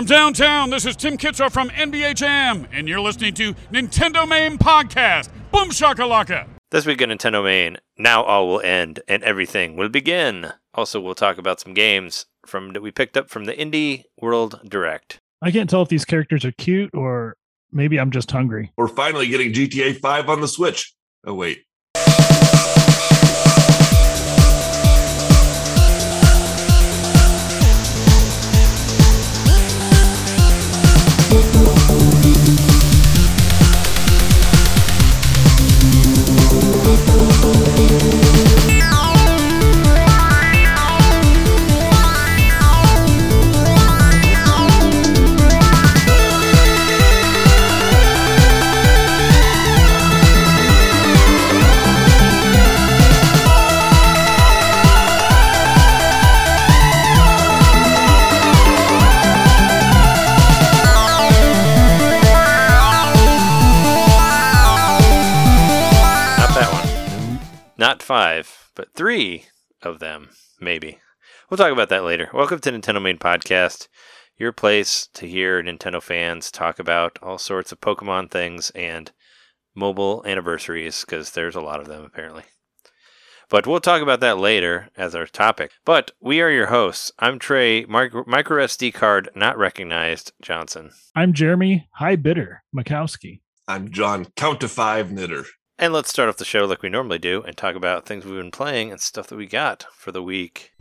From downtown, this is Tim Kitzrow from NBA Jam, and you're listening to Nintendo Main Podcast. Boom shakalaka! This week in Nintendo Main, now all will end and everything will begin. Also, we'll talk about some games from that we picked up from the Indie World Direct. I can't tell if these characters are cute or maybe I'm just hungry. We're finally getting GTA 5 on the Switch. Oh, wait. Not five, but three of them, maybe. We'll talk about that later. Welcome to Nintendo Main Podcast, your place to hear Nintendo fans talk about all sorts of Pokemon things and mobile anniversaries, because there's a lot of them apparently. But we'll talk about that later as our topic. But we are your hosts. I'm Trey, micro, micro SD card not recognized Johnson. I'm Jeremy High Bitter Makowski. I'm John, count to five knitter. And let's start off the show like we normally do and talk about things we've been playing and stuff that we got for the week.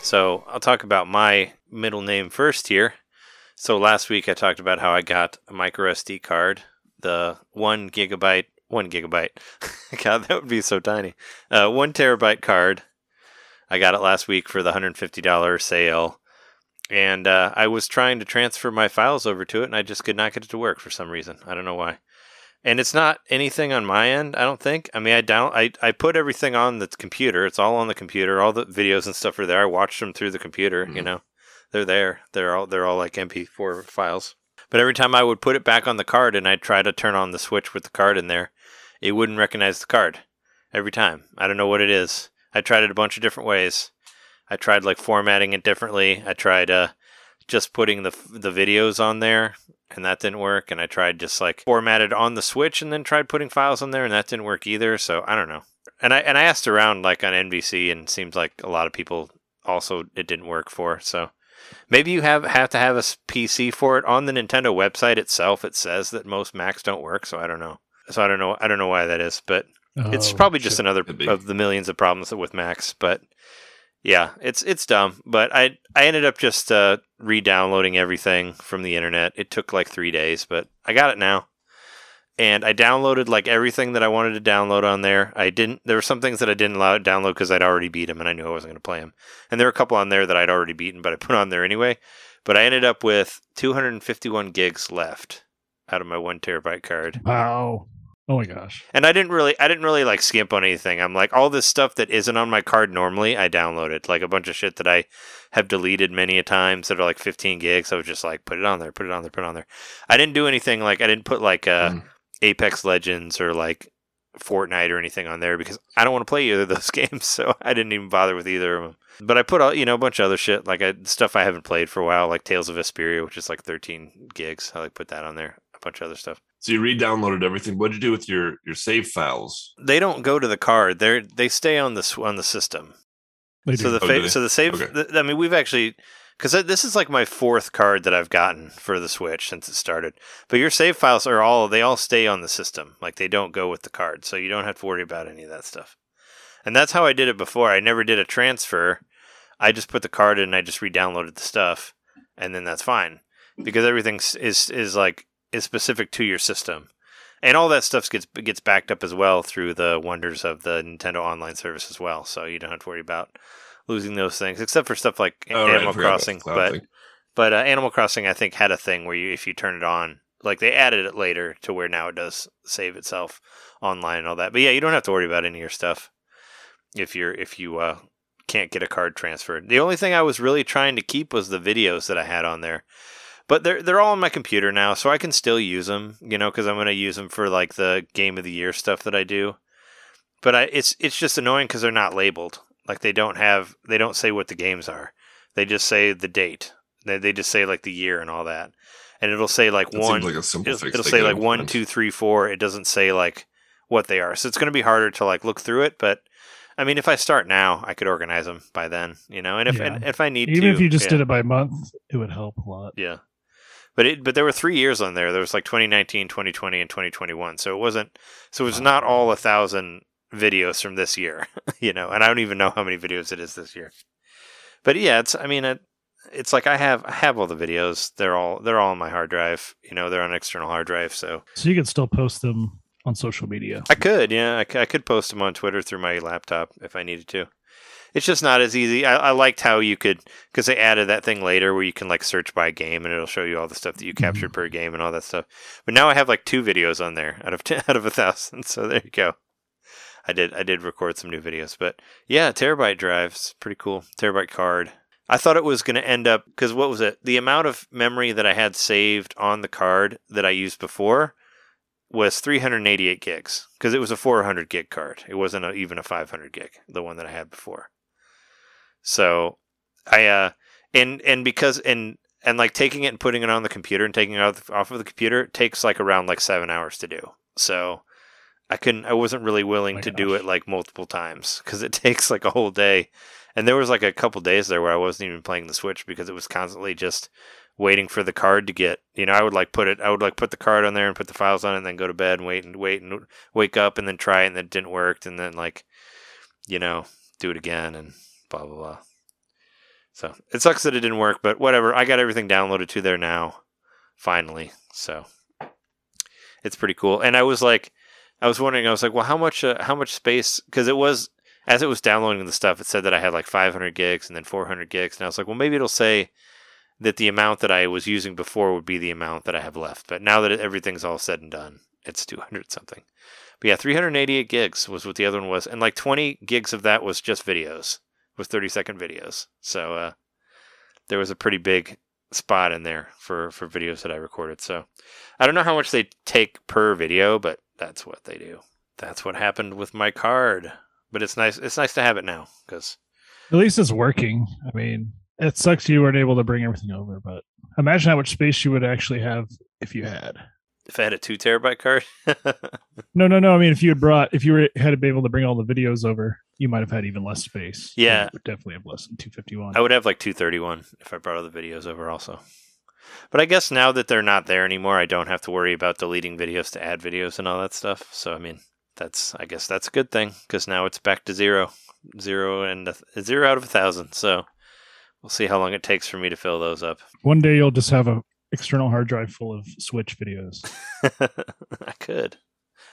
So I'll talk about my middle name first here. So last week I talked about how I got a micro SD card, the one gigabyte, one gigabyte. God, that would be so tiny. Uh, one terabyte card. I got it last week for the $150 sale. And uh, I was trying to transfer my files over to it, and I just could not get it to work for some reason. I don't know why. And it's not anything on my end, I don't think. I mean, I down I, I put everything on the computer. It's all on the computer. All the videos and stuff are there. I watched them through the computer, you Mhm. know. They're there. They're all they're all like MP4 files. But every time I would put it back on the card and I'd try to turn on the switch with the card in there, it wouldn't recognize the card. Every time. I don't know what it is. I tried it a bunch of different ways. I tried like formatting it differently. I tried uh just putting the the videos on there and that didn't work and I tried just like formatted on the switch and then tried putting files on there and that didn't work either so I don't know. And I and I asked around like on NBC and it seems like a lot of people also it didn't work for so maybe you have have to have a PC for it on the Nintendo website itself it says that most Macs don't work so I don't know. So I don't know I don't know why that is but it's Oh, probably just another of the millions of problems with Macs, but yeah, it's it's dumb. But I I ended up just uh, re-downloading everything from the internet. It took like three days, but I got it now, and I downloaded like everything that I wanted to download on there. I didn't. There were some things that I didn't allow download because I'd already beat them, and I knew I wasn't going to play them. And there were a couple on there that I'd already beaten, but I put on there anyway. But I ended up with 251 gigs left out of my one terabyte card. Wow. Oh my gosh. And I didn't really, I didn't really like skimp on anything. I'm like all this stuff that isn't on my card normally, I downloaded like a bunch of shit that I have deleted many a times that are like 15 gigs. I was just like, put it on there, put it on there, put it on there. I didn't do anything like I didn't put like uh, Mm. Apex Legends or like Fortnite or anything on there because I don't want to play either of those games, so I didn't even bother with either of them. But I put all you know a bunch of other shit like I, stuff I haven't played for a while, like Tales of Vesperia, which is like 13 gigs. I like put that on there. A bunch of other stuff. So you re-downloaded everything. What'd you do with your your save files? They don't go to the card. They they stay on the on the system. They So do. the Oh, do fa- they? so the save. Okay. the- I mean, we've actually because this is like my fourth card that I've gotten for the Switch since it started. But your save files are all they all stay on the system. Like they don't go with the card, so you don't have to worry about any of that stuff. And that's how I did it before. I never did a transfer. I just put the card in and I just re-downloaded the stuff, and then that's fine because everything is is like is specific to your system. And all that stuff gets gets backed up as well through the wonders of the Nintendo Online service as well. So you don't have to worry about losing those things, except for stuff like Oh, Animal about Crossing. But but uh, Animal Crossing, I think, had a thing where you, if you turn it on, like they added it later to where now it does save itself online and all that. But yeah, you don't have to worry about any of your stuff if you're if you uh, can't get a card transferred. The only thing I was really trying to keep was the videos that I had on there. But they're they're all on my computer now, so I can still use them, you know, because I'm going to use them for like the game of the year stuff that I do. But I, it's it's just annoying because they're not labeled. Like they don't have they don't say what the games are. They just say the date. They they just say like the year and all that, and it'll say like That one. like a simple it'll, fix. it'll say like one, implement. two, three, four. It doesn't say like what they are. So it's going to be harder to like look through it. But I mean, if I start now, I could organize them by then. You know, and if Yeah. and if I need Even to, if you just yeah. did it by month, it would help a lot. Yeah. But it but there were 3 years on there. There was like 2019, 2020 and 2021. So it wasn't so it was not all a thousand videos from this year, you know. And I don't even know how many videos it is this year. But yeah, it's I mean it, it's like I have I have all the videos. They're all they're all on my hard drive. You know, they're on external hard drive, so So you can still post them on social media. I could, yeah, I, c- I could post them on Twitter through my laptop if I needed to. It's just not as easy. I, I liked how you could because they added that thing later where you can like search by game and it'll show you all the stuff that you mm-hmm. captured per game and all that stuff. But now I have like two videos on there out of ten, out of a thousand. So there you go. I did I did record some new videos, but yeah, terabyte drives pretty cool. Terabyte card. I thought it was going to end up because what was it? The amount of memory that I had saved on the card that I used before was 388 gigs because it was a 400 gig card. It wasn't a, even a 500 gig, the one that I had before. So I uh and and because and and like taking it and putting it on the computer and taking it off, off of the computer takes like around like seven hours to do. So I couldn't. I wasn't really willing My to do it like multiple times because it takes like a whole day. And there was like a couple days there where I wasn't even playing the Switch because it was constantly just waiting for the card to get. You know, I would like put it. I would like put the card on there and put the files on it, and then go to bed and wait and wait and wake up and then try it and then it didn't work and then like, you know, do it again and blah blah blah. So it sucks that it didn't work, but whatever. I got everything downloaded to there now, finally. So it's pretty cool. And I was like, I was wondering, I was like, well, how much, uh, how much space? Because it was as it was downloading the stuff, it said that I had like 500 gigs and then 400 gigs, and I was like, well, maybe it'll say that the amount that I was using before would be the amount that I have left. But now that everything's all said and done, it's 200 something. But yeah, 388 gigs was what the other one was, and like 20 gigs of that was just videos, was 30 second videos. So uh, there was a pretty big spot in there for for videos that I recorded. So I don't know how much they take per video, but that's what they do. That's what happened with my card. But it's nice. It's nice to have it now because At least it's working. I mean, it sucks you weren't able to bring everything over, but imagine how much space you would actually have if you had. If I had a two terabyte card, No, no, no. I mean, if you had brought, if you were had to be able to bring all the videos over, you might have had even less space. Yeah. Would definitely have less than two fifty one. I would have like 231 if I brought all the videos over also. But I guess now that they're not there anymore, I don't have to worry about deleting videos to add videos and all that stuff. So I mean, that's I guess that's a good thing because now it's back to zero, zero and th- zero out of a thousand. So we'll see how long it takes for me to fill those up. One day you'll just have a external hard drive full of Switch videos. I could.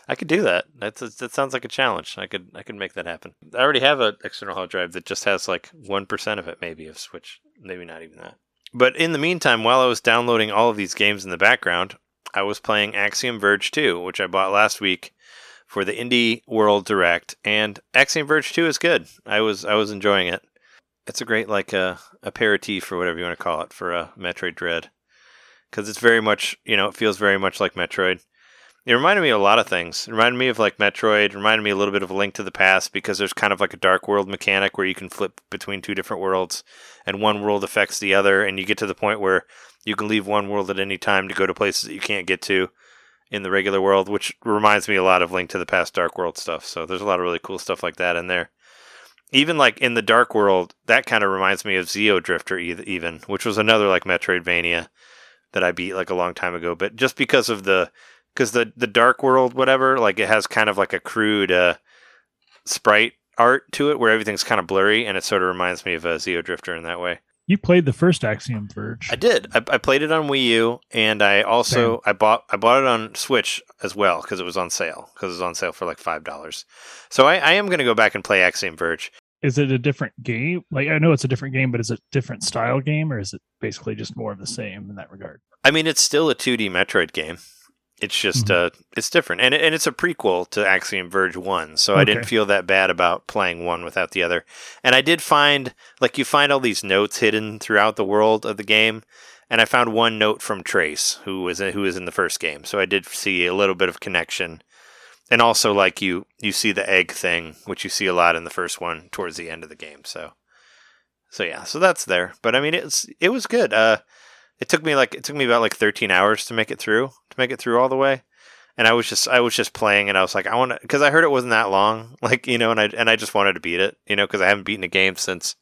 I could do that. That's that sounds like a challenge. I could I could make that happen. I already have an external hard drive that just has like one percent of it, maybe of Switch, maybe not even that. But in the meantime, while I was downloading all of these games in the background, I was playing Axiom Verge 2, which I bought last week for the Indie World Direct, and Axiom Verge 2 is good. I was I was enjoying it. It's a great like a uh, aperitif or whatever you want to call it for a Metroid Dread, because it's very much you know it feels very much like Metroid. It reminded me of a lot of things. It reminded me of like Metroid. It reminded me a little bit of a Link to the Past because there's kind of like a dark world mechanic where you can flip between two different worlds, and one world affects the other, and you get to the point where you can leave one world at any time to go to places that you can't get to in the regular world, which reminds me a lot of Link to the Past Dark World stuff. So there's a lot of really cool stuff like that in there. Even like in the Dark World, that kind of reminds me of Xeodrifter, even, which was another like Metroidvania that I beat like a long time ago. But just because of the because the the Dark World, whatever, like it has kind of like a crude uh, sprite art to it, where everything's kind of blurry, and it sort of reminds me of a Xeodrifter in that way. You played the first Axiom Verge. I did. I, I played it on Wii U, and I also I bought I bought it on Switch as well because it was on sale because it was on sale for like five dollars. So I, I am going to go back and play Axiom Verge. Is it a different game? Like I know it's a different game, but is it different style game, or is it basically just more of the same in that regard? I mean, it's still a 2D Metroid game. It's just Mhm. uh, it's different, and and it's a prequel to Axiom Verge One, so I didn't feel that bad about playing one without the other. And I did find like you find all these notes hidden throughout the world of the game, and I found one note from Trace, who was who was in the first game. So I did see a little bit of connection, and also like you you see the egg thing, which you see a lot in the first one towards the end of the game. So So yeah, so that's there. But I mean, it's it was good. Uh, it took me like it took me about like 13 hours to make it through to make it through all the way. And I was just I was just playing, and I was like, I want to because I heard it wasn't that long, like you know, and I and I just wanted to beat it, you know, because I haven't beaten a game since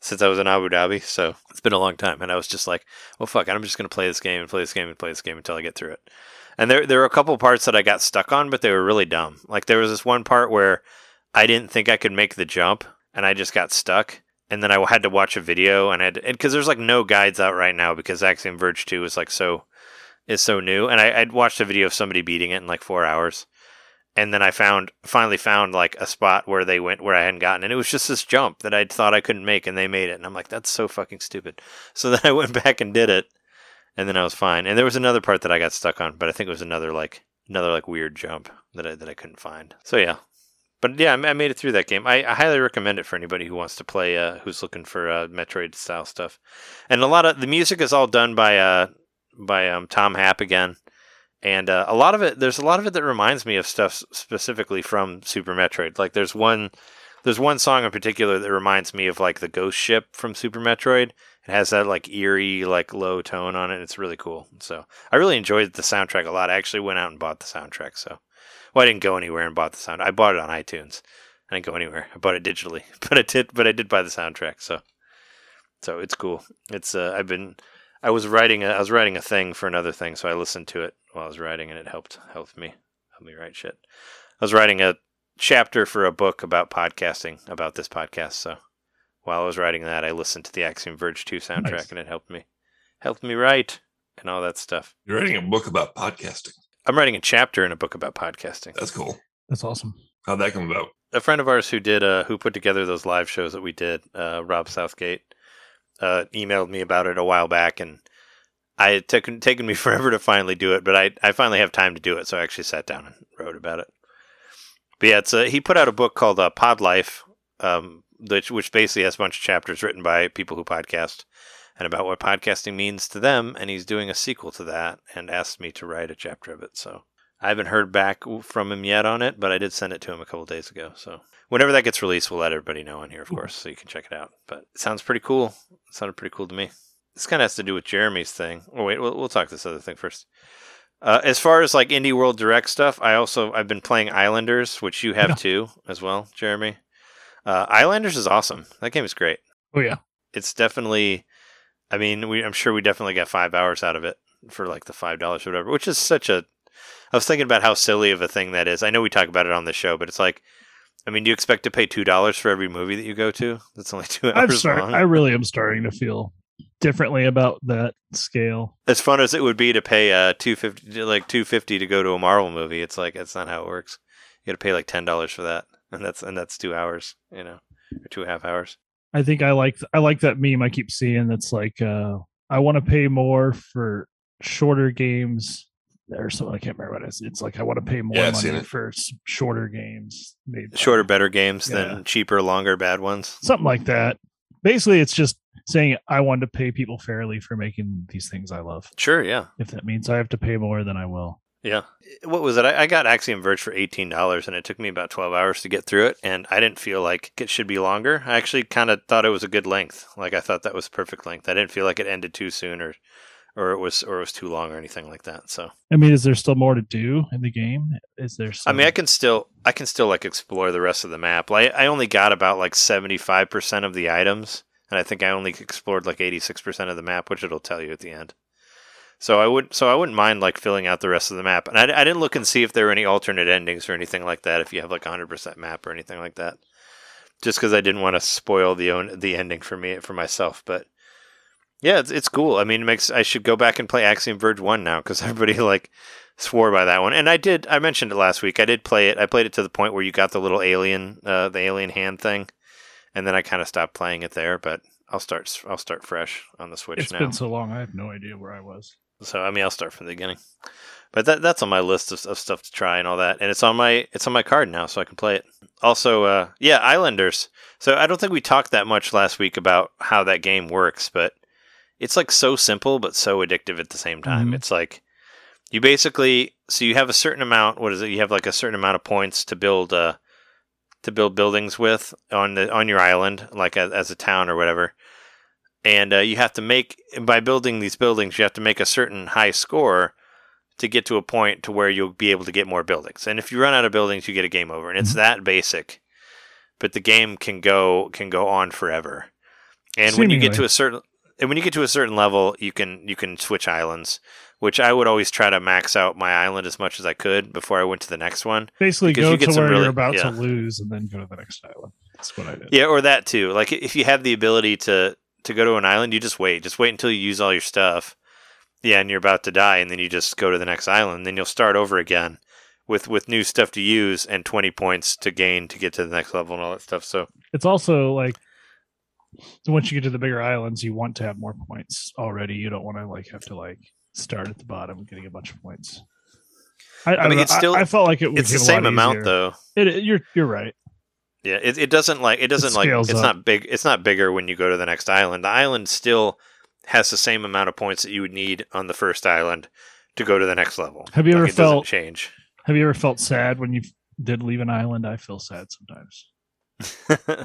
since I was in Abu Dhabi, so it's been a long time. And I was just like, well, fuck, I'm just gonna play this game and play this game and play this game until I get through it. And there there were a couple parts that I got stuck on, but they were really dumb. Like there was this one part where I didn't think I could make the jump, and I just got stuck. And then I had to watch a video and I because there's like no guides out right now because Axiom Verge 2 is like so is so new. And I, I'd watched a video of somebody beating it in like four hours. And then I found finally found like a spot where they went where I hadn't gotten. And it was just this jump that I thought I couldn't make and they made it. And I'm like that's so fucking stupid. So then I went back and did it and then I was fine and there was another part that I got stuck on but I think it was another like another like weird jump that I that I couldn't find so yeah but yeah, I made it through that game. I, I highly recommend it for anybody who wants to play, uh, who's looking for uh, Metroid style stuff. And a lot of the music is all done by uh, by um, Tom Happ again, and uh, a lot of it. There's a lot of it that reminds me of stuff specifically from Super Metroid. Like there's one there's one song in particular that reminds me of like the Ghost Ship from Super Metroid. It has that like eerie, like low tone on it. It's really cool. So I really enjoyed the soundtrack a lot. I actually went out and bought the soundtrack. So well, I didn't go anywhere and bought the sound. I bought it on iTunes. I didn't go anywhere. I bought it digitally, but I did. But I did buy the soundtrack. So, so it's cool. It's uh, I've been. I was writing. A, I was writing a thing for another thing, so I listened to it while I was writing, and it helped helped me helped me write shit. I was writing a chapter for a book about podcasting about this podcast. So while I was writing that, I listened to the Axiom Verge Two soundtrack, nice. and it helped me helped me write and all that stuff. You're writing a book about podcasting. I'm writing a chapter in a book about podcasting. That's cool. That's awesome. How'd that come about? A friend of ours who did uh, who put together those live shows that we did, uh, Rob Southgate, uh, emailed me about it a while back, and I had taken taken me forever to finally do it, but I I finally have time to do it, so I actually sat down and wrote about it. But yeah, it's a, he put out a book called uh, Pod Life, um, which which basically has a bunch of chapters written by people who podcast and about what podcasting means to them. And he's doing a sequel to that and asked me to write a chapter of it. So I haven't heard back from him yet on it, but I did send it to him a couple days ago. So whenever that gets released, we'll let everybody know on here, of course, so you can check it out. But it sounds pretty cool. It sounded pretty cool to me. This kind of has to do with Jeremy's thing. Oh wait, we'll, we'll talk this other thing first. Uh, as far as like Indie World Direct stuff, I also I've been playing Islanders, which you have yeah. too as well, Jeremy. Uh, Islanders is awesome. That game is great. Oh yeah, it's definitely I mean, we I'm sure we definitely got five hours out of it for like the five dollars or whatever, which is such a. I was thinking about how silly of a thing that is. I know we talk about it on the show, but it's like, I mean, do you expect to pay two dollars for every movie that you go to? That's only two hours start, long. I really am starting to feel differently about that scale. As fun as it would be to pay uh two fifty, like two fifty to go to a Marvel movie, it's like that's not how it works. You got to pay like ten dollars for that, and that's and that's two hours, you know, or two and a half hours. I think I like I like that meme I keep seeing that's like uh I want to pay more for shorter games or something. I can't remember what it is. It's like I want to pay more yeah, money for shorter games, made shorter, better games yeah. than cheaper, longer, bad ones. Something like that. Basically, it's just saying I want to pay people fairly for making these things I love. Sure, yeah. If that means I have to pay more, then I will. Yeah. Uh, what was it? I, I got Axiom Verge for eighteen dollars, and it took me about twelve hours to get through it. And I didn't feel like it should be longer. I actually kind of thought it was a good length. Like I thought that was perfect length. I didn't feel like it ended too soon, or or it was or it was too long, or anything like that. So I mean, is there still more to do in the game? Is there? Some... I mean, I can still I can still like explore the rest of the map. Like I only got about like seventy five percent of the items, and I think I only explored like eighty six percent of the map, which it'll tell you at the end. So I would so I wouldn't mind like filling out the rest of the map. And I, I didn't look and see if there were any alternate endings or anything like that. If you have like a hundred percent map or anything like that, just because I didn't want to spoil the own the ending for me for myself. But yeah, it's it's cool. I mean, it makes I should go back and play Axiom Verge one now because everybody like swore by that one. And I did. I mentioned it last week. I did play it. I played it to the point where you got the little alien, uh, the alien hand thing, and then I kind of stopped playing it there. But I'll start. I'll start fresh on the Switch it's now. It's been so long. I have no idea where I was. So I mean, I'll start from the beginning. But that that's on my list of, of stuff to try and all that, and it's on my it's on my card now, so I can play it. Also, uh, yeah, Islanders. So I don't think we talked that much last week about how that game works, but it's like so simple but so addictive at the same time. Mm-hmm. It's like you basically so you have a certain amount. What is it? You have like a certain amount of points to build a to build buildings with on the on your island, like as, as a town or whatever. And uh, you have to make by building these buildings, you have to make a certain high score to get to a point to where you'll be able to get more buildings. And if you run out of buildings, you get a game over. And it's mm-hmm. that basic. But the game can go can go on forever. And Seemingly. when you get to a certain and when you get to a certain level, you can you can switch islands, which I would always try to max out my island as much as I could before I went to the next one. Basically, go you to where really, you're about yeah. to lose, and then go to the next island. That's what I did. Yeah, or that too. Like if you have the ability to to go to an island, you just wait. Just wait until you use all your stuff, yeah, and you're about to die, and then you just go to the next island. Then you'll start over again with with new stuff to use and 20 points to gain to get to the next level and all that stuff. So it's also like once you get to the bigger islands, you want to have more points already. You don't want to like have to like start at the bottom getting a bunch of points. I, I mean, it's still. I, I, felt like it was it's the same amount though. It, you're you're right. Yeah, it, it doesn't like it doesn't it like it's up. not big. It's not bigger when you go to the next island. The island still has the same amount of points that you would need on the first island to go to the next level. Have you like ever felt change? Have you ever felt sad when you did leave an island? I feel sad sometimes.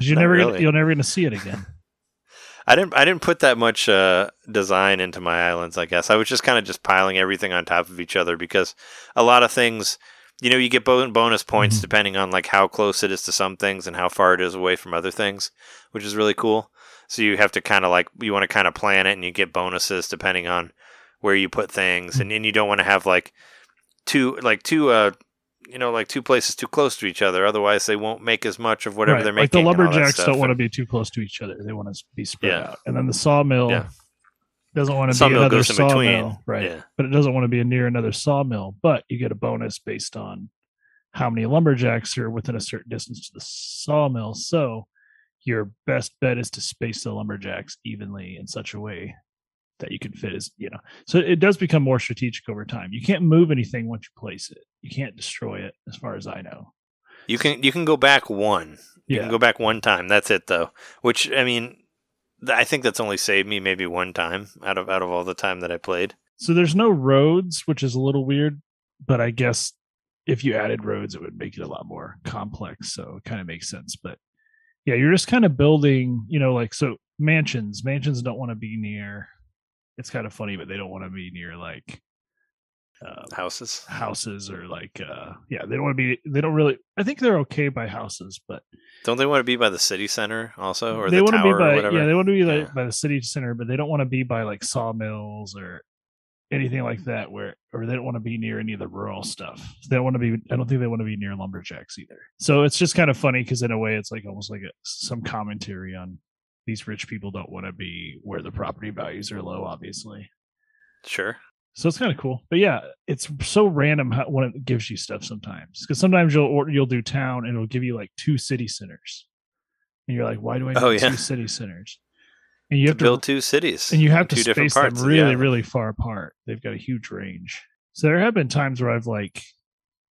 you're never really. gonna, you're never going to see it again. I didn't I didn't put that much uh, design into my islands. I guess I was just kind of just piling everything on top of each other because a lot of things, you know, you get bonus points mm-hmm. depending on like how close it is to some things and how far it is away from other things, which is really cool. So you have to kind of like you want to kind of plan it, and you get bonuses depending on where you put things, and, and you don't want to have like two like two uh you know like two places too close to each other. Otherwise, they won't make as much of whatever right. they're making. Like the lumberjacks don't want to be too close to each other; they want to be spread yeah. out. And then the sawmill. Yeah. Doesn't want to sawmill be another sawmill, right? Yeah. But it doesn't want to be near another sawmill. But you get a bonus based on how many lumberjacks are within a certain distance to the sawmill. So your best bet is to space the lumberjacks evenly in such a way that you can fit as you know so it does become more strategic over time you can't move anything once you place it you can't destroy it as far as i know you can you can go back one you yeah. can go back one time that's it though which i mean i think that's only saved me maybe one time out of out of all the time that i played so there's no roads which is a little weird but i guess if you added roads it would make it a lot more complex so it kind of makes sense but yeah, you're just kind of building, you know, like so mansions. Mansions don't want to be near. It's kind of funny, but they don't want to be near like uh, houses, houses, or like uh, yeah, they don't want to be. They don't really. I think they're okay by houses, but don't they want to be by the city center also, or they the want to be by yeah, they want to be like, by the city center, but they don't want to be by like sawmills or anything like that where or they don't want to be near any of the rural stuff. They don't want to be i don't think they want to be near lumberjacks either. So it's just kind of funny because in a way it's like almost like a, some commentary on these rich people don't want to be where the property values are low obviously. Sure so it's kind of cool but yeah it's so random how, when it gives you stuff sometimes because sometimes you'll or you'll do town and it'll give you like two city centers and you're like why do i need oh, yeah. two city centers and you have to, build two cities, and you have to space them really, really far apart. They've got a huge range. So there have been times where I've like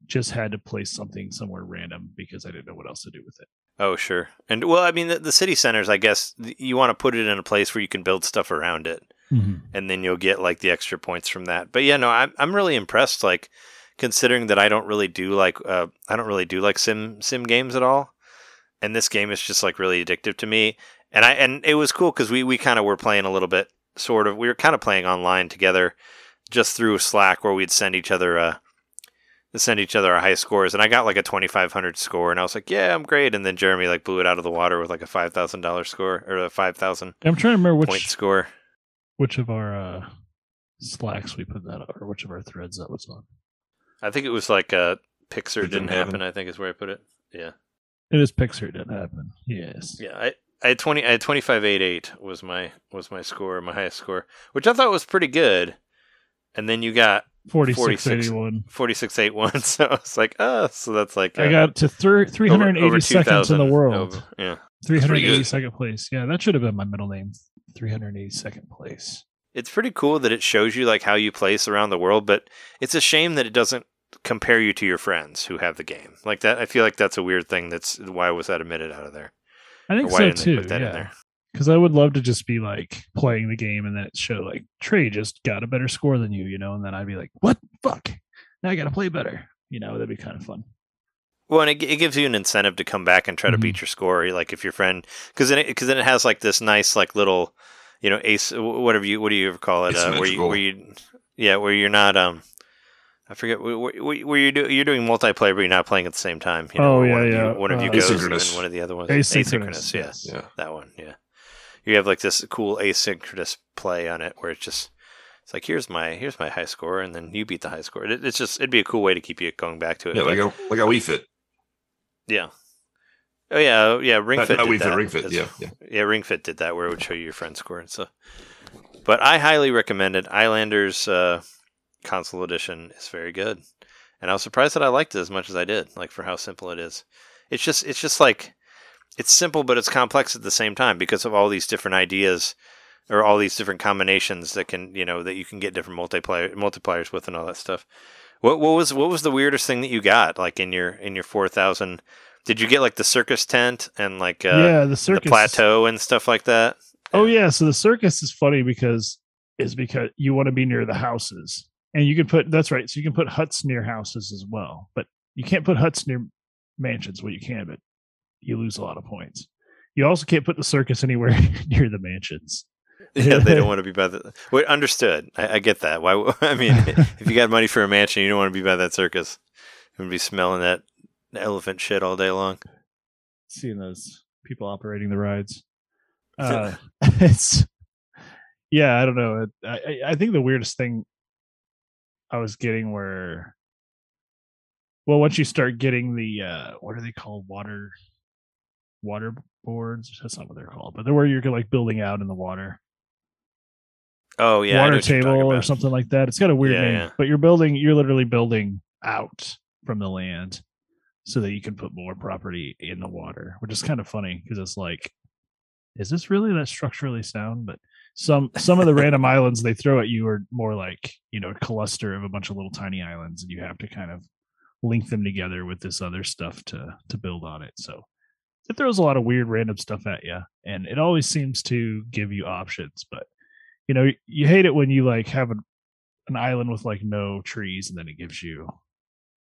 just had to place something somewhere random because I didn't know what else to do with it. Oh, sure. And well, I mean, the, the city centers, I guess you want to put it in a place where you can build stuff around it, mm-hmm. and then you'll get like the extra points from that. But yeah, no, I'm I'm really impressed. Like considering that I don't really do like uh, I don't really do like sim sim games at all, and this game is just like really addictive to me and I and it was cool because we we kind of were playing a little bit, sort of. We were kind of playing online together, just through Slack, where we'd send each other uh send each other our high scores, and I got like a twenty five hundred score, and I was like, yeah, I'm great. And then Jeremy like blew it out of the water with like a five thousand dollar score or a five thousand. I'm trying to remember which point score, which of our uh slacks we put that, on, or which of our threads that was on. I think it was like uh Pixar didn't, didn't happen. happen. I think is where I put it. Yeah. It is Pixar didn't happen. Yes. Yeah, I I had twenty. I had twenty five eight eight was my was my score, my highest score, which I thought was pretty good. And then you got 46, 81. 46 81. So it's like, oh, so that's like uh, I got to thir- 382nd in the world. Over, yeah, 382nd place. Yeah, that should have been my middle name. 382nd place. It's pretty cool that it shows you like how you place around the world, but it's a shame that it doesn't compare you to your friends who have the game. Like that, I feel like that's a weird thing. That's why was that omitted out of there? I think so too. yeah. Because I would love to just be like playing the game and then it show like Trey just got a better score than you, you know, and then I'd be like, what fuck? Now I got to play better. You know, that'd be kind of fun. Well, and it, it gives you an incentive to come back and try to Mhm. beat your score. Like if your friend, because then because then it has like this nice like little, you know, ace whatever you what do you ever call it? Uh, where you where you yeah where you're not um. I forget where, where, where you do you're doing multiplayer, but you're not playing at the same time. You know, Oh, yeah, one of yeah. You, one of you Uh, goes and then one of the other ones. Asynchronous, yeah, yes. Yeah. that one. Yeah, you have like this cool asynchronous play on it where it's just it's like here's my here's my high score, and then you beat the high score. It, it's just it'd be a cool way to keep you going back to it. Yeah, like a like a Wii Fit. yeah. Oh yeah, oh, yeah. Ring Not, Fit not did Wii Fit, that. Ring Fit. Yeah, yeah. yeah. Ring Fit did that, where it would show you your friend score and stuff. But I highly recommend it. Islanders uh, console edition is very good, and I was surprised that I liked it as much as I did. Like for how simple it is. It's just it's just like it's simple, but it's complex at the same time because of all these different ideas or all these different combinations that can you know that you can get different multiplayer multipliers with and all that stuff. What what was what was the weirdest thing that you got like in your in your four thousand? Did you get like the circus tent and like uh, yeah, the the circus plateau and stuff like that? Oh yeah, so the circus is funny because is because you want to be near the houses, and you can put that's right. So you can put huts near houses as well, but you can't put huts near mansions. Well, you can, but you lose a lot of points. You also can't put the circus anywhere near the mansions. Yeah, they don't want to be by the. Wait, understood. I, I get that. Why? I mean, if you got money for a mansion, you don't want to be by that circus. You to be smelling that elephant shit all day long. Seeing those people operating the rides, uh, it's yeah. I don't know. I, I I think the weirdest thing I was getting were well, once you start getting the uh what are they called? Water water boards. That's not what they're called, but they're where you're like building out in the water. Oh yeah, water what you're talking table or something like that. It's got a weird Yeah, name, yeah. but you're building. You're literally building out from the land so that you can put more property in the water, which is kind of funny because it's like, is this really that structurally sound? But some some of the random islands they throw at you are more like you know a cluster of a bunch of little tiny islands, and you have to kind of link them together with this other stuff to to build on it. So it throws a lot of weird random stuff at you, and it always seems to give you options, but you know you hate it when you like have an, an island with like no trees and then it gives you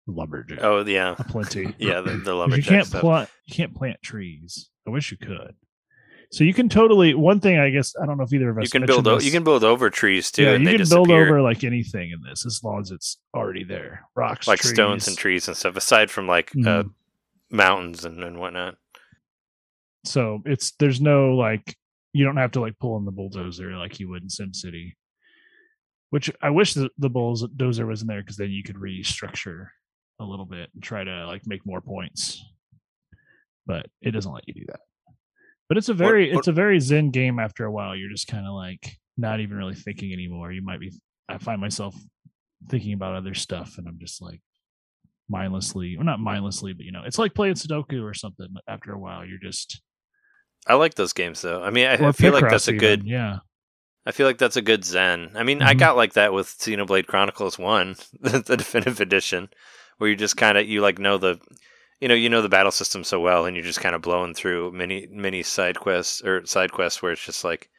lumberjack Oh yeah, plenty yeah. The, the 'Cause you lumberjack can't stuff. plant you can't plant trees i wish you could so you can totally one thing i guess i don't know if either of us you can build. O- you can build over trees too, yeah and you they can build over like anything in this as long as it's already there rocks like stones and trees and stuff. Aside from like uh, Mhm. mountains and, and whatnot. So it's there's no like you don't have to like pull in the bulldozer like you would in sim city which i wish the, the bulldozer was in there because then you could restructure a little bit and try to like make more points. But it doesn't let you do that. But it's a very what- it's a very zen game after a while. You're just kind of like not even really thinking anymore. You might be i find myself thinking about other stuff and i'm just like mindlessly or not mindlessly but you know it's like playing sudoku or something but after a while you're just I like those games though. I mean, I, I feel like that's a even, good. yeah I feel like that's a good Zen. I mean, I Mhm. got like that with Xenoblade Chronicles One, the, the definitive edition, where you just kind of you like know the, you know, you know the battle system so well, and you're just kind of blowing through many many side quests or side quests where it's just like,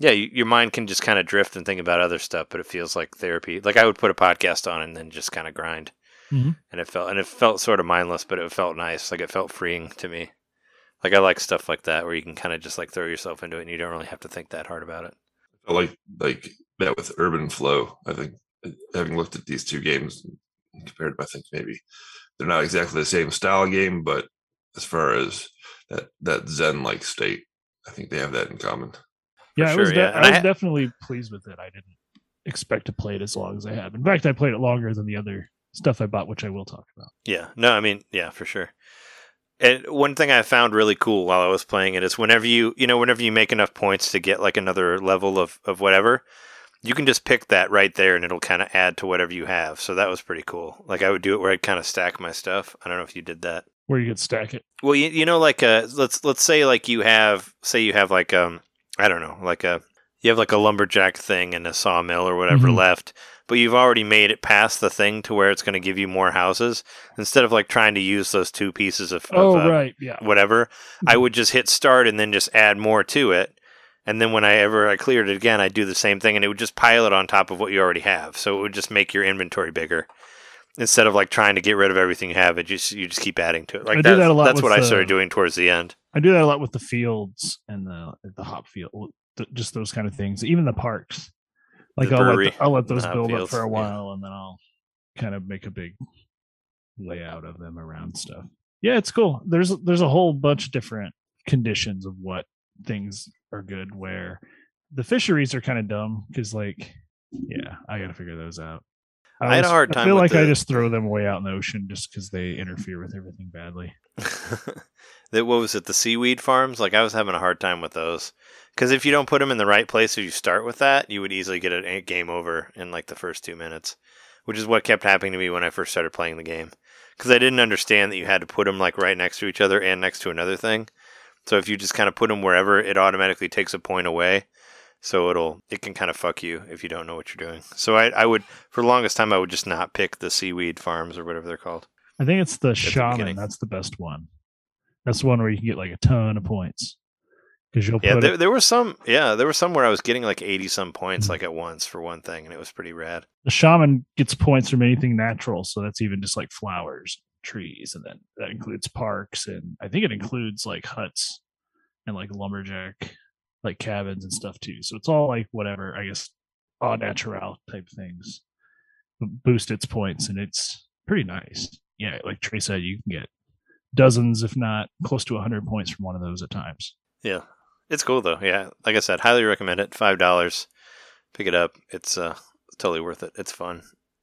yeah, you, your mind can just kind of drift and think about other stuff, but it feels like therapy. Like I would put a podcast on and then just kind of grind, Mhm. and it felt and it felt sort of mindless, but it felt nice. Like it felt freeing to me. Like I like stuff like that where you can kind of just like throw yourself into it and you don't really have to think that hard about it. I like like that with Urban Flow. I think uh, having looked at these two games compared, I think maybe they're not exactly the same style game, but as far as that that Zen like state, I think they have that in common. yeah, I sure, was, de- yeah. And I I ha- definitely pleased with it. I didn't expect to play it as long as I have. In fact, I played it longer than the other stuff I bought, which I will talk about. Yeah, no, I mean, yeah, for sure. And one thing I found really cool while I was playing it is whenever you, you know, whenever you make enough points to get like another level of, of whatever, you can just pick that right there and it'll kind of add to whatever you have. So that was pretty cool. Like I would do it where I'd kind of stack my stuff. I don't know if you did that. Where you could stack it. Well, you, you know, like uh, let's let's say like you have, say you have like um, I don't know, like a you have like a lumberjack thing and a sawmill or whatever Mhm. left, but you've already made it past the thing to where it's going to give you more houses instead of like trying to use those two pieces of, of Oh, uh, right. Yeah. whatever. I would just hit start and then just add more to it. And then when I ever I cleared it again, I'd do the same thing and it would just pile it on top of what you already have. So it would just make your inventory bigger. instead of like trying to get rid of everything you have, it just you just keep adding to it. Like I do that a lot that's what the, I started doing towards the end. I do that a lot with the fields and the the hop field, just those kind of things. Even the parks, like I'll let the, I'll let those build fields, up for a while, yeah. and then I'll kind of make a big layout of them around stuff. Yeah, it's cool. There's there's a whole bunch of different conditions of what things are good. Where the fisheries are kind of dumb because like, yeah, I got to figure those out. I, I had a hard time. I feel like the... I just throw them away out in the ocean just because they interfere with everything badly. that what was it? The seaweed farms? Like I was having a hard time with those because if you don't put them in the right place, if you start with that, you would easily get a game over in like the first two minutes, which is what kept happening to me when I first started playing the game. Because I didn't understand that you had to put them like right next to each other and next to another thing. So if you just kind of put them wherever, it automatically takes a point away. So it'll it can kind of fuck you if you don't know what you're doing. So I I would for the longest time I would just not pick the seaweed farms or whatever they're called. I think it's the shaman. The that's the best one. That's the one where you can get like a ton of points. Because you'll yeah, there, it... there were some yeah there were some where I was getting like eighty some points mm-hmm. like at once for one thing, and it was pretty rad. The shaman gets points from anything natural, so that's even just like flowers, trees, and then that includes parks, and I think it includes like huts and like lumberjack like cabins and stuff too. So it's all like whatever, I guess, all natural type things boost its points, and it's pretty nice. Yeah, like Trey said, you can get dozens, if not close to 100 points from one of those at times. Yeah, it's cool though. Yeah, like I said, highly recommend it. Five dollars, pick it up. It's uh, totally worth it. It's fun.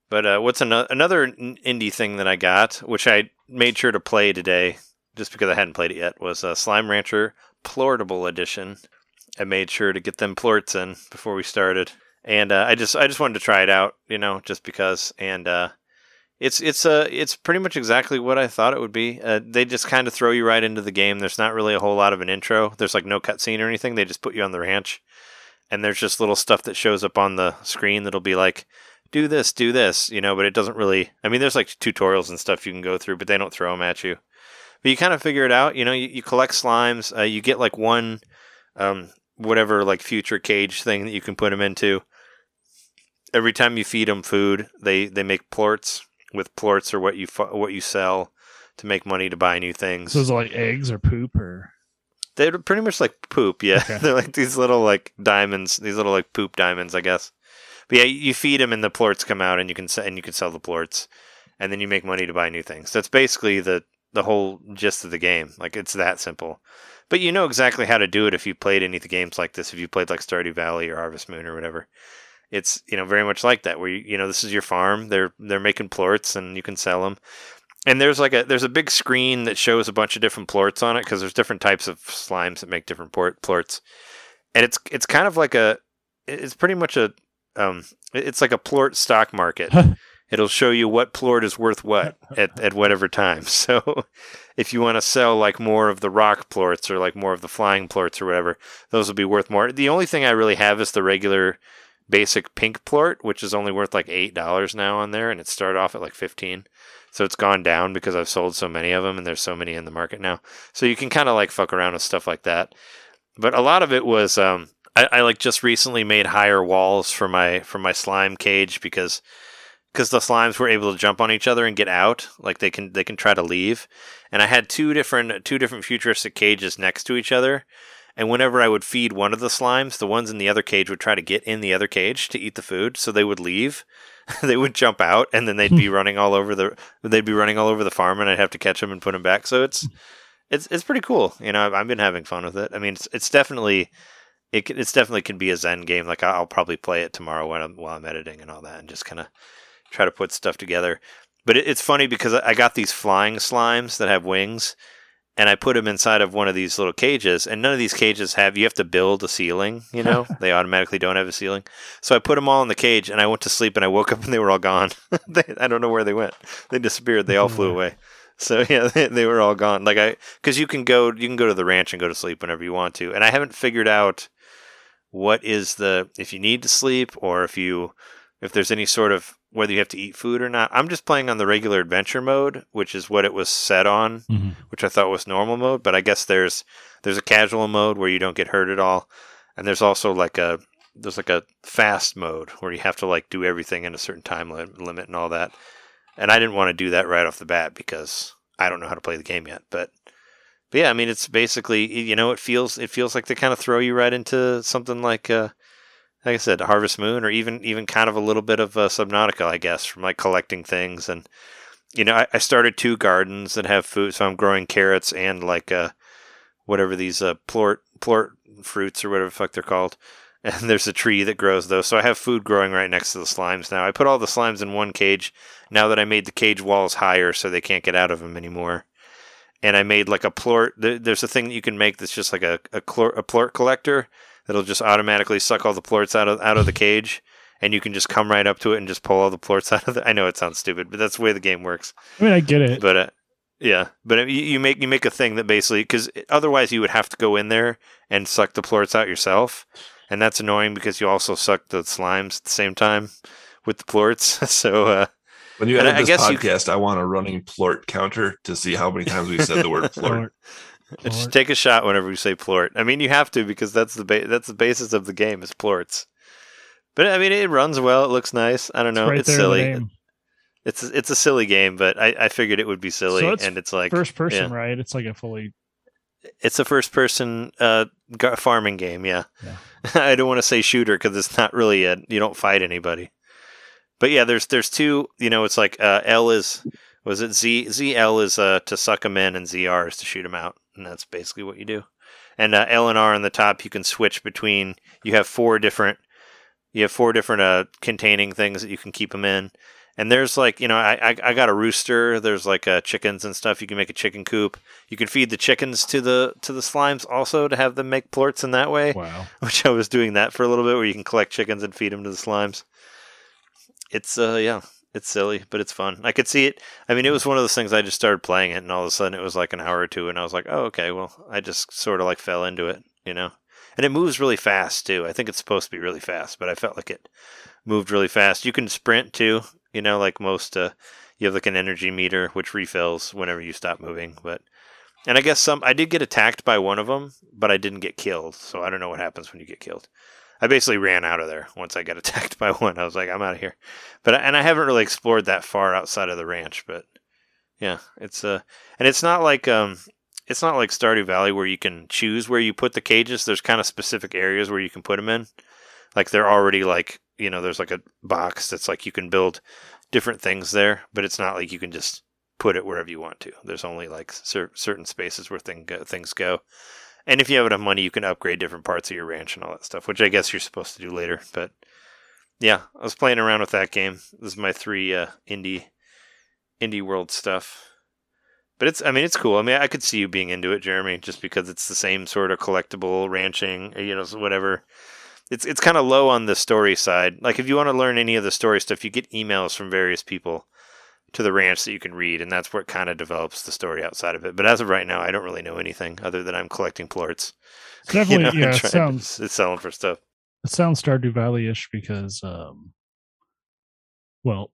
But uh, what's another another indie thing that I got, which I made sure to play today, just because I hadn't played it yet, was uh, Slime Rancher Plortable Edition. I made sure to get them plorts in before we started, and uh, I just I just wanted to try it out, you know, just because. And uh, it's it's uh it's pretty much exactly what I thought it would be. Uh, they just kind of throw you right into the game. There's not really a whole lot of an intro. There's like no cutscene or anything. They just put you on the ranch, and there's just little stuff that shows up on the screen that'll be like, do this, do this, you know. But it doesn't really. I mean, there's like tutorials and stuff you can go through, but they don't throw them at you. But you kind of figure it out. You know, you, you collect slimes. Uh, you get like one um, whatever like future cage thing that you can put them into. Every time you feed them food, they they make plorts. With plorts or what you what you sell to make money to buy new things. So those are like eggs or poop or. They're pretty much like poop, yeah. Okay. They're like these little like diamonds, these little like poop diamonds, I guess. But yeah, you feed them and the plorts come out, and you can and you can sell the plorts, and then you make money to buy new things. That's basically the the whole gist of the game. Like it's that simple. But you know exactly how to do it if you played any of the games like this. If you played like Stardew Valley or Harvest Moon or whatever, it's you know very much like that. Where you, you know this is your farm. They're they're making plorts and you can sell them. And there's like a there's a big screen that shows a bunch of different plorts on it because there's different types of slimes that make different port, plorts. And it's it's kind of like a it's pretty much a um it's like a plort stock market it'll show you what plort is worth what at, at whatever time. So if you want to sell like more of the rock plorts or like more of the flying plorts or whatever, those will be worth more. The only thing I really have is the regular basic pink plort, which is only worth like eight dollars now on there, and it started off at like fifteen. So it's gone down because I've sold so many of them, and there's so many in the market now. So you can kind of like fuck around with stuff like that. But a lot of it was um, I, I like just recently made higher walls for my for my slime cage because because the slimes were able to jump on each other and get out like they can they can try to leave. And i had two different two different futuristic cages next to each other. And whenever i would feed one of the slimes the ones in the other cage would try to get in the other cage to eat the food. So they would leave they would jump out and then they'd be running all over the they'd be running all over the farm and i'd have to catch them and put them back. So it's hmm. it's it's pretty cool. You know i've, I've been having fun with it. I mean it's, it's definitely it, it's definitely can be a zen game. Like i'll probably play it tomorrow when I'm, while i'm editing and all that and just kind of try to put stuff together. But it, it's funny because I got these flying slimes that have wings, and I put them inside of one of these little cages. And none of these cages have you have to build a ceiling. You know, they automatically don't have a ceiling. So I put them all in the cage, and I went to sleep, and I woke up, and they were all gone. they, I don't know where they went. They disappeared. They all flew mm. away. So yeah, they, they were all gone. Like I, because you can go, you can go to the ranch and go to sleep whenever you want to. And I haven't figured out what is the if you need to sleep or if you if there's any sort of whether you have to eat food or not. I'm just playing on the regular adventure mode, which is what it was set on, mm-hmm. which I thought was normal mode. But I guess there's there's a casual mode where you don't get hurt at all, and there's also like a there's like a fast mode where you have to like do everything in a certain time limit and all that. and I didn't want to do that right off the bat because I don't know how to play the game yet. But but yeah, I mean, it's basically you know it feels it feels like they kind of throw you right into something like uh, like I said, Harvest Moon, or even even kind of a little bit of uh, Subnautica, I guess, from like collecting things and you know I, I started two gardens that have food, so I'm growing carrots and like uh whatever these uh plort plort fruits or whatever the fuck they're called. And there's a tree that grows those, so I have food growing right next to the slimes now. I put all the slimes in one cage now that I made the cage walls higher so they can't get out of them anymore and I made like a plort. There's a thing that you can make that's just like a a, clor, a plort collector that'll just automatically suck all the plorts out of out of the cage, and you can just come right up to it and just pull all the plorts out of it. I know it sounds stupid, but that's the way the game works. I mean, I get it, but uh, yeah, but you, you make you make a thing that basically because otherwise you would have to go in there and suck the plorts out yourself, and that's annoying because you also suck the slimes at the same time with the plorts. so uh, when you edit I, this I podcast, you... I want a running plort counter to see how many times we said the word plort. Just take a shot whenever we say plort. I mean, you have to because that's the ba- that's the basis of the game is plorts. But I mean, it runs well. It looks nice. I don't know. It's, right it's silly. It's it's a silly game, but I, I figured it would be silly, so it's and it's like first person, yeah. right? It's like a fully. It's a first person uh, farming game. Yeah, yeah. I don't want to say shooter because it's not really a. You don't fight anybody but yeah, there's there's two. You know, it's like uh, L is was it Z ZL is uh, to suck them in, and ZR is to shoot them out, and that's basically what you do. And uh, L and R on the top, you can switch between. You have four different. You have four different uh, containing things that you can keep them in. And there's like, you know, I, I, I got a rooster. There's like uh, chickens and stuff. You can make a chicken coop. You can feed the chickens to the to the slimes also to have them make plorts in that way. Wow. Which I was doing that for a little bit, where you can collect chickens and feed them to the slimes it's uh yeah, it's silly, but it's fun. I could see it. I mean, it was one of those things I just started playing it, and all of a sudden it was like an hour or two, and I was like, oh okay, well I just sort of like fell into it, you know. And it moves really fast too. I think it's supposed to be really fast, but I felt like it moved really fast. You can sprint too, you know, like most. Uh, you have like an energy meter which refills whenever you stop moving, but. And I guess some I did get attacked by one of them, but I didn't get killed. So I don't know what happens when you get killed. I basically ran out of there once I got attacked by one. I was like, I'm out of here. But and I haven't really explored that far outside of the ranch. But yeah, it's uh, and it's not like um, it's not like Stardew Valley where you can choose where you put the cages. There's kind of specific areas where you can put them in. Like they're already like you know, there's like a box that's like you can build different things there, but it's not like you can just put it wherever you want to. There's only like cer- certain spaces where thing go, things go. And if you have enough money, you can upgrade different parts of your ranch and all that stuff, which I guess you're supposed to do later. But yeah, I was playing around with that game. This is my three uh, indie indie world stuff. But it's I mean it's cool. I mean I could see you being into it, Jeremy, just because it's the same sort of collectible ranching, you know, whatever. It's it's kind of low on the story side. Like if you want to learn any of the story stuff, you get emails from various people to the ranch that you can read, and that's where it kind of develops the story outside of it. But as of right now, I don't really know anything other than I'm collecting plorts. definitely, you know, yeah, it sounds it's selling for stuff. It sounds Stardew Valley ish because, um, well,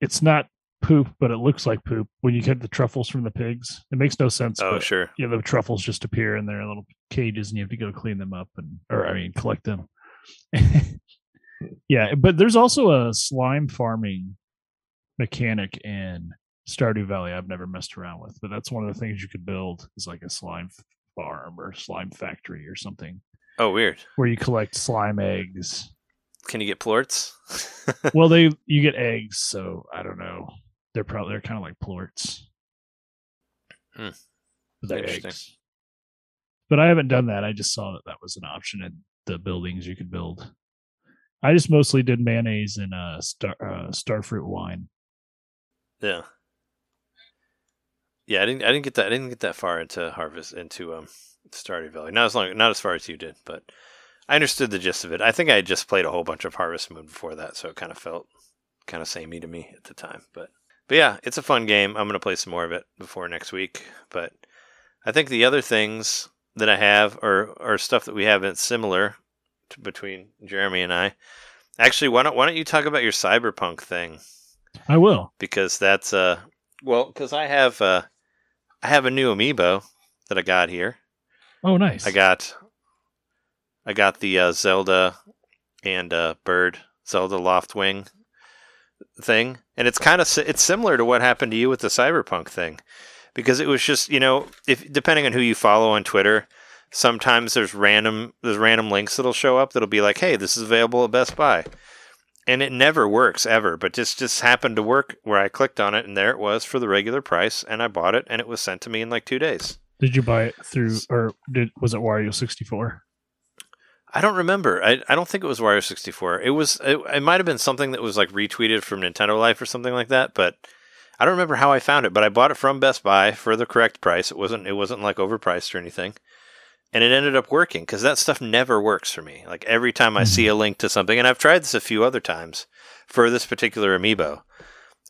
it's not poop, but it looks like poop when you get the truffles from the pigs. It makes no sense. Oh, sure. Yeah, the truffles just appear in their little cages, and you have to go clean them up and, or I mean, collect them. yeah, but there's also a slime farming mechanic in Stardew Valley I've never messed around with, but that's one of the things you could build is like a slime farm or slime factory or something. Oh, weird. Where you collect slime eggs. Can you get plorts? well, they you get eggs, so I don't know. They're probably they're kind of like plorts. Hmm. They're eggs. But I haven't done that. I just saw that that was an option in the buildings you could build. I just mostly did mayonnaise and uh, star uh, starfruit wine. Yeah. Yeah, I didn't. I didn't get that. I didn't get that far into Harvest into um Stardew Valley. Not as long, not as far as you did, but I understood the gist of it. I think I just played a whole bunch of Harvest Moon before that, so it kind of felt kind of samey to me at the time. But but yeah, it's a fun game. I'm gonna play some more of it before next week. But I think the other things that I have are are stuff that we have that's similar to, between Jeremy and I. Actually, why don't why don't you talk about your cyberpunk thing? I will because that's uh well because I have uh I have a new amiibo that I got here. Oh, nice! I got I got the uh, Zelda and uh, Bird Zelda Loftwing thing, and it's kind of it's similar to what happened to you with the Cyberpunk thing, because it was just you know if depending on who you follow on Twitter, sometimes there's random there's random links that'll show up that'll be like, hey, this is available at Best Buy, and it never works ever, but just just happened to work where I clicked on it and there it was for the regular price, and I bought it and it was sent to me in like two days. Did you buy it through, or did was it Wario sixty four? I don't remember. I, I don't think it was Wario 64. It was it, it might have been something that was like retweeted from Nintendo Life or something like that, but I don't remember how I found it, but I bought it from Best Buy for the correct price. It wasn't it wasn't like overpriced or anything. And it ended up working cuz that stuff never works for me. Like every time I mm-hmm. see a link to something and I've tried this a few other times for this particular amiibo.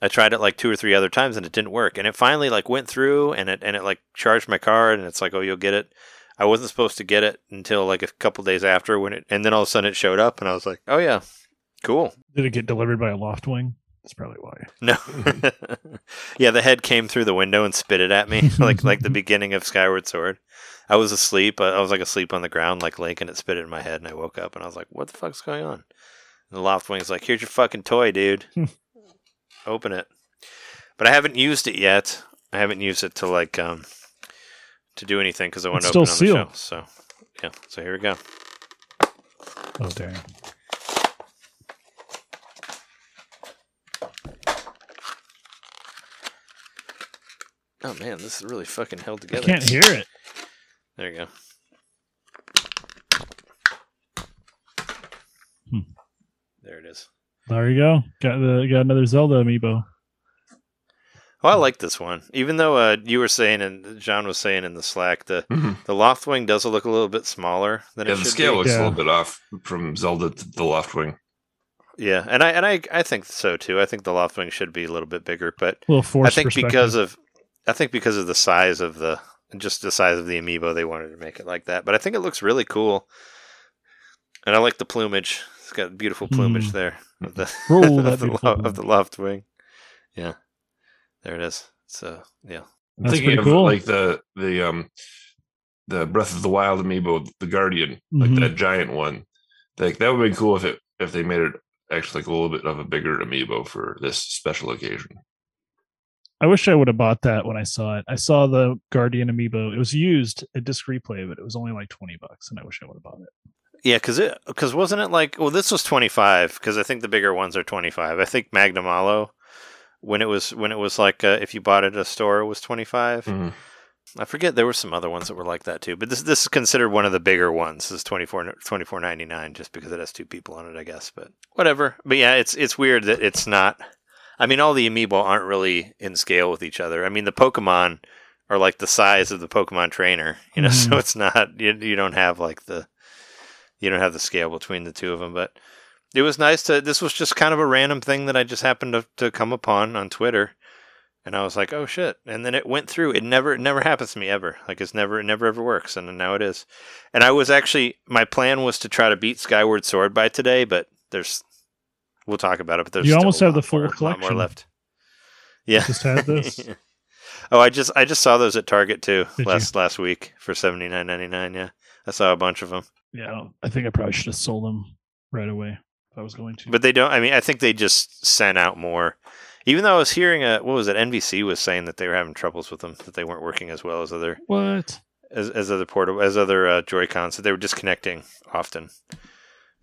I tried it like two or three other times and it didn't work. And it finally like went through and it and it like charged my card and it's like, "Oh, you'll get it." I wasn't supposed to get it until like a couple days after when it, and then all of a sudden it showed up, and I was like, "Oh yeah, cool." Did it get delivered by a Loftwing? That's probably why. No. yeah, the head came through the window and spit it at me, like like the beginning of Skyward Sword. I was asleep. I was like asleep on the ground, like Link, and it spit it in my head, and I woke up and I was like, "What the fuck's going on?" And the Loftwing's like, "Here's your fucking toy, dude. Open it." But I haven't used it yet. I haven't used it to like um to do anything because I want to open on sealed. the show. So yeah, so here we go. Oh damn. Oh man, this is really fucking held together. I can't hear it. There you go. Hmm. There it is. There you go. Got the got another Zelda amiibo. Oh, I like this one, even though uh, you were saying and John was saying in the Slack the mm-hmm. the Loftwing does look a little bit smaller than yeah, it should the scale be. looks yeah. a little bit off from Zelda to the Loftwing. Yeah, and I and I I think so too. I think the Loftwing should be a little bit bigger, but I think because of I think because of the size of the just the size of the amiibo, they wanted to make it like that. But I think it looks really cool, and I like the plumage. It's got beautiful plumage mm. there of the, of, the of the Loftwing. Yeah. There it is. So yeah, I'm That's thinking of cool. like the the um the Breath of the Wild amiibo, the Guardian, like mm-hmm. that giant one. Like that would be cool if it if they made it actually like a little bit of a bigger amiibo for this special occasion. I wish I would have bought that when I saw it. I saw the Guardian amiibo. It was used at disc replay, but it was only like twenty bucks, and I wish I would have bought it. Yeah, because it because wasn't it like well this was twenty five because I think the bigger ones are twenty five. I think Magnum Malo when it was when it was like uh, if you bought it at a store it was 25 mm-hmm. i forget there were some other ones that were like that too but this this is considered one of the bigger ones This is 24 24.99 just because it has two people on it i guess but whatever but yeah it's it's weird that it's not i mean all the amiibo aren't really in scale with each other i mean the pokemon are like the size of the pokemon trainer you know mm-hmm. so it's not you, you don't have like the you don't have the scale between the two of them but it was nice to. This was just kind of a random thing that I just happened to, to come upon on Twitter, and I was like, "Oh shit!" And then it went through. It never, it never happens to me ever. Like it's never, it never ever works, and now it is. And I was actually, my plan was to try to beat Skyward Sword by today, but there's, we'll talk about it. But there's you almost have the full more, collection. more left. Yeah, just had this. oh, I just, I just saw those at Target too Did last you? last week for seventy nine ninety nine. Yeah, I saw a bunch of them. Yeah, I think I probably should have sold them right away. if I was going to. But they don't. I mean, I think they just sent out more. Even though I was hearing a what was it? NBC was saying that they were having troubles with them, that they weren't working as well as other what as as other portable as other uh, Joy Cons. That they were disconnecting often.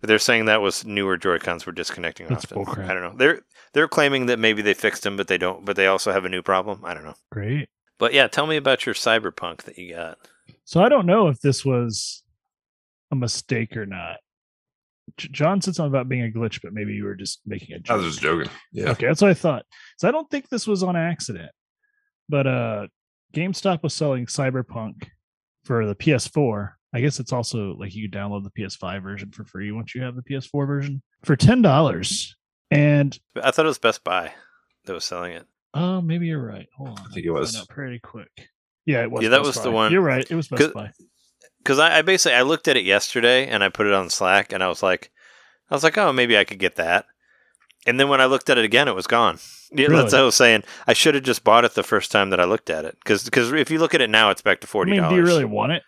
But they're saying that was newer Joy Cons were disconnecting That's often. Bullcrap. I don't know. They're they're claiming that maybe they fixed them, but they don't. But they also have a new problem. I don't know. Great. But yeah, tell me about your cyberpunk that you got. So I don't know if this was a mistake or not. John said something about being a glitch, but maybe you were just making a joke. I was just joking. Yeah. Okay, that's what I thought. So I don't think this was on accident. But uh GameStop was selling Cyberpunk for the PS4. I guess it's also like you can download the PS5 version for free once you have the PS4 version for ten dollars. And I thought it was Best Buy that was selling it. Oh, maybe you're right. Hold on. I think it was pretty quick. Yeah, it was. Yeah, that Best was Buy. the one. You're right. It was Best Buy because I, I, basically I looked at it yesterday and I put it on Slack and I was like, I was like, oh, maybe I could get that. And then when I looked at it again, it was gone. Yeah, really? That's what I was saying. I should have just bought it the first time that I looked at it because because if you look at it now, it's back to forty dollars. I mean, do you really want it?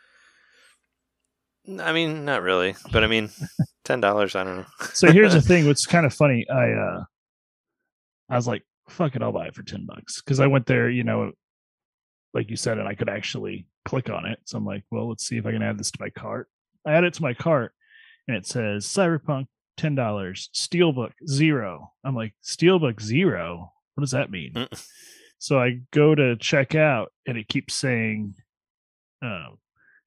I mean, not really, but I mean, ten dollars. I don't know. so here's the thing: what's kind of funny. I uh, I was like, fuck it, I'll buy it for 10 bucks. Cause I went there, you know, like you said, and I could actually click on it. So I'm like, well, let's see if I can add this to my cart. I add it to my cart and it says Cyberpunk $10, Steelbook zero. I'm like, Steelbook zero? What does that mean? Mm. so I go to check out and it keeps saying, um,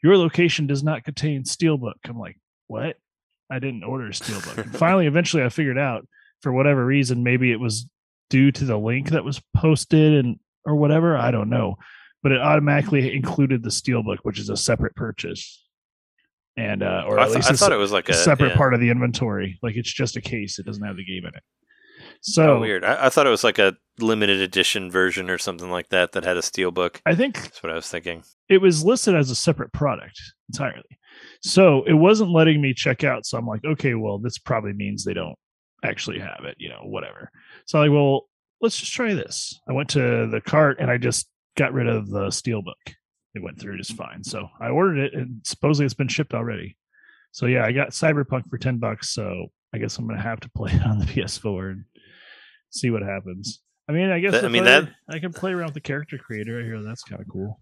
your location does not contain Steelbook. I'm like, what? I didn't order a Steelbook. finally, eventually, I figured out for whatever reason, maybe it was due to the link that was posted and or whatever. I don't know, but it automatically included the Steelbook, which is a separate purchase. And uh, or at I th- least I thought it was like a separate yeah. part of the inventory. Like it's just a case; it doesn't have the game in it. So oh, weird. I-, I, thought it was like a limited edition version or something like that that had a steelbook. I think that's what I was thinking. It was listed as a separate product entirely. So it wasn't letting me check out. So I'm like, okay, well, this probably means they don't actually have it, you know, whatever. So I'm like, well, let's just try this. I went to the cart and I just got rid of the steelbook. It went through just fine. So I ordered it and supposedly it's been shipped already. So yeah, I got Cyberpunk for 10 bucks. So I guess I'm going to have to play it on the PS4 and see what happens. I mean, I guess I mean I, that I can play around with the character creator. I hear that's kind of cool.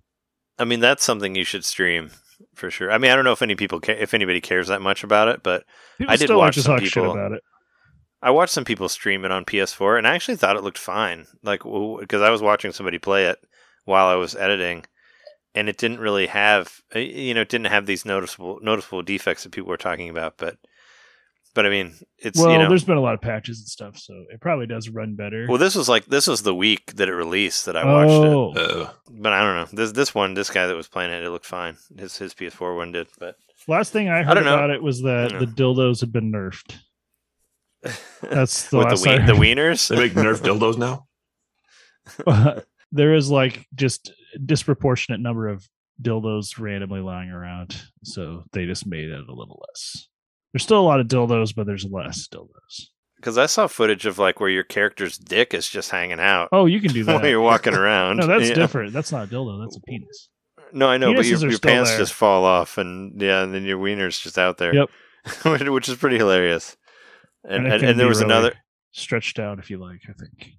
I mean, that's something you should stream for sure. I mean, I don't know if any people ca- if anybody cares that much about it, but people I did watch some people about it. I watched some people stream it on PS4, and I actually thought it looked fine. Like because I was watching somebody play it while I was editing, and it didn't really have you know it didn't have these noticeable noticeable defects that people were talking about, but but I mean, it's well, you know, there's been a lot of patches and stuff, so it probably does run better. Well, this was like this was the week that it released that I watched oh. it. Uh, but I don't know. This this one, this guy that was playing it, it looked fine. His his PS4 one did, but last thing I heard I about it was that the dildos had been nerfed. That's the last the, we- the wieners. They make nerf dildos now. there is like just disproportionate number of dildos randomly lying around, so they just made it a little less. There's still a lot of dildos, but there's less dildos. Because I saw footage of like where your character's dick is just hanging out. Oh, you can do that while you're walking around. no, that's yeah. different. That's not a dildo. That's a penis. No, I know, Penises but your, your pants there. just fall off, and yeah, and then your wiener's just out there. Yep, which is pretty hilarious. And and, and, and there was really another stretched out if you like. I think.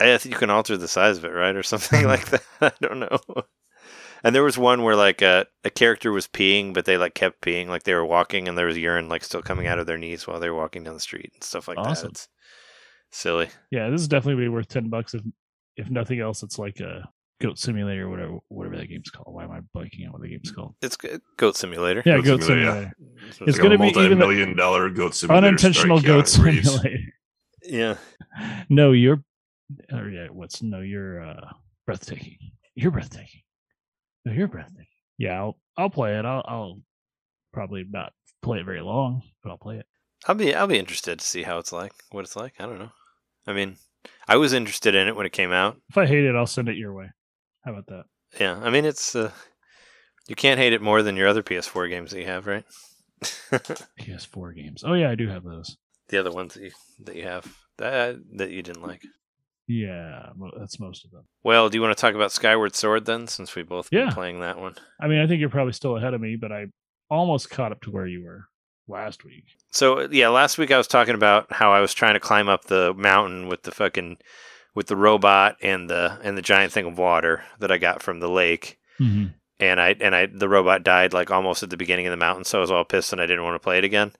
I think you can alter the size of it, right, or something like that. I don't know. And there was one where like a, a character was peeing, but they like kept peeing, like they were walking, and there was urine like still coming out of their knees while they were walking down the street and stuff like awesome. that. It's silly. Yeah, this is definitely worth ten bucks if if nothing else. It's like a goat simulator, or whatever whatever that game's called. Why am I blanking on what the game's called? It's goat simulator. Yeah, goat, goat simulator. simulator. Yeah. it's, it's going to be even million dollar goat simulator. Unintentional goat simulator. Yeah. No, you're. Or yeah, what's no? You're uh, breathtaking. You're breathtaking. No, you're breathtaking. Yeah, I'll I'll play it. I'll I'll probably not play it very long, but I'll play it. I'll be I'll be interested to see how it's like, what it's like. I don't know. I mean, I was interested in it when it came out. If I hate it, I'll send it your way. How about that? Yeah, I mean, it's uh, you can't hate it more than your other PS4 games that you have, right? PS4 games. Oh yeah, I do have those. The other ones that you that you have that that you didn't like. Yeah, that's most of them. Well, do you want to talk about Skyward Sword then, since we both yeah. been playing that one? I mean, I think you're probably still ahead of me, but I almost caught up to where you were last week. So yeah, last week I was talking about how I was trying to climb up the mountain with the fucking with the robot and the and the giant thing of water that I got from the lake. Mm-hmm. And I and I the robot died like almost at the beginning of the mountain, so I was all pissed and I didn't want to play it again.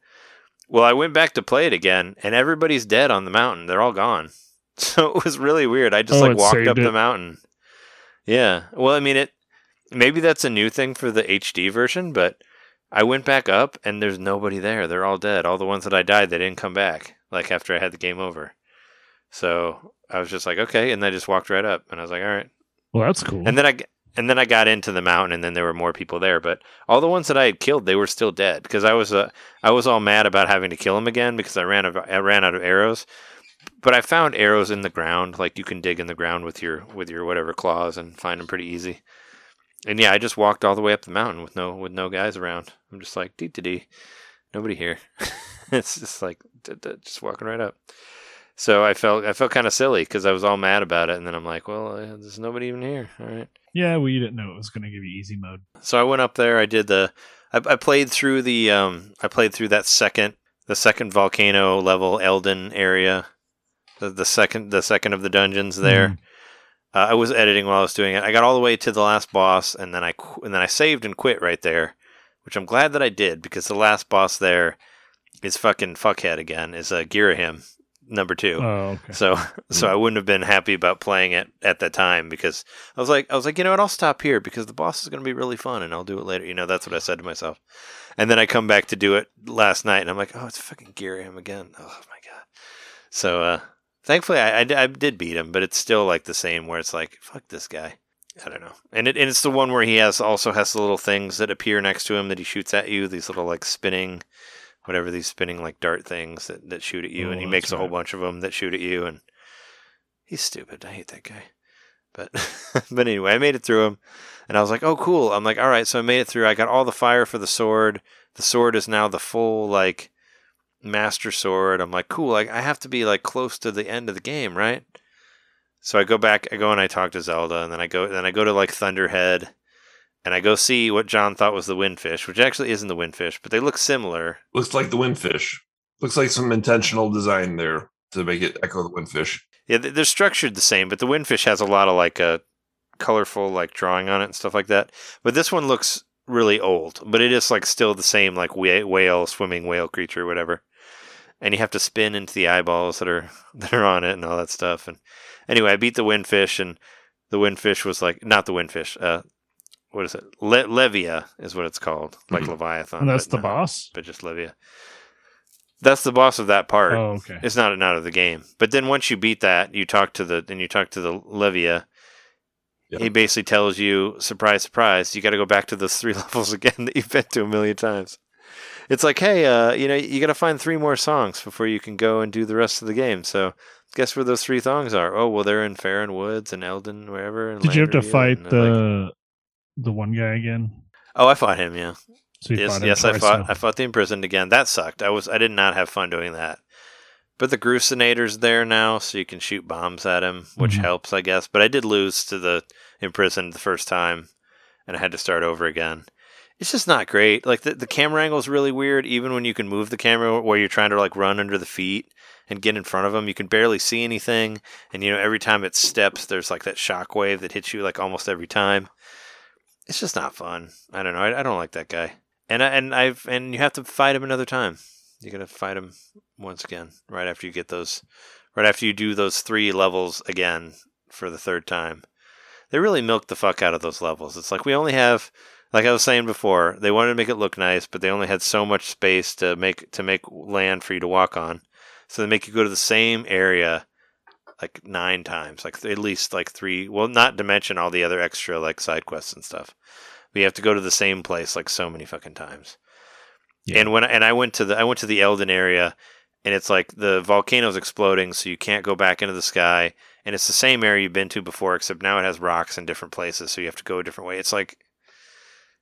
Well, I went back to play it again, and everybody's dead on the mountain. They're all gone. So it was really weird. I just oh, like walked up it. the mountain. Yeah. Well, I mean it maybe that's a new thing for the HD version, but I went back up and there's nobody there. They're all dead. All the ones that I died, they didn't come back like after I had the game over. So I was just like, okay, and I just walked right up and I was like, all right. Well, that's cool. And then I and then I got into the mountain and then there were more people there, but all the ones that I had killed, they were still dead because I was uh, I was all mad about having to kill them again because I ran I ran out of arrows but I found arrows in the ground. Like you can dig in the ground with your with your whatever claws and find them pretty easy. And yeah, I just walked all the way up the mountain with no with no guys around. I'm just like dee dee dee, nobody here. it's just like just walking right up. So I felt I felt kind of silly because I was all mad about it, and then I'm like, well, uh, there's nobody even here. All right. Yeah, well, you didn't know it was going to give you easy mode. So I went up there. I did the. I, I played through the. Um, I played through that second the second volcano level Eldin area the, the second the second of the dungeons there. Mm. Uh, I was editing while I was doing it. I got all the way to the last boss, and then I qu- and then I saved and quit right there, which I'm glad that I did because the last boss there is fucking fuckhead again. Is a uh, Girahim number two. Oh, okay. So so I wouldn't have been happy about playing it at that time because I was like I was like you know what I'll stop here because the boss is going to be really fun and I'll do it later. You know that's what I said to myself. And then I come back to do it last night and I'm like oh it's fucking Girahim again. Oh my god. So uh, Thankfully, I, I, I, did beat him, but it's still like the same where it's like, fuck this guy. I don't know. And, it, and it's the one where he has also has the little things that appear next to him that he shoots at you, these little like spinning, whatever these spinning like dart things that, that shoot at you. Oh, and he makes right. a whole bunch of them that shoot at you. And he's stupid. I hate that guy. But, but anyway, I made it through him and I was like, oh, cool. I'm like, all right. So I made it through. I got all the fire for the sword. The sword is now the full like Master Sword. I'm like, cool. Like, I have to be like close to the end of the game, right? So I go back. I go and I talk to Zelda, and then I go. Then I go to like Thunderhead, and I go see what John thought was the Windfish, which actually isn't the Windfish, but they look similar. Looks like the Windfish. Looks like some intentional design there to make it echo the Windfish. Yeah, they're structured the same, but the Windfish has a lot of like a colorful like drawing on it and stuff like that. But this one looks really old, but it is like still the same like whale, swimming whale creature, whatever and you have to spin into the eyeballs that are that are on it and all that stuff. And anyway, I beat the windfish, and the windfish was like not the windfish. Uh, what is it? Le- Levia is what it's called, like mm-hmm. Leviathan. And that's the boss, but just Levia. That's the boss of that part. Oh, okay. It's not an out of the game. But then once you beat that, you talk to the and you talk to the Levia. Yep. He basically tells you, surprise, surprise, you got to go back to those three levels again that you've been to a million times it's like, hey, uh, you know, you got to find three more songs before you can go and do the rest of the game. So guess where those three songs are? Oh, well, they're in Faron Woods and Eldin, wherever. Did you have to fight the like, the one guy again? Oh, I fought him. Yeah. So yes, yes, I fought. I fought the imprisoned again. That sucked. I was. I did not have fun doing that. But the Groosenator's there now, so you can shoot bombs at him, which mm-hmm. helps, I guess. But I did lose to the imprisoned the first time, and I had to start over again it's just not great. Like the, the camera angle is really weird, even when you can move the camera where you're trying to like run under the feet and get in front of them. You can barely see anything, and you know every time it steps, there's like that shock wave that hits you like almost every time. It's just not fun. I don't know. I, I don't like that guy, and I, and I've and you have to fight him another time. You gotta fight him once again right after you get those, right after you do those three levels again for the third time. They really milk the fuck out of those levels. It's like we only have like I was saying before, they wanted to make it look nice, but they only had so much space to make to make land for you to walk on. So they make you go to the same area like nine times, like at least like three. Well, not to mention all the other extra like side quests and stuff. But you have to go to the same place like so many fucking times. Yeah. And when and I went to the I went to the Eldin area, and it's like the volcano's exploding, so you can't go back into the sky. And it's the same area you've been to before, except now it has rocks in different places, so you have to go a different way. It's like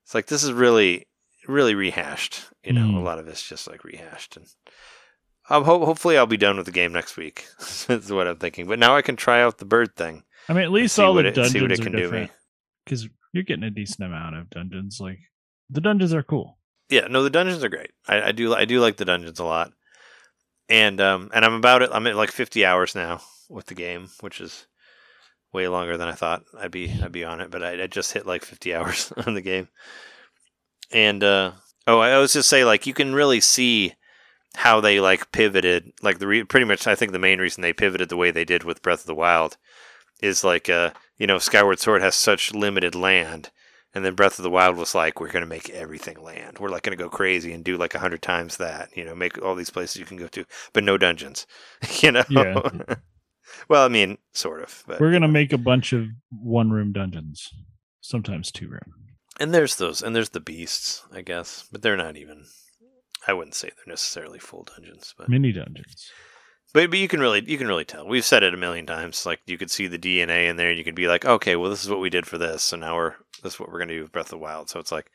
it's like this is really really rehashed. You know, mm. a lot of it's just like rehashed, and I'll ho- hopefully I'll be done with the game next week. That's what I'm thinking. But now I can try out the bird thing. I mean, at least all the it, dungeons see what it can do me. Because you're getting a decent amount of dungeons. Like the dungeons are cool. Yeah, no, the dungeons are great. I, I do I do like the dungeons a lot. And um and I'm about it. I'm at like 50 hours now with the game, which is way longer than I thought I'd be I'd be on it, but I, I just hit like 50 hours on the game. And uh, oh, I was just say like you can really see how they like pivoted. Like the re- pretty much, I think the main reason they pivoted the way they did with Breath of the Wild is like uh, you know Skyward Sword has such limited land. And then Breath of the Wild was like, we're going to make everything land. We're like going to go crazy and do like a hundred times that, you know, make all these places you can go to, but no dungeons, you know? Yeah. Well, I mean, sort of. But, We're gonna make a bunch of one room dungeons, sometimes two room. And there's those, and there's the beasts, I guess, but they're not even. I wouldn't say they're necessarily full dungeons, but mini dungeons. But but you can really you can really tell. We've said it a million times. Like you could see the DNA in there, and you could be like, okay, well, this is what we did for this, so now we're this is what we're gonna do with Breath of the Wild. So it's like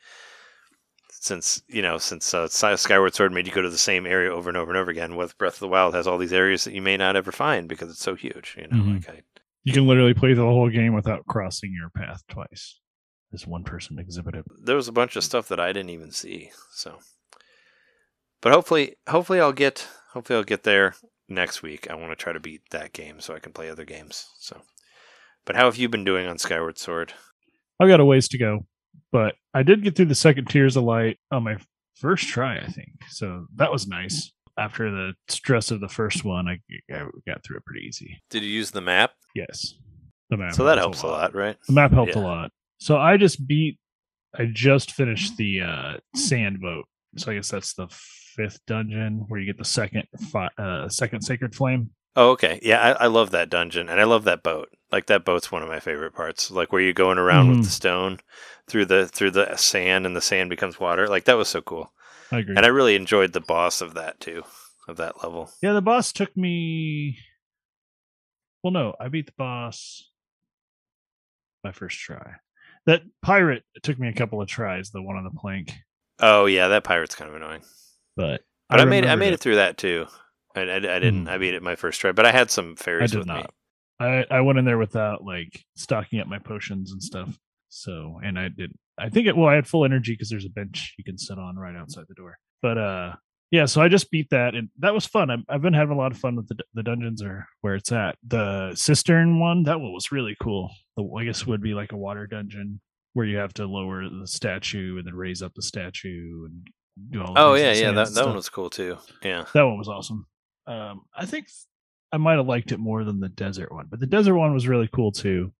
since you know since uh, Skyward Sword made you go to the same area over and over and over again. With Breath of the Wild has all these areas that you may not ever find because it's so huge. You know, mm-hmm. like I, you can literally play the whole game without crossing your path twice. This one person exhibited. There was a bunch of stuff that I didn't even see. So, but hopefully, hopefully I'll get hopefully I'll get there next week. I want to try to beat that game so I can play other games. So, but how have you been doing on Skyward Sword? I've got a ways to go, but I did get through the second Tears of Light on my first try, I think. So that was nice. After the stress of the first one, I, I got through it pretty easy. Did you use the map? Yes, the map. So that helps a lot. a lot, right? The map helped yeah. a lot. So I just beat. I just finished the uh, sand boat. So I guess that's the fifth dungeon where you get the second fi- uh, second sacred flame. Oh, okay. Yeah, I, I, love that dungeon and I love that boat. Like that boat's one of my favorite parts. Like where you're going around mm. with the mm-hmm. stone through the through the sand and the sand becomes water. Like that was so cool. I agree. And I really enjoyed the boss of that too, of that level. Yeah, the boss took me. Well, no, I beat the boss my first try. That pirate took me a couple of tries. The one on the plank. Oh yeah, that pirate's kind of annoying. But but I, I made I made it. it. through that too. I, I, I didn't. Mm. I beat it my first try, but I had some fairies with not. me. I I went in there without like stocking up my potions and stuff. So and I did. I think it. Well, I had full energy because there's a bench you can sit on right outside the door. But uh, yeah. So I just beat that, and that was fun. I've, I've been having a lot of fun with the the dungeons or where it's at. The cistern one, that one was really cool. The I guess would be like a water dungeon where you have to lower the statue and then raise up the statue and do all. Oh yeah, yeah, that that one was cool too. Yeah, that one was awesome. Um, I think I might have liked it more than the desert one, but the desert one was really cool too,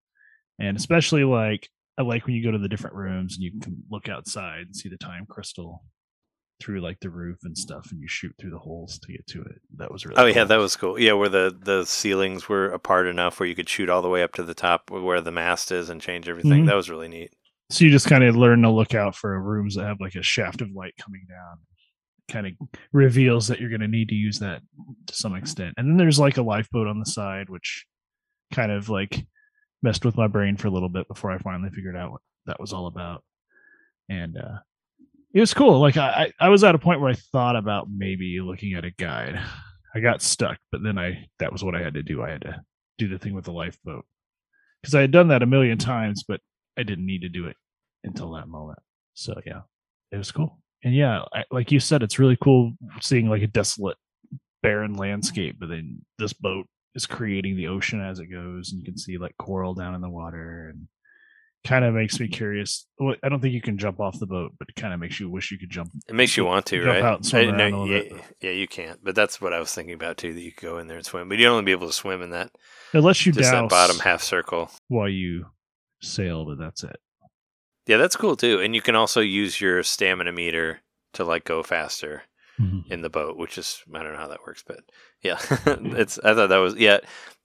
and especially like I like when you go to the different rooms and you can look outside and see the time crystal through like the roof and stuff, and you shoot through the holes to get to it. That was really. Oh cool. yeah, that was cool. Yeah, where the the ceilings were apart enough where you could shoot all the way up to the top where the mast is and change everything. Mm-hmm. That was really neat. So you just kind of learn to look out for rooms that have like a shaft of light coming down. Kind of reveals that you're going to need to use that to some extent. And then there's like a lifeboat on the side, which kind of like messed with my brain for a little bit before I finally figured out what that was all about. And uh, it was cool. Like I, I was at a point where I thought about maybe looking at a guide. I got stuck, but then I that was what I had to do. I had to do the thing with the lifeboat because I had done that a million times, but I didn't need to do it until that moment. So yeah, it was cool. And yeah, I, like you said, it's really cool seeing like a desolate, barren landscape, but then this boat is creating the ocean as it goes, and you can see like coral down in the water, and kind of makes me curious. Well, I don't think you can jump off the boat, but it kind of makes you wish you could jump. It makes you want to, right? I, no, yeah, yeah, you can't. But that's what I was thinking about too. That you could go in there and swim, but you'd only be able to swim in that unless you just that bottom half circle while you sail. But that's it. Yeah, that's cool too. And you can also use your stamina meter to like go faster mm-hmm. in the boat, which is I don't know how that works, but yeah, it's I thought that was yeah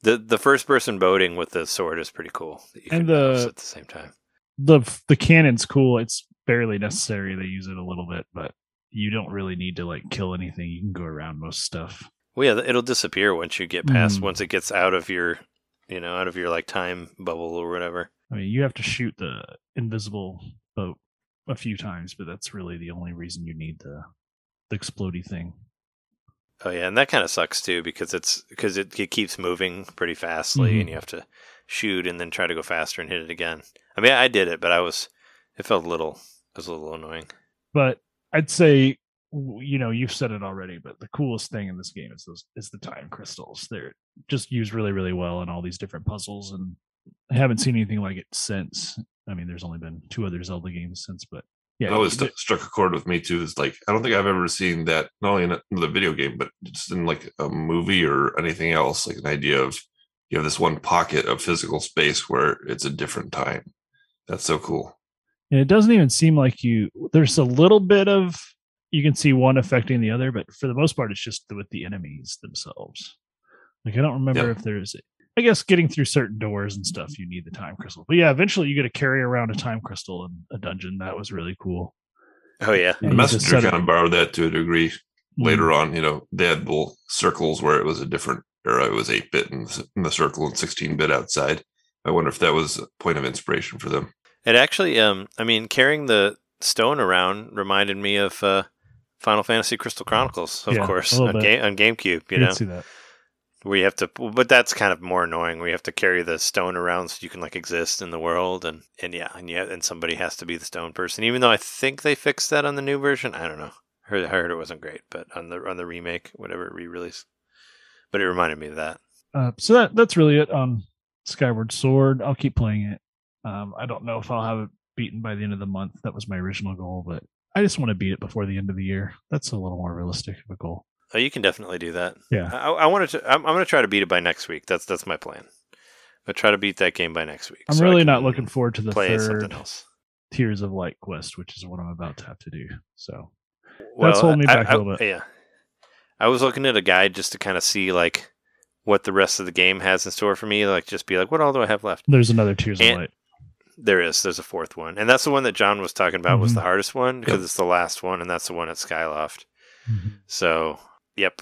the the first person boating with the sword is pretty cool. and the at the same time, the the cannon's cool. It's barely necessary. They use it a little bit, but you don't really need to like kill anything. You can go around most stuff. Well, yeah, it'll disappear once you get past mm. once it gets out of your you know out of your like time bubble or whatever. I mean, you have to shoot the invisible boat a few times, but that's really the only reason you need the the explody thing. Oh yeah, and that kind of sucks too because it's because it, it keeps moving pretty fastly, mm-hmm. and you have to shoot and then try to go faster and hit it again. I mean, I did it, but I was it felt a little it was a little annoying. But I'd say you know you've said it already, but the coolest thing in this game is those is the time crystals. They're just used really really well in all these different puzzles, and I haven't seen anything like it since. I mean, there's only been two other Zelda games since, but yeah, that always st- struck a chord with me too. Is like I don't think I've ever seen that not only in the video game, but just in like a movie or anything else. Like an idea of you have this one pocket of physical space where it's a different time. That's so cool. And it doesn't even seem like you. There's a little bit of you can see one affecting the other, but for the most part, it's just with the enemies themselves. Like I don't remember if there's I guess getting through certain doors and stuff, you need the time crystal. But yeah, eventually you get to carry around a time crystal in a dungeon. That was really cool. Oh yeah, the messenger kind of borrowed that to a degree. Mm-hmm. Later on, you know, they had little circles where it was a different era. It was eight bit in, in the circle and sixteen bit outside. I wonder if that was a point of inspiration for them. It actually, um, I mean, carrying the stone around reminded me of uh, Final Fantasy Crystal Chronicles, of yeah, course, on, Ga- on GameCube. You know, see that you have to but that's kind of more annoying you have to carry the stone around so you can like exist in the world and and yeah and yeah and somebody has to be the stone person even though i think they fixed that on the new version i don't know I heard, I heard it wasn't great but on the on the remake whatever re-release but it reminded me of that. Uh, so that that's really it on Skyward Sword. I'll keep playing it. Um, I don't know if I'll have it beaten by the end of the month. That was my original goal, but I just want to beat it before the end of the year. That's a little more realistic of a goal. Oh, you can definitely do that. Yeah, I, I wanted to. I'm, I'm going to try to beat it by next week. That's that's my plan. But try to beat that game by next week. I'm so really not looking forward to the play third something else. Tears of Light quest, which is what I'm about to have to do. So well, that's holding me back I, a little bit. Yeah, I was looking at a guide just to kind of see like what the rest of the game has in store for me. Like, just be like, what all do I have left? There's another Tears and, of Light. There is. There's a fourth one, and that's the one that John was talking about. Mm-hmm. Was the hardest one because yep. it's the last one, and that's the one at Skyloft. Mm-hmm. So, yep.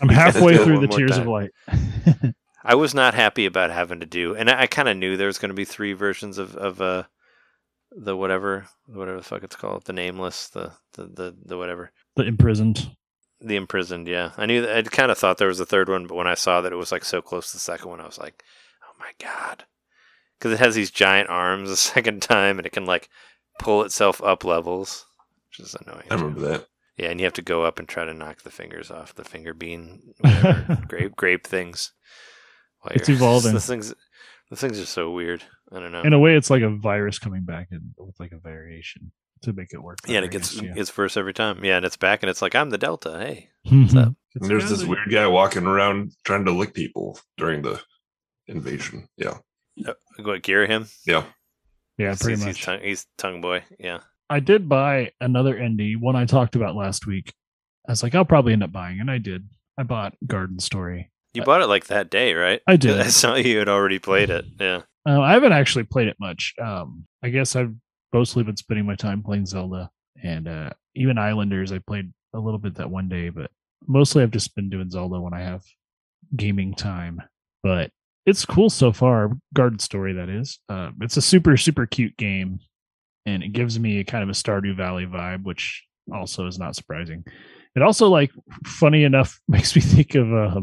I'm halfway through the Tears time. of Light. I was not happy about having to do, and I, I kind of knew there was going to be three versions of of uh, the whatever, whatever the fuck it's called, the nameless, the the the, the whatever, the imprisoned. The imprisoned, yeah. I knew. I kind of thought there was a third one, but when I saw that it was like so close to the second one, I was like, "Oh my god!" Because it has these giant arms the second time, and it can like pull itself up levels, which is annoying. I remember that. Yeah, and you have to go up and try to knock the fingers off the finger bean, whatever, grape grape things. It's evolving. The things, the things are so weird. I don't know. In a way, it's like a virus coming back and with like a variation to make it work. Yeah, and it gets guess, yeah. gets first every time. Yeah, and it's back, and it's like I'm the Delta. Hey, what's up? there's this weird guy walking around trying to lick people during the invasion. Yeah. Uh, what Girahim? Yeah. Yeah, pretty he's, much. He's tongue, he's tongue boy. Yeah. I did buy another indie, one I talked about last week. I was like, I'll probably end up buying, and I did. I bought Garden Story. You bought it like that day, right? I did. I saw you had already played it. Yeah. Uh, I haven't actually played it much. Um, I guess I've mostly been spending my time playing Zelda and uh, even Islanders. I played a little bit that one day, but mostly I've just been doing Zelda when I have gaming time. But it's cool so far. Garden Story, that is. Uh, it's a super super cute game and it gives me a kind of a Stardew Valley vibe, which also is not surprising. It also, like, funny enough, makes me think of uh,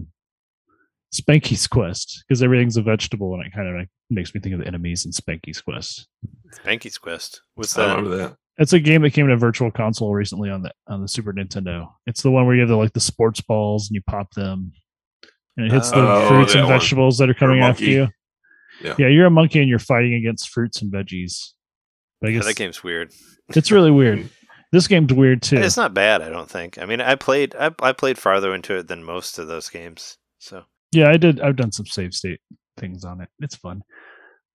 Spanky's Quest because everything's a vegetable, and it kind of like makes me think of the enemies in Spanky's Quest. Spanky's Quest. What's that? I remember that. It's a game that came to Virtual Console recently on the on the Super Nintendo. It's the one where you have the like the sports balls and you pop them, and it hits the Oh, fruits that and one. vegetables that are coming after you. Yeah. yeah, you're a monkey and you're fighting against fruits and veggies. But I Yeah, guess that game's weird. it's really weird. This game's weird too. It's not bad, I don't think. I mean, I played I, I played farther into it than most of those games. So Yeah, I did. I've done some save state things on it. It's fun.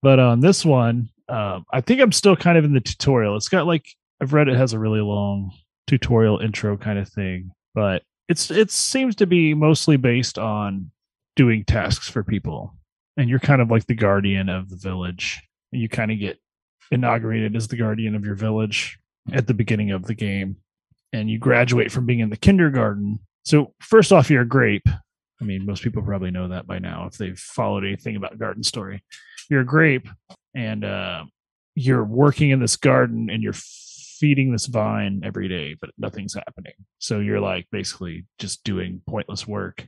But on this one, um, I think I'm still kind of in the tutorial. It's got like I've read it has a really long tutorial intro kind of thing, but it's it seems to be mostly based on doing tasks for people, and you're kind of like the guardian of the village. And you kind of get inaugurated as the guardian of your village at the beginning of the game, and you graduate from being in the kindergarten. So first off, you're a grape, I mean, most people probably know that by now if they've followed anything about Garden Story. You're a grape, and uh, you're working in this garden, and you're feeding this vine every day, but nothing's happening. So you're like basically just doing pointless work.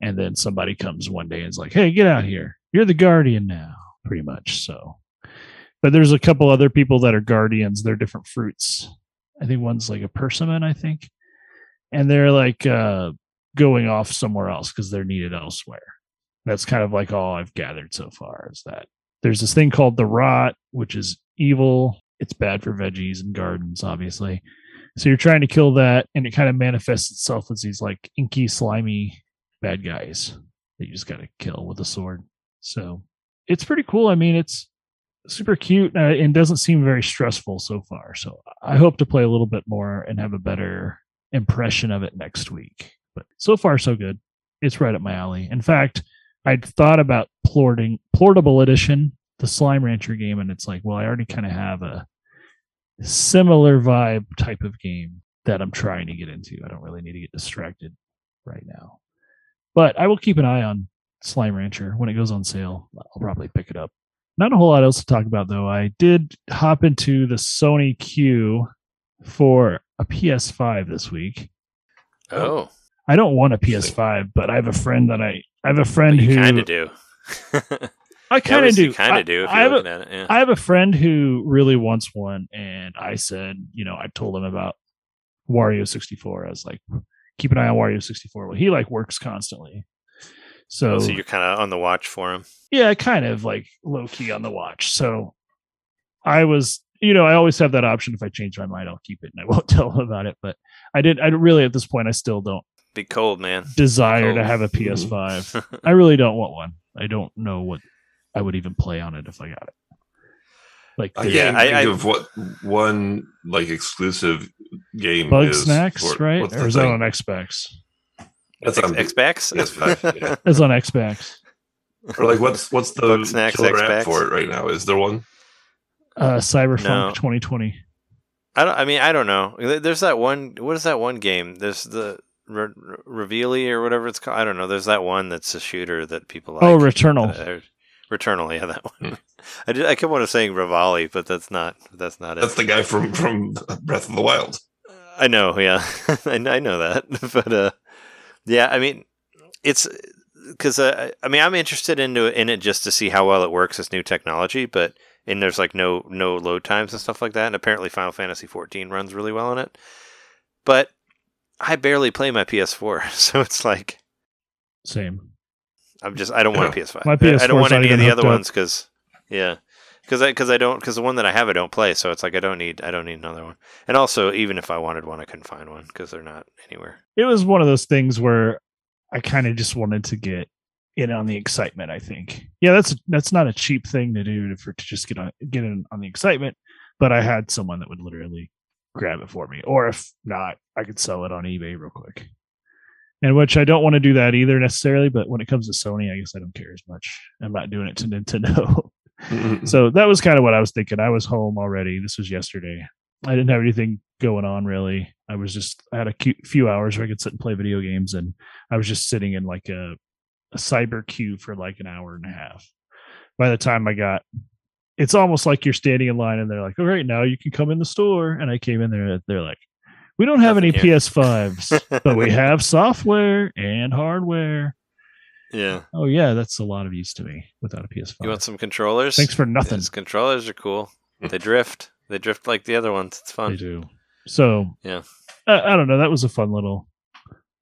And then somebody comes one day and is like, "Hey, get out here! You're the guardian now." Pretty much. So, but there's a couple other people that are guardians. They're different fruits. I think one's like a persimmon. I think, and they're like. uh going off somewhere else because they're needed elsewhere. That's kind of like all I've gathered so far is that there's this thing called the rot, which is evil. It's bad for veggies and gardens, obviously. So you're trying to kill that, and it kind of manifests itself as these like inky, slimy bad guys that you just got to kill with a sword. So it's pretty cool. I mean, it's super cute uh, and doesn't seem very stressful so far. So I hope to play a little bit more and have a better impression of it next week. But so far, so good. It's right up my alley. In fact, I'd thought about porting Plortable edition, the Slime Rancher game, and it's like, well, I already kind of have a similar vibe type of game that I'm trying to get into. I don't really need to get distracted right now. But I will keep an eye on Slime Rancher when it goes on sale. I'll probably pick it up. Not a whole lot else to talk about though. I did hop into the Sony queue for a PS5 this week. Oh, I don't want a PS5, but I have a friend that I I have a friend you who kind of do. I kind of do. Kind of do if I have a- at it. Yeah. I have a friend who really wants one, and I said, you know, I told him about Wario 64. I was like, keep an eye on Wario sixty four. Well, he like works constantly, so so you're kind of on the watch for him. Yeah, kind of like low key on the watch. So I was, you know, I always have that option. If I change my mind, I'll keep it and I won't tell him about it. But I did. I really at this point, I still don't be cold, man. Desire cold. to have a PS5. I really don't want one. I don't know what I would even play on it if I got it. Like I yeah, I, think I, of what one like exclusive game Bug Snacks, for, right? Or is that on Xbox? That's X- on Xbox. PS5, yeah. it's on Xbox. Or like, what's what's the Bugsnax killer Xbox? app for it right now? Is there one? Uh, Cyberpunk no. 2020. I don't. I mean, I don't know. There's that one. What is that one game? There's the Re- Revealy or whatever it's called. I don't know. There's that one that's a shooter that people oh, like. Oh, Returnal. Uh, Returnal, yeah, that one. Hmm. I, did, I kept on saying Revali, but that's not that's not that's it. That's the guy from from Breath of the Wild. I know, yeah, I, I know that, but uh, yeah, I mean, it's because uh, I mean I'm interested into in it just to see how well it works as new technology, but and there's like no no load times and stuff like that, and apparently Final Fantasy 14 runs really well on it, but I barely play my PS4, so it's like same. I'm just I don't want a PS5. My PS4 I don't want any of the other up. ones because yeah, because I because I don't because the one that I have I don't play, so it's like I don't need I don't need another one. And also, even if I wanted one, I couldn't find one because they're not anywhere. It was one of those things where I kind of just wanted to get in on the excitement. I think yeah, that's that's not a cheap thing to do to, for to just get on get in on the excitement. But I had someone that would literally grab it for me, or if not, I could sell it on eBay real quick and which I don't want to do that either necessarily. But when it comes to Sony, I guess I don't care as much. I'm not doing it to Nintendo. Mm-hmm. so that was kind of what I was thinking. I was home already. This was yesterday. I didn't have anything going on really. I was just I had a few hours where I could sit and play video games, and I was just sitting in like a, a cyber queue for like an hour and a half. By the time I got, it's almost like you're standing in line, and they're like, "All right, now you can come in the store." And I came in there, they're like, we don't have Nothing any here. PS5s, but we have software and hardware. Yeah. Oh yeah, that's a lot of use to me without a PS5. You want some controllers? Thanks for nothing. These controllers are cool. They drift. They drift like the other ones. It's fun. They do. So yeah, I, I don't know. That was a fun little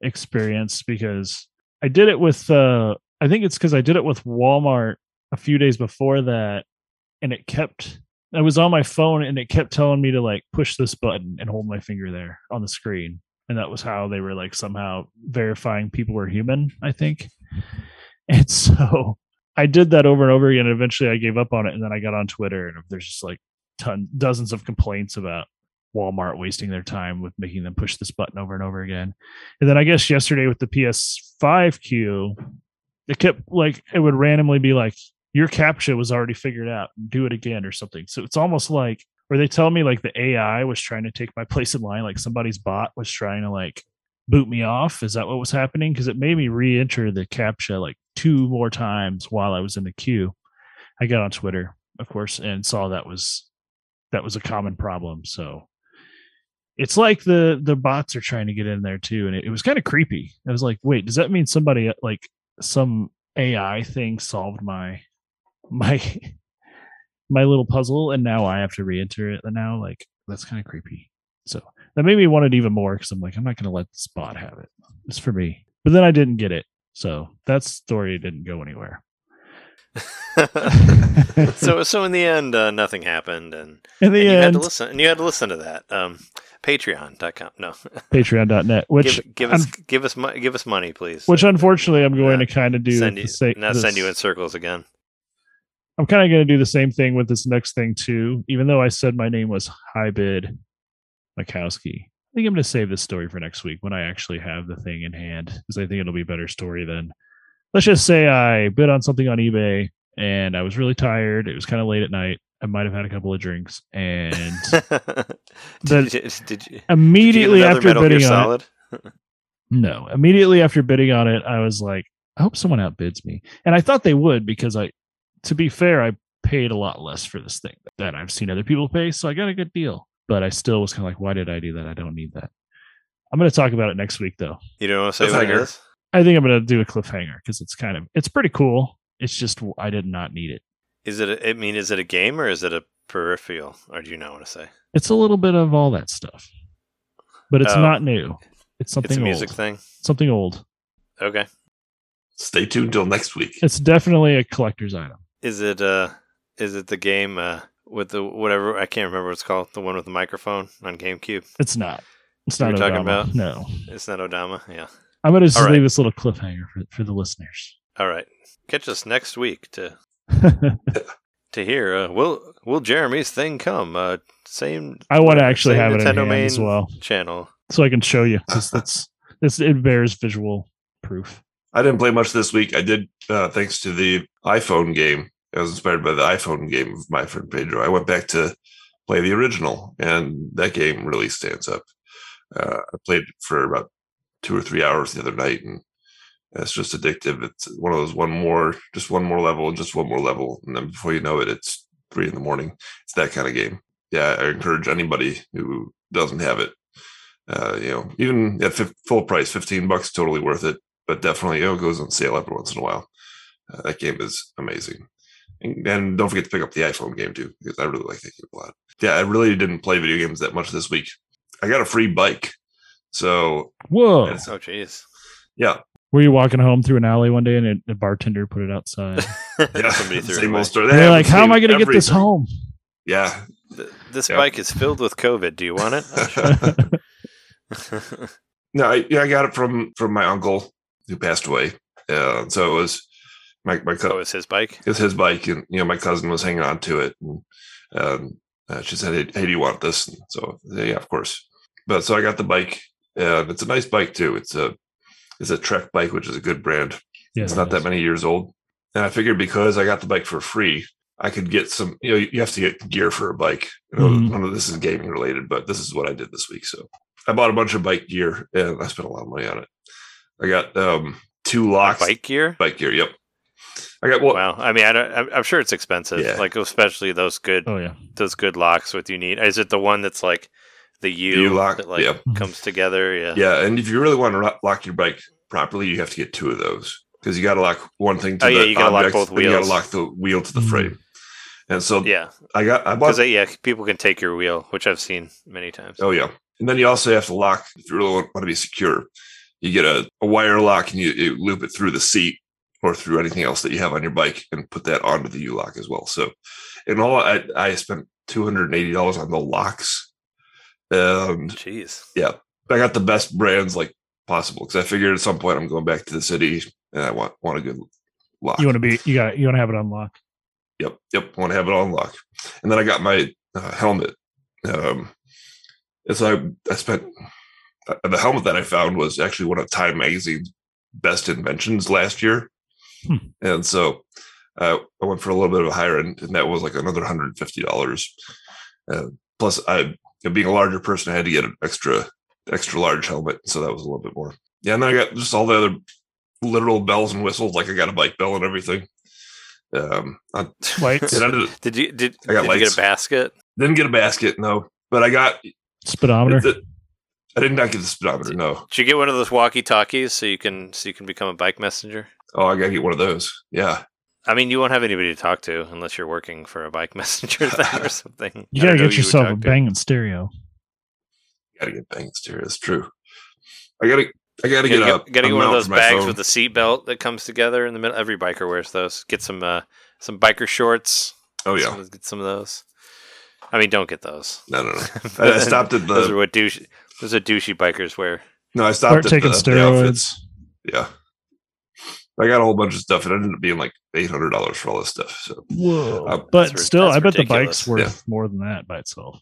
experience because I did it with. uh I think it's because I did it with Walmart a few days before that, and it kept I was on my phone and it kept telling me to like push this button and hold my finger there on the screen. And that was how they were like somehow verifying people were human, I think. And so I did that over and over again. And eventually I gave up on it. And then I got on Twitter and there's just like ton dozens of complaints about Walmart wasting their time with making them push this button over and over again. And then I guess yesterday with the PS5 queue, it kept like it would randomly be like your captcha was already figured out. Do it again or something. So it's almost like where they tell me like the AI was trying to take my place in line, like somebody's bot was trying to like boot me off. Is that what was happening? Because it made me re-enter the captcha like two more times while I was in the queue. I got on Twitter, of course, and saw that was that was a common problem. So it's like the the bots are trying to get in there too, and it, it was kind of creepy. I was like, wait, does that mean somebody like some AI thing solved my my my little puzzle and now I have to re-enter it and now like that's kind of creepy. So that made me want it even more because I'm like, I'm not gonna let the spot have it. It's for me. But then I didn't get it. So that story didn't go anywhere. so so in the end uh, nothing happened and, in the and end, you had to listen and you had to listen to that um patreon.com no patreon.net which give, give us give us give us money please which unfortunately i'm going to kind of do send you, sa- not this, send you in circles again I'm kind of going to do the same thing with this next thing too. Even though I said my name was Hybid Mikowski, I think I'm going to save this story for next week when I actually have the thing in hand because I think it'll be a better story than. Let's just say I bid on something on eBay and I was really tired. It was kind of late at night. I might have had a couple of drinks and did, you, did you, immediately did after bidding Solid? on it. no, immediately after bidding on it, I was like, I hope someone outbids me, and I thought they would because I to be fair, I paid a lot less for this thing that I've seen other people pay, so I got a good deal. But I still was kind of like, why did I do that? I don't need that. I'm going to talk about it next week, though. You don't want to say what it is? I think I'm going to do a cliffhanger because it's kind of it's pretty cool. It's just I did not need it. Is it? A, I mean, is it a game or is it a peripheral? Or do you not want to say? It's a little bit of all that stuff, but it's oh. not new. It's something It's a music old. thing. Something old. Okay. Stay tuned till next week. It's definitely a collector's item. Is it uh is it the game uh with the whatever I can't remember what it's called, the one with the microphone on GameCube? It's not. It's You not were talking Odama. about? No. It's not Odama. Yeah. I'm gonna just All right. leave this little cliffhanger for, for the listeners. All right. Catch us next week to to hear uh, will will Jeremy's thing come? Uh same I want to actually same have it in Nintendo main as well, channel. so I can show you. 'cause That's it's it bears visual proof. I didn't play much this week. I did, uh, thanks to the iPhone game. I was inspired by the iPhone game of my friend Pedro. I went back to play the original, and that game really stands up. Uh, I played for about two or three hours the other night, and it's just addictive. It's one of those one more, just one more level, just one more level, and then before you know it, it's three in the morning. It's that kind of game. Yeah, I encourage anybody who doesn't have it. Uh, you know, even at fif- full price, fifteen bucks, totally worth it but definitely you know, it goes on sale every once in a while. Uh, that game is amazing. And, and don't forget to pick up the iPhone game too, because I really like that game a lot. Yeah, I really didn't play video games that much this week. I got a free bike. So Whoa! It's- Oh jeez. yeah, Were you walking home through an alley one day and a, a bartender put it outside? yeah. Somebody threw it same away. old story. They're like, "How am I going to get this home?" Yeah. Th- This Yeah. bike is filled with COVID. Do you want it? No, I, yeah, I got it from from my uncle who passed away. Uh, so it was my my oh, cousin. it's his bike. It's his bike, and you know my cousin was hanging on to it, and um, uh, she said, hey, "Hey, do you want this?" And so yeah, of course. But so I got the bike, and it's a nice bike too. It's a it's a Trek bike, which is a good brand. Yeah, it's not that many years old, and I figured because I got the bike for free, I could get some. You know, you have to get gear for a bike. You know, Mhm. None of this is gaming related, but this is what I did this week. So I bought a bunch of bike gear, and I spent a lot of money on it. I got um two locks, Bike gear. bike gear. Yep. I got well, Wow. I mean, I don't, I'm, I'm sure it's expensive. Yeah. Like especially those good Oh yeah. those good locks with you need. Is it the one that's like the U, U-lock, that like yeah. comes together? Yeah. Yeah, and if you really want to lock your bike properly, you have to get two of those because you got to lock one thing to Oh, the yeah, you gotta lock both and You got to lock the wheel to the Mhm. frame. And so Yeah. I got I Because bought. yeah, people can take your wheel, which I've seen many times. oh yeah, and then you also have to lock if you really want, want to be secure. You get a, a wire lock and you, you loop it through the seat or through anything else that you have on your bike and put that onto the U lock as well. So in all, I, I spent two hundred and eighty dollars on the locks. And Jeez. yeah, I got the best brands like possible because I figured at some point I'm going back to the city and I want want a good lock. You want to be you got you want to have it on lock. Yep, yep. Want to have it on lock. And then I got my uh, helmet. Um, and so I, I spent uh, the helmet that I found was actually one of Time Magazine's best inventions last year. Hmm. And so uh, I went for a little bit of a higher end, and that was like another hundred fifty dollars. Uh, plus, I being a larger person, I had to get an extra extra large helmet, so that was a little bit more. Yeah, and then I got just all the other literal bells and whistles, like I got a bike bell and everything. Um, I, Lights, it ended, Did you did, I got did you get a basket? didn't get a basket, no, but I got. speedometer. the- I did not get the speedometer, no. Did you get one of those walkie talkies so you can so you can become a bike messenger? Oh, I gotta get one of those. Yeah, I mean, you won't have anybody to talk to unless you're working for a bike messenger thing or something. You gotta get who would yourself a talk to. banging stereo. gotta get banging stereo. It's true. I gotta, I gotta You get gotta a, get, gotta get one of those bags phone. with the seat belt that comes together in the middle. Every biker wears those. Get some uh, some biker shorts. Oh yeah, Some- get some of those. I mean, don't get those. no, no, no. I, I stopped at those are what douche. Those are douchey bikers wear. No, I stopped Start at taking the, the steroids. outfits. Yeah, I got a whole bunch of stuff. And it ended up being like eight hundred dollars for all this stuff. So Whoa! Uh, but that's still, that's I bet the bike's worth Yeah. more than that by itself.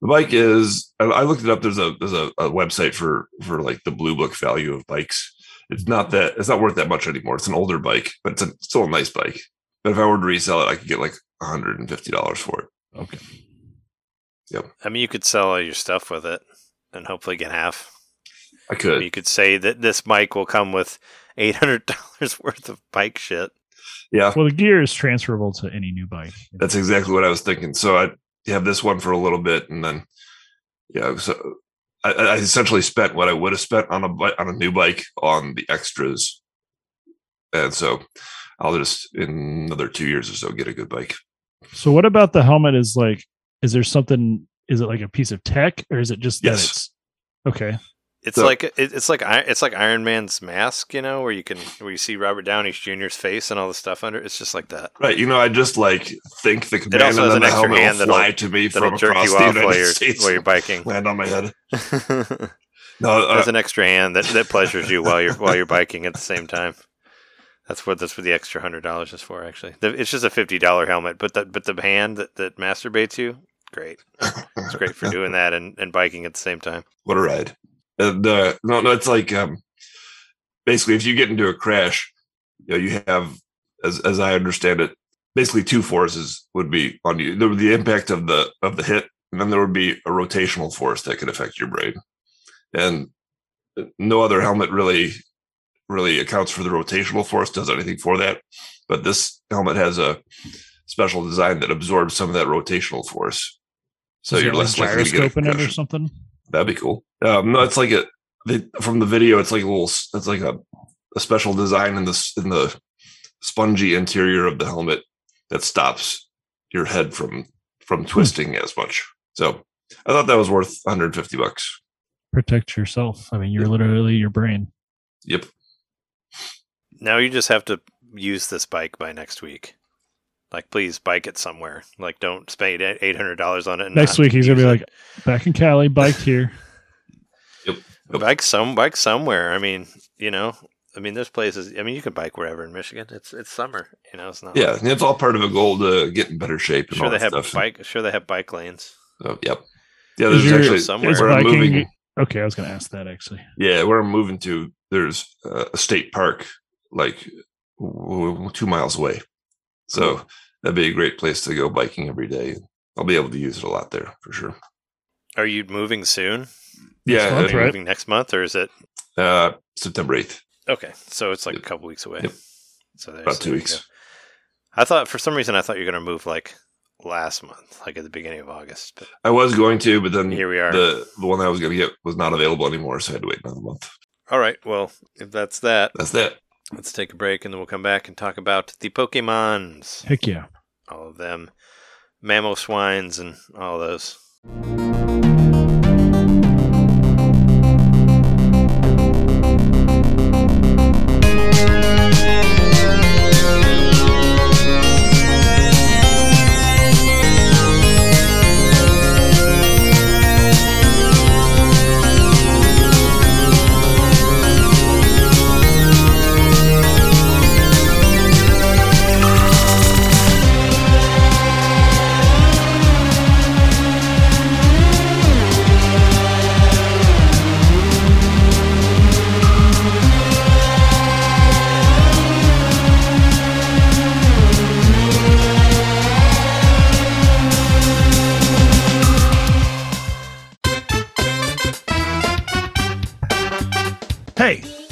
the bike is. I, I looked it up. There's a there's a, a website for for like the blue book value of bikes. It's not that it's not worth that much anymore. It's an older bike, but it's a, still a nice bike. But if I were to resell it, I could get like one hundred and fifty dollars for it. Okay. Yep. I mean, you could sell all your stuff with it and hopefully get half. I could. You could say that this bike will come with eight hundred dollars worth of bike shit. Yeah, Well, the gear is transferable to any new bike. That's exactly what I was thinking. So I have this one for a little bit, and then yeah, so I, I essentially spent what I would have spent on a bi- on a new bike on the extras, and so I'll just in another two years or so get a good bike. So, what about the helmet? Is like, is there something? Is it like a piece of tech, or is it just that Yes. it's okay? It's so, like it's like it's like Iron Man's mask, you know, where you can where you see Robert Downey Jr.'s face and all the stuff under. It's just like that, right? You know, I just like think the command and then the helmet will fly to me from across the United while you're, States while you're biking, land on my head. no, uh, there's an extra hand that, that pleasures you while you're while you're biking at the same time. That's what that's what the extra hundred dollars is for. Actually, it's just a fifty dollar helmet, but the but the hand that, that masturbates you, great. It's great for doing that and, and biking at the same time. What a ride! Uh, the no, no, it's like um, basically if you get into a crash, you know, you have, as as I understand it, basically two forces would be on you. There would be the impact of the of the hit, and then there would be a rotational force that could affect your brain. And no other helmet really really accounts for the rotational force, does anything for that. But this helmet has a special design that absorbs some of that rotational force. So you're less like likely to get a in it or something. That'd be cool. Um, no, it's like a from the video. It's like a little. It's like a, a special design in the in the spongy interior of the helmet that stops your head from from hmm. twisting as much. So I thought that was worth 150 bucks. Protect yourself. I mean, you're yep. literally your brain. Yep. Now you just have to use this bike by next week. Like, please bike it somewhere. Like, don't spend eight hundred dollars on it. Next week he's gonna be like, back in Cali, biked here. yep. Bike some, bike somewhere. I mean, you know, I mean, there's places. I mean, you can bike wherever in Michigan. It's it's summer. You know, it's not. Yeah, like, it's all part of a goal to get in better shape. sure, they have stuff. bike. Sure, they have bike lanes. Oh, yep. Yeah, there's actually somewhere. Where I'm moving. Okay, I was going to ask that actually. Yeah, where I'm moving to, there's a state park like two miles away. So that'd be a great place to go biking every day. I'll be able to use it a lot there for sure. Are you moving soon? Yeah, month, right? moving next month, or is it uh, September eighth? Okay, so it's like yep. a couple weeks away. Yep. So about two weeks. I thought for some reason I thought you were going to move like last month, like at the beginning of August. But I was going to, but then here we are. The the one I was going to get was not available anymore, so I had to wait another month. All right. Well, if that's that, that's that. Let's take a break and then we'll come back and talk about the Pokemons. Heck yeah. All of them. Mamoswines and all those.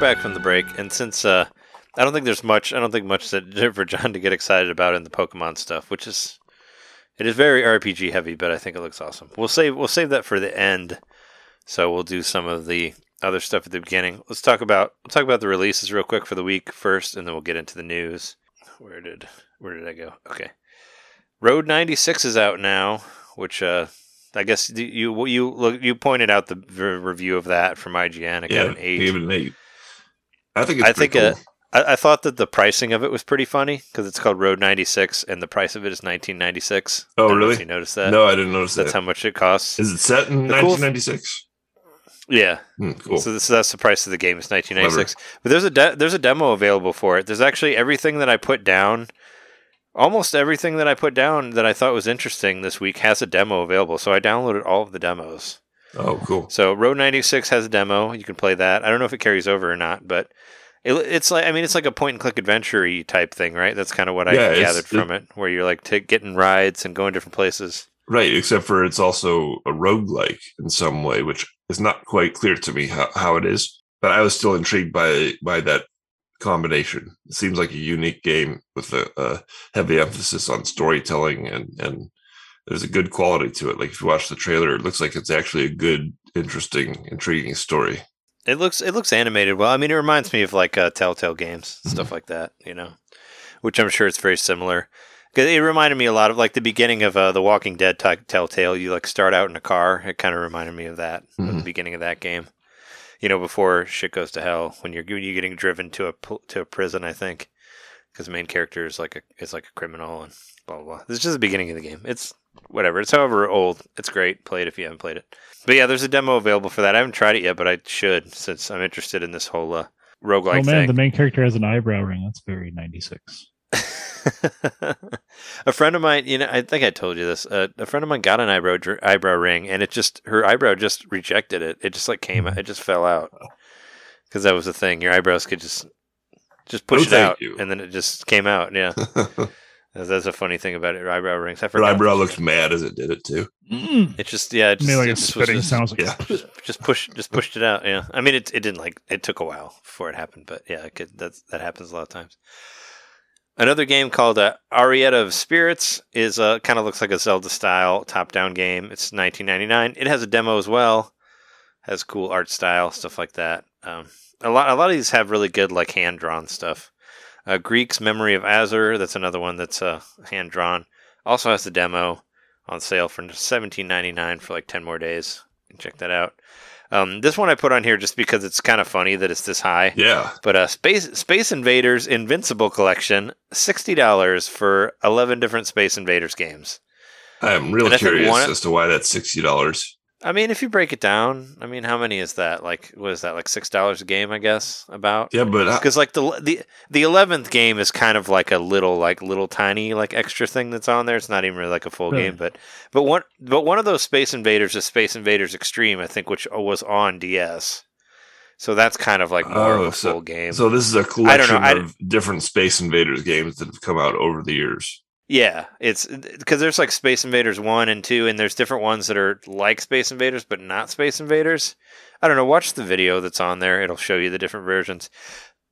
Back from the break, and since uh, I don't think there's much, I don't think much that for John to get excited about in the Pokemon stuff, which is it is very RPG heavy, but I think it looks awesome. We'll save we'll save that for the end, so we'll do some of the other stuff at the beginning. Let's talk about let's talk about the releases real quick for the week first, and then we'll get into the news. Where did where did I go? Okay, Road 96 is out now, which uh, I guess you you look you pointed out the review of that from IGN. It yeah, got an eight. Even eight. I think I think uh, cool. I, I, thought that the pricing of it was pretty funny because it's called Road 96 and the price of it is 1996. Oh, really? you noticed that? No, I didn't notice That's that. how much it costs. Is it set in the 1996? Cool yeah. Hmm, cool. So this, that's the price of the game. It's 1996. Clever. But there's a de- there's a demo available for it. There's actually everything that I put down almost everything that I put down that I thought was interesting this week has a demo available. So I downloaded all of the demos. Oh, cool. So Road 96 has a demo. You can play that. I don't know if it carries over or not, but it, it's like I mean it's like a point and click adventure type thing, right? That's kind of what yeah, I gathered from it, it, where you're like t- getting rides and going different places. Right, except for it's also a roguelike in some way, which is not quite clear to me how, how it is. But I was still intrigued by by that combination. It seems like a unique game with a, a, heavy emphasis on storytelling and and there's a good quality to it. Like if you watch the trailer, it looks like it's actually a good, interesting, intriguing story. It looks it looks animated well. I mean, it reminds me of like uh, Telltale games, stuff mm-hmm. like that. You know, which I'm sure it's very similar. It reminded me a lot of like the beginning of uh, the Walking Dead t- Telltale. You like start out in a car. It kind of reminded me of that, mm-hmm. of the beginning of that game you know, before shit goes to hell when you're when you're getting driven to a to a prison. I think because the main character is like a is like a criminal and blah blah. blah. This is just the beginning of the game. It's whatever. It's however old. It's great. Play it if you haven't played it. But yeah, there's a demo available for that. I haven't tried it yet, but I should since I'm interested in this whole uh, roguelike oh man, thing. the main character has an eyebrow ring. That's very 96. a friend of mine, you know, I think I told you this. Uh, a friend of mine got an eyebrow eyebrow ring, and it just her eyebrow just rejected it. It just like came, it just fell out because that was the thing. Your eyebrows could just just push oh, it out, you. and then it just came out. Yeah, that's, that's, a funny thing about it. Your eyebrow rings. I Her eyebrow looked mad as it did it too. Mm. It just yeah, it just, like it just spitting just, sounds like yeah, just, just push just pushed it out. Yeah, I mean it it didn't like it took a while before it happened, but yeah, it could, that's that happens a lot of times. Another game called uh, Arietta of Spirits is uh, kind of looks like a Zelda style top down game. It's 1999. It has a demo as well. Has cool art style stuff like that. Um, a lot a lot of these have really good like hand drawn stuff. Uh, Greak's Memory of Azur. That's another one that's uh, hand drawn. Also has the demo on sale for 17.99 for like 10 more days. Check that out. Um, this one I put on here just because it's kind of funny that it's this high. Yeah. But uh, Space Space Invaders Invincible Collection, sixty dollars for eleven different Space Invaders games. I am really curious as to why that's sixty dollars. I mean, if you break it down, I mean, how many is that? Like, what is that? Like six dollars a game, I guess. About yeah, but because like the the the eleventh game is kind of like a little like little tiny like extra thing that's on there. It's not even really like a full game, but but one but one of those Space Invaders is Space Invaders Extreme, I think, which uh, was on DS. So that's kind of like more oh, of a so, full game. So this is a collection of different Space Invaders games that have come out over the years. Yeah, it's because there's like Space Invaders 1 and 2, and there's different ones that are like Space Invaders, but not Space Invaders. I don't know. Watch the video that's on there, it'll show you the different versions.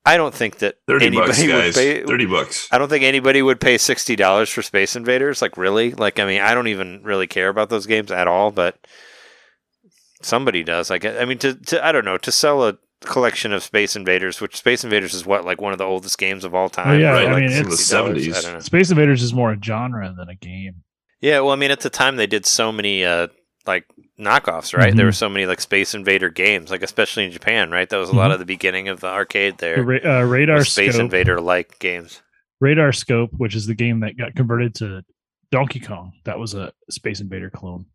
I don't think that 30 anybody bucks, would pay 30 bucks. I don't think anybody would pay $60 for Space Invaders. Like, really? Like, I mean, I don't even really care about those games at all, but somebody does. I guess. I mean, to, to I don't know, to sell a collection of Space Invaders, which Space Invaders is what like one of the oldest games of all time. Oh, yeah, right? I like mean it's the seventies. Space Invaders is more a genre than a game. Yeah, well, I mean, at the time they did so many uh, like knockoffs, right? Mm-hmm. There were so many like Space Invader games, like especially in Japan, right? That was a mm-hmm. lot of the beginning of the arcade there. The ra- uh, radar Space Scope, Invader like games. Radar Scope, which is the game that got converted to Donkey Kong, that was a Space Invader clone.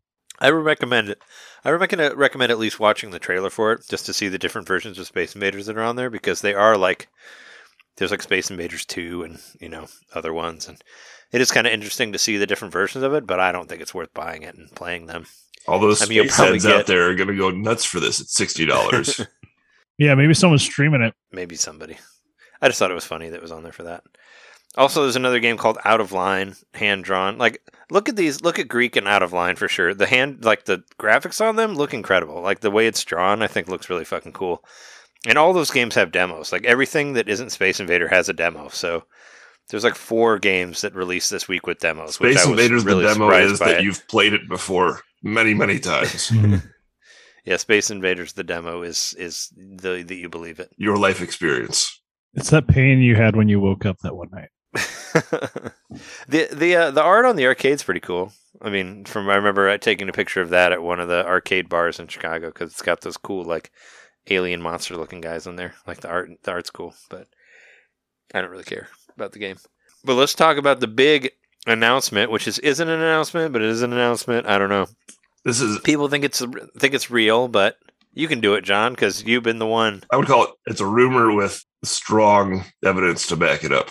I would recommend it. I recommend recommend at least watching the trailer for it just to see the different versions of Space Invaders that are on there because they are like there's like Space Invaders 2 and you know other ones and it is kind of interesting to see the different versions of it, but I don't think it's worth buying it and playing them. All those I mean, space heads get... out there are going to go nuts for this at sixty dollars. yeah, maybe someone's streaming it. Maybe somebody. I just thought it was funny that it was on there for that. Also, there's another game called Out of Line, hand drawn. Like, look at these. Look at Greak and Out of Line for sure. The hand, like the graphics on them, look incredible. Like the way it's drawn, I think looks really fucking cool. and all those games have demos. Like everything that isn't Space Invader has a demo. So there's like four games that released this week with demos. Space Invaders, really the demo is that it. you've played it before many, many times. Mm-hmm. yeah, Space Invaders, the demo is is the that you believe it. Your life experience. It's that pain you had when you woke up that one night. the the uh, the art on the arcade's pretty cool. I mean, from I remember taking a picture of that at one of the arcade bars in Chicago because it's got those cool like alien monster looking guys in there. Like the art, the art's cool, but I don't really care about the game. But let's talk about the big announcement, which is isn't an announcement, but it is an announcement. I don't know. This is people think it's think it's real, but you can do it, John, because you've been the one. I would call it it's a rumor with strong evidence to back it up.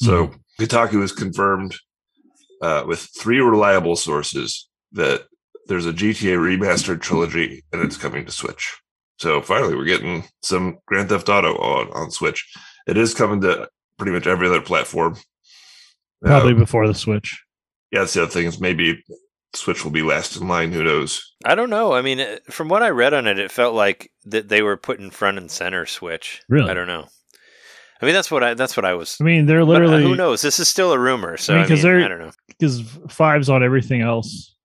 So mm-hmm. Kotaku has confirmed uh, with three reliable sources that there's a GTA remastered trilogy and it's coming to Switch. So finally, we're getting some Grand Theft Auto on on Switch. It is coming to pretty much every other platform. Probably uh, before the Switch. Yeah, that's the other thing is maybe Switch will be last in line. Who knows? I don't know. I mean, from what I read on it, it felt like that they were putting front and center Switch. Really? I don't know. I mean, that's what I that's what I was. I mean, they're literally. But, uh, who knows? This is still a rumor. So I mean, because I, mean, they're I don't know because fives on everything else.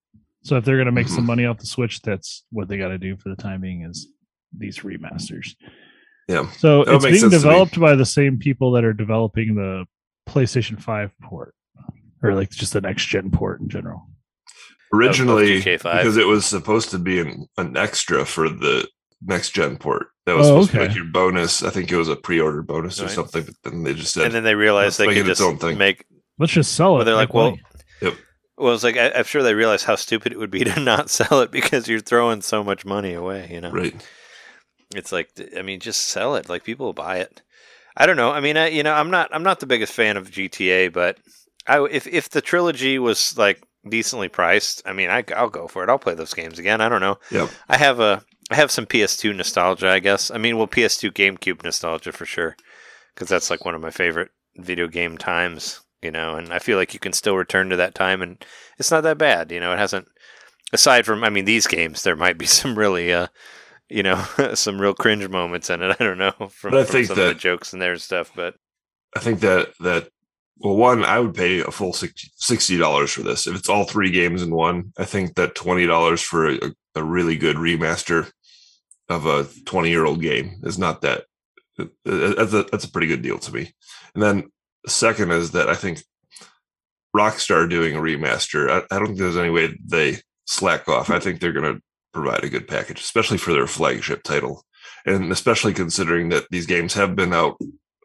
So if they're going to make mm-hmm. some money off the Switch, that's what they got to do for the time being. Is these remasters. Yeah. So that it's being developed by the same people that are developing the PlayStation 5 port or like just the next gen port in general. Originally, because it was supposed to be an, an extra for the next gen port. That was oh, supposed okay. to be like your bonus. I think it was a pre-order bonus right. or something. But then they just said, and then they realized they could just make. Let's just sell it. Well, they're like, well, yep. Well, it's like I, am sure they realized how stupid it would be to not sell it because you're throwing so much money away. You know, right? It's like I mean, just sell it. Like people will buy it. I don't know. I mean, I, you know, I'm not I'm not the biggest fan of GTA, but I if if the trilogy was like decently priced, I mean, I, I'll go for it. I'll play those games again. I don't know. Yep. I have a I have some PS2 nostalgia, I guess. I mean, well, PS2 GameCube nostalgia for sure, because that's like one of my favorite video game times. You know, and I feel like you can still return to that time, and it's not that bad. You know, it hasn't. Aside from, I mean, these games, there might be some really uh, you know, some real cringe moments in it. I don't know from, but I from think some that, of the jokes and stuff, but I think that that well, one, I would pay a full sixty dollars for this if it's all three games in one. I think that twenty dollars for a, a, really good remaster of a twenty-year-old game is not that. Uh, that's a that's a pretty good deal to me. And then second is that I think Rockstar doing a remaster. I, I don't think there's any way they slack off. I think they're going to provide a good package, especially for their flagship title. And especially considering that these games have been out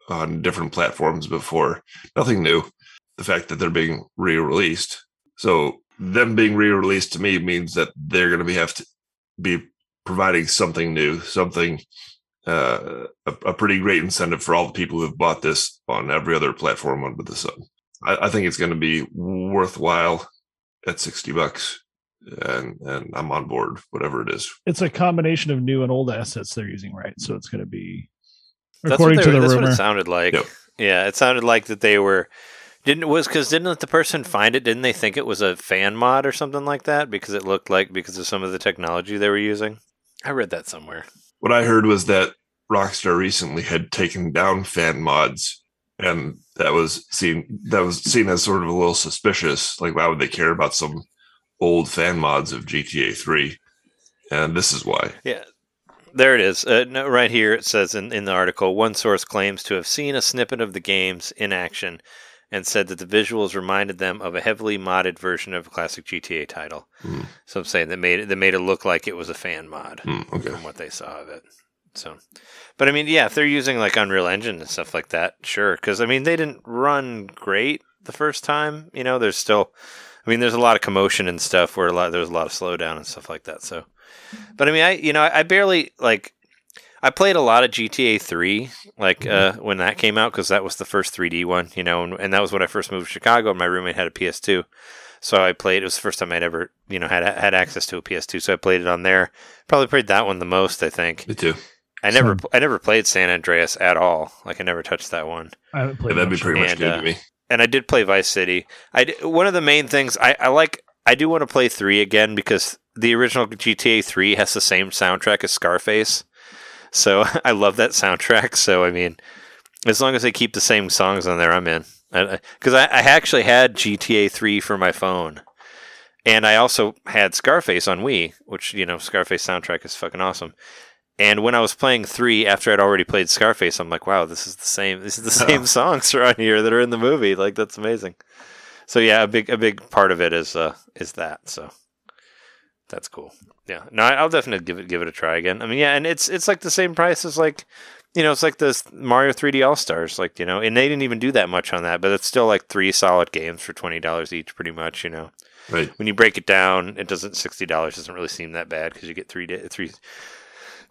on different platforms before. Nothing new. The fact that they're being re-released. So them being re-released to me means that they're going to be have to be providing something new, something uh, a, a, pretty great incentive for all the people who've bought this on every other platform under the sun. I, I think it's going to be worthwhile at sixty bucks and and I'm on board, whatever it is. It's a combination of new and old assets they're using, right? So it's going to be according to the that's rumor. What it sounded like. Yep. Yeah, it sounded like that they were didn't was because didn't the person find it? Didn't they think it was a fan mod or something like that because it looked like because of some of the technology they were using? I read that somewhere. What I heard was that Rockstar recently had taken down fan mods and that was seen that was seen as sort of a little suspicious. Like, why would they care about some old fan mods of GTA 3, and this is why. Yeah, there it is. Uh, no, right here it says in, in the article one source claims to have seen a snippet of the games in action and said that the visuals reminded them of a heavily modded version of a classic GTA title. Mm. So I'm saying that made it that made it look like it was a fan mod mm, okay. from what they saw of it. So, but I mean, yeah, if they're using like Unreal Engine and stuff like that, sure. Because I mean, they didn't run great the first time. You know, there's still I mean, there's a lot of commotion and stuff where a lot there's a lot of slowdown and stuff like that. So, but I mean, I you know I, I barely like I played a lot of GTA 3 like mm-hmm. uh, when that came out because that was the first 3D one, you know, and, and, that was when I first moved to Chicago. and My roommate had a PS2, so I played. It was the first time I'd ever you know had had access to a PS2, so I played it on there. Probably played that one the most, I think. Me too. I never, I never played San Andreas at all. Like I never touched that one. I haven't played. Yeah, that'd be pretty much and, good uh, to me and I did play Vice City. I one of the main things I, I like. I do want to play three again because the original GTA three has the same soundtrack as Scarface. So I love that soundtrack. So I mean, as long as they keep the same songs on there, I'm in. Because I, I, I actually had GTA 3 for my phone. And I also had Scarface on Wii, which, you know, Scarface soundtrack is fucking awesome. And when I was playing three after I'd already played Scarface, I'm like, wow, this is the same. This is the same oh. songs are on here that are in the movie. Like that's amazing. So yeah, a big a big part of it is uh is that. So that's cool. Yeah, no, I'll definitely give it give it a try again. I mean, yeah, and it's it's like the same price as like, you know, it's like the Mario 3D All Stars, like you know, and they didn't even do that much on that, but it's still like three solid games for twenty dollars each, pretty much. You know, right? When you break it down, it doesn't sixty dollars doesn't really seem that bad because you get three three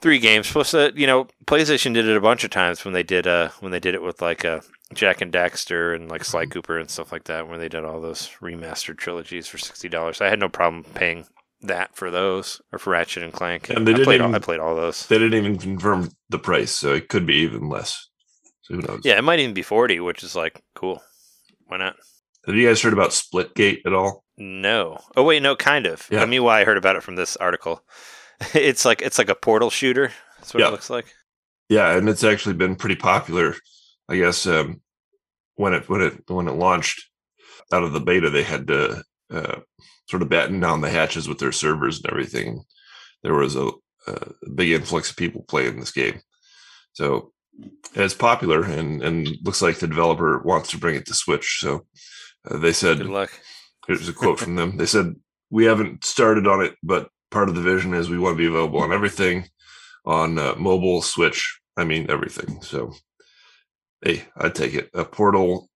three games. Plus, uh, you know, PlayStation did it a bunch of times when they did uh when they did it with like uh Jak and Daxter and like Sly mm-hmm. Cooper and stuff like that, where they did all those remastered trilogies for sixty dollars. I had no problem paying that for those or for Ratchet and Clank. And they I didn't played even, all, I played all those. They didn't even confirm the price, so it could be even less. So who knows? Yeah, it might even be forty, which is like cool. Why not? Have you guys heard about Splitgate at all? No. Oh wait, no, kind of. Yeah. I mean, why I heard about it from this article. it's like it's like a portal shooter. That's what yeah. it looks like. Yeah, and it's actually been pretty popular. I guess um, when it when it when it launched out of the beta, they had to uh, sort of batten down the hatches with their servers and everything. There was a, a big influx of people playing this game, so it's popular and and looks like the developer wants to bring it to Switch. So uh, they said, "Good luck." Here's a quote from them. They said, "We haven't started on it, but part of the vision is we want to be available on everything, on uh, mobile, Switch. I mean everything." So, hey, I'd take it. A Portal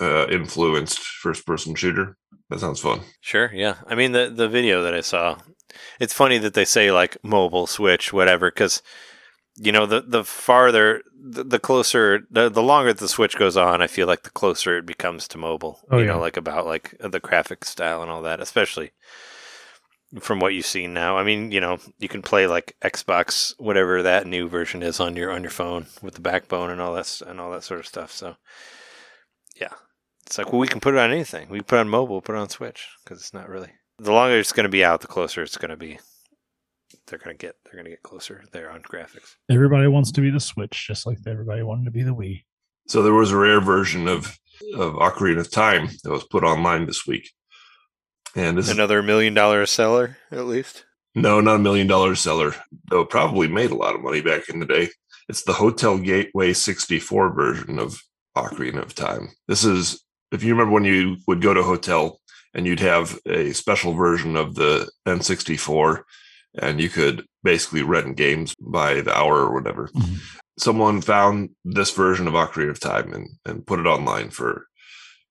uh, influenced first person shooter. That sounds fun. Sure, yeah. I mean the the video that I saw, it's funny that they say like mobile, Switch, whatever, because you know the the farther the, the closer the, the longer the switch goes on i feel like the closer it becomes to mobile oh, you yeah. know like about like the graphic style and all that especially from what you've seen now i mean you know you can play like xbox whatever that new version is on your on your phone with the backbone and all that and all that sort of stuff so yeah it's like well we can put it on anything we can put it on mobile put it on switch because it's not really the longer it's going to be out the closer it's going to be they're gonna get they're gonna get closer there on graphics. Everybody wants to be the Switch, just like everybody wanted to be the Wii. So there was a rare version of of Ocarina of Time that was put online this week, and this is another million dollar seller at least. No, not a million dollar seller, though it probably made a lot of money back in the day. It's the Hotel Gateway 64 version of Ocarina of Time. This is, if you remember when you would go to a hotel and you'd have a special version of the N64 and you could basically rent games by the hour or whatever. Mm-hmm. Someone found this version of Ocarina of Time and, and put it online for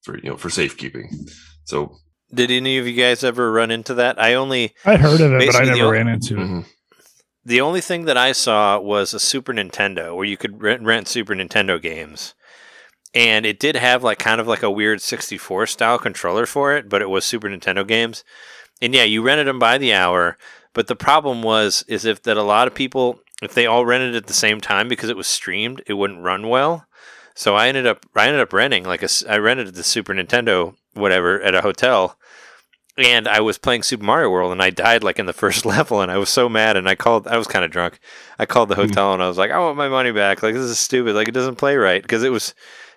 for you know for safekeeping. So did any of you guys ever run into that? I only I heard of it, but I never ran into mm-hmm. it. The only thing that I saw was a Super Nintendo where you could rent, rent Super Nintendo games. And it did have like kind of like a weird 64 style controller for it, but it was Super Nintendo games. And yeah, you rented them by the hour, but the problem was is if that a lot of people if they all rented at the same time because it was streamed, it wouldn't run well. So I ended up I ended up renting like a I rented the Super Nintendo whatever at a hotel and I was playing Super Mario World and I died like in the first level and I was so mad and I called I was kind of drunk. I called the hmm. hotel and I was like, "I want my money back. Like this is stupid. Like it doesn't play right." Because it was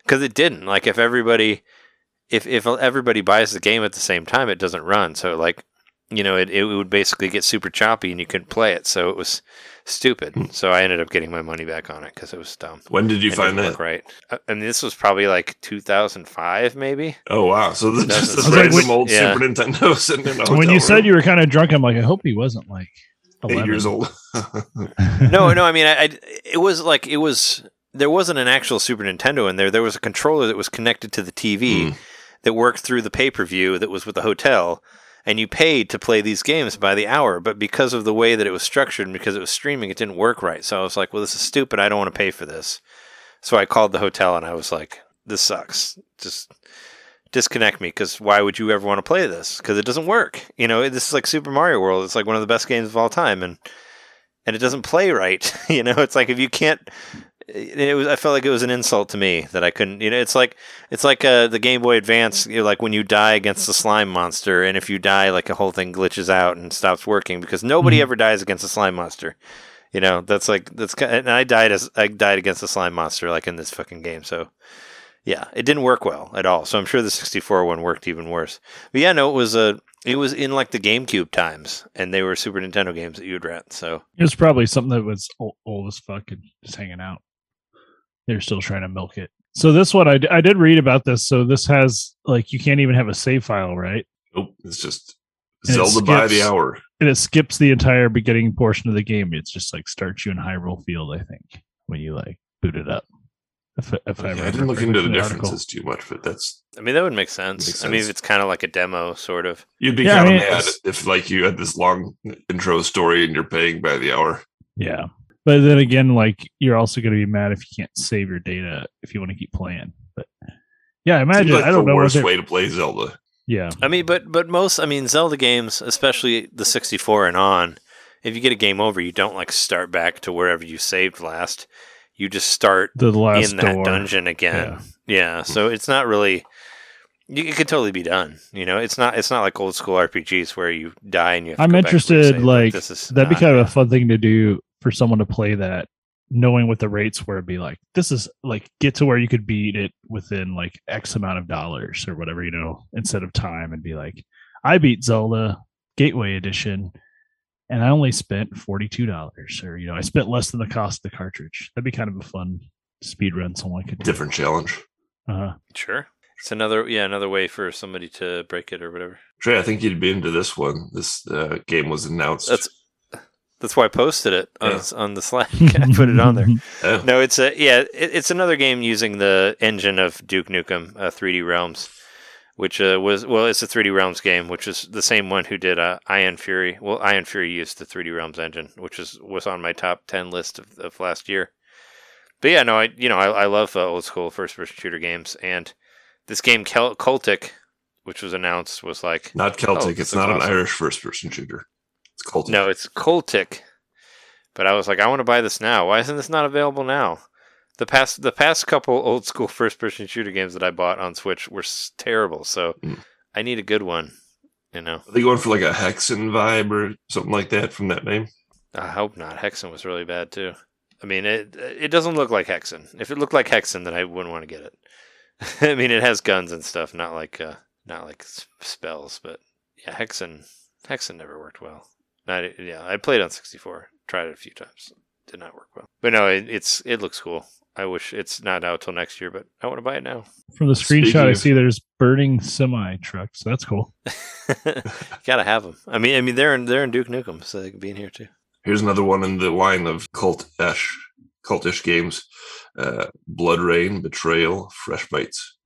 cuz it didn't. Like if everybody if if everybody buys the game at the same time, it doesn't run. So like you know, it, it would basically get super choppy and you couldn't play it. So it was stupid. Hmm. So I ended up getting my money back on it because it was dumb. When did you find that? Right. Uh, and this was probably like 2005, maybe. Oh wow! So this, this is random like, old yeah. Super Nintendo sitting in a When you room. said you were kind of drunk, I'm like, I hope he wasn't like 11. eight years old. no, no. I mean, I, I, it was like it was. There wasn't an actual Super Nintendo in there. There was a controller that was connected to the TV mm. that worked through the pay per view that was with the hotel and you paid to play these games by the hour. But because of the way that it was structured and because it was streaming, it didn't work right. So I was like, well, this is stupid. I don't want to pay for this. So I called the hotel and I was like, this sucks. Just disconnect me because why would you ever want to play this? Because it doesn't work. You know, this is like Super Mario World. It's like one of the best games of all time, and and it doesn't play right. you know, it's like if you can't it was I felt like it was an insult to me that I couldn't you know it's like it's like uh, the Game Boy Advance you know, like when you die against the slime monster and if you die like a whole thing glitches out and stops working because nobody mm-hmm. ever dies against a slime monster You know, that's like that's and I died as I died against a slime monster like in this fucking game. So yeah, it didn't work well at all. So I'm sure the 64 one worked even worse. But yeah, no, it was a it was in like the GameCube times, and they were Super Nintendo games that you'd rent. So It was probably something that was old, old as fuck and just hanging out. They're still trying to milk it. So this one, I, d- I did read about this. So this has like you can't even have a save file, right? Nope. It's just And it Zelda by the hour. And it skips the entire beginning portion of the game. It's just like starts you in Hyrule Field, I think, when you like boot it up. If, if Yeah, I, remember didn't look into the from article. differences too much, but that's I mean that would make sense. Makes I mean, it's kind of like a demo, sort of. you'd be Yeah, I kind of mean, mad if like you had this long intro story and you're paying by the hour. Yeah. But then again, like you're also going to be mad if you can't save your data if you want to keep playing. But yeah, Seems imagine like I don't the know worst way to play Zelda. Yeah, I mean, but but most, I mean, Zelda games, especially the 64 and on, if you get a game over, you don't like start back to wherever you saved last. You just start the last in that door. dungeon again. Yeah. So it's not really. You, it could totally be done. You know, it's not. It's not like old school RPGs where you die and you. Have to I'm go back to interested, like, this is That'd be kind of a fun thing to do for someone to play that, knowing what the rates were. Be like, this is like get to where you could beat it within like X amount of dollars or whatever, you know, instead of time, and be like, I beat Zelda Gateway Edition, and I only spent forty two dollars, or you know, I spent less than the cost of the cartridge. That'd be kind of a fun speed run someone could do. Different challenge. uh-huh. Sure. It's another yeah another way for somebody to break it or whatever. Trey, I think you'd be into this one. This uh, game was announced. That's that's why I posted it on, Yeah. on the Slack. I put it on there. Yeah. No, it's a yeah, it, it's another game using the engine of Duke Nukem, uh, 3D Realms, which uh, was well, it's a 3D Realms game, which is the same one who did uh, Ion Fury. Well, Ion Fury used the 3D Realms engine, which is was on my top 10 list of, of last year. But yeah, no, I you know I, I love uh, old school first person shooter games, and this game Cultic, which was announced, was like Not Celtic. Oh, it's not looks an. Irish first person shooter. No, it's Cultic. But I was like, I want to buy this now. Why isn't this not available now? The past the past couple old school first person shooter games that I bought on Switch were s- terrible. So Mm. I need a good one. You know, Are they going for like a Hexen vibe or something like that from that name? I hope not. Hexen was really bad too. I mean, it it doesn't look like Hexen. If it looked like Hexen, then I wouldn't want to get it. I mean, it has guns and stuff, not like uh, not like spells. But yeah, Hexen Hexen never worked well. Not, yeah, I played on 64. Tried it a few times. Did not work well. But no, it, it's it looks cool. I wish it's not out till next year, but I want to buy it now. From the Speaking screenshot, I of- see there's burning semi trucks. That's cool. Gotta have them. I mean, I mean they're in they're in Duke Nukem, so they could be in here too. Here's another one in the line of cult-ish, cultish games. Uh, BloodRayne, Betrayal, Fresh Bites.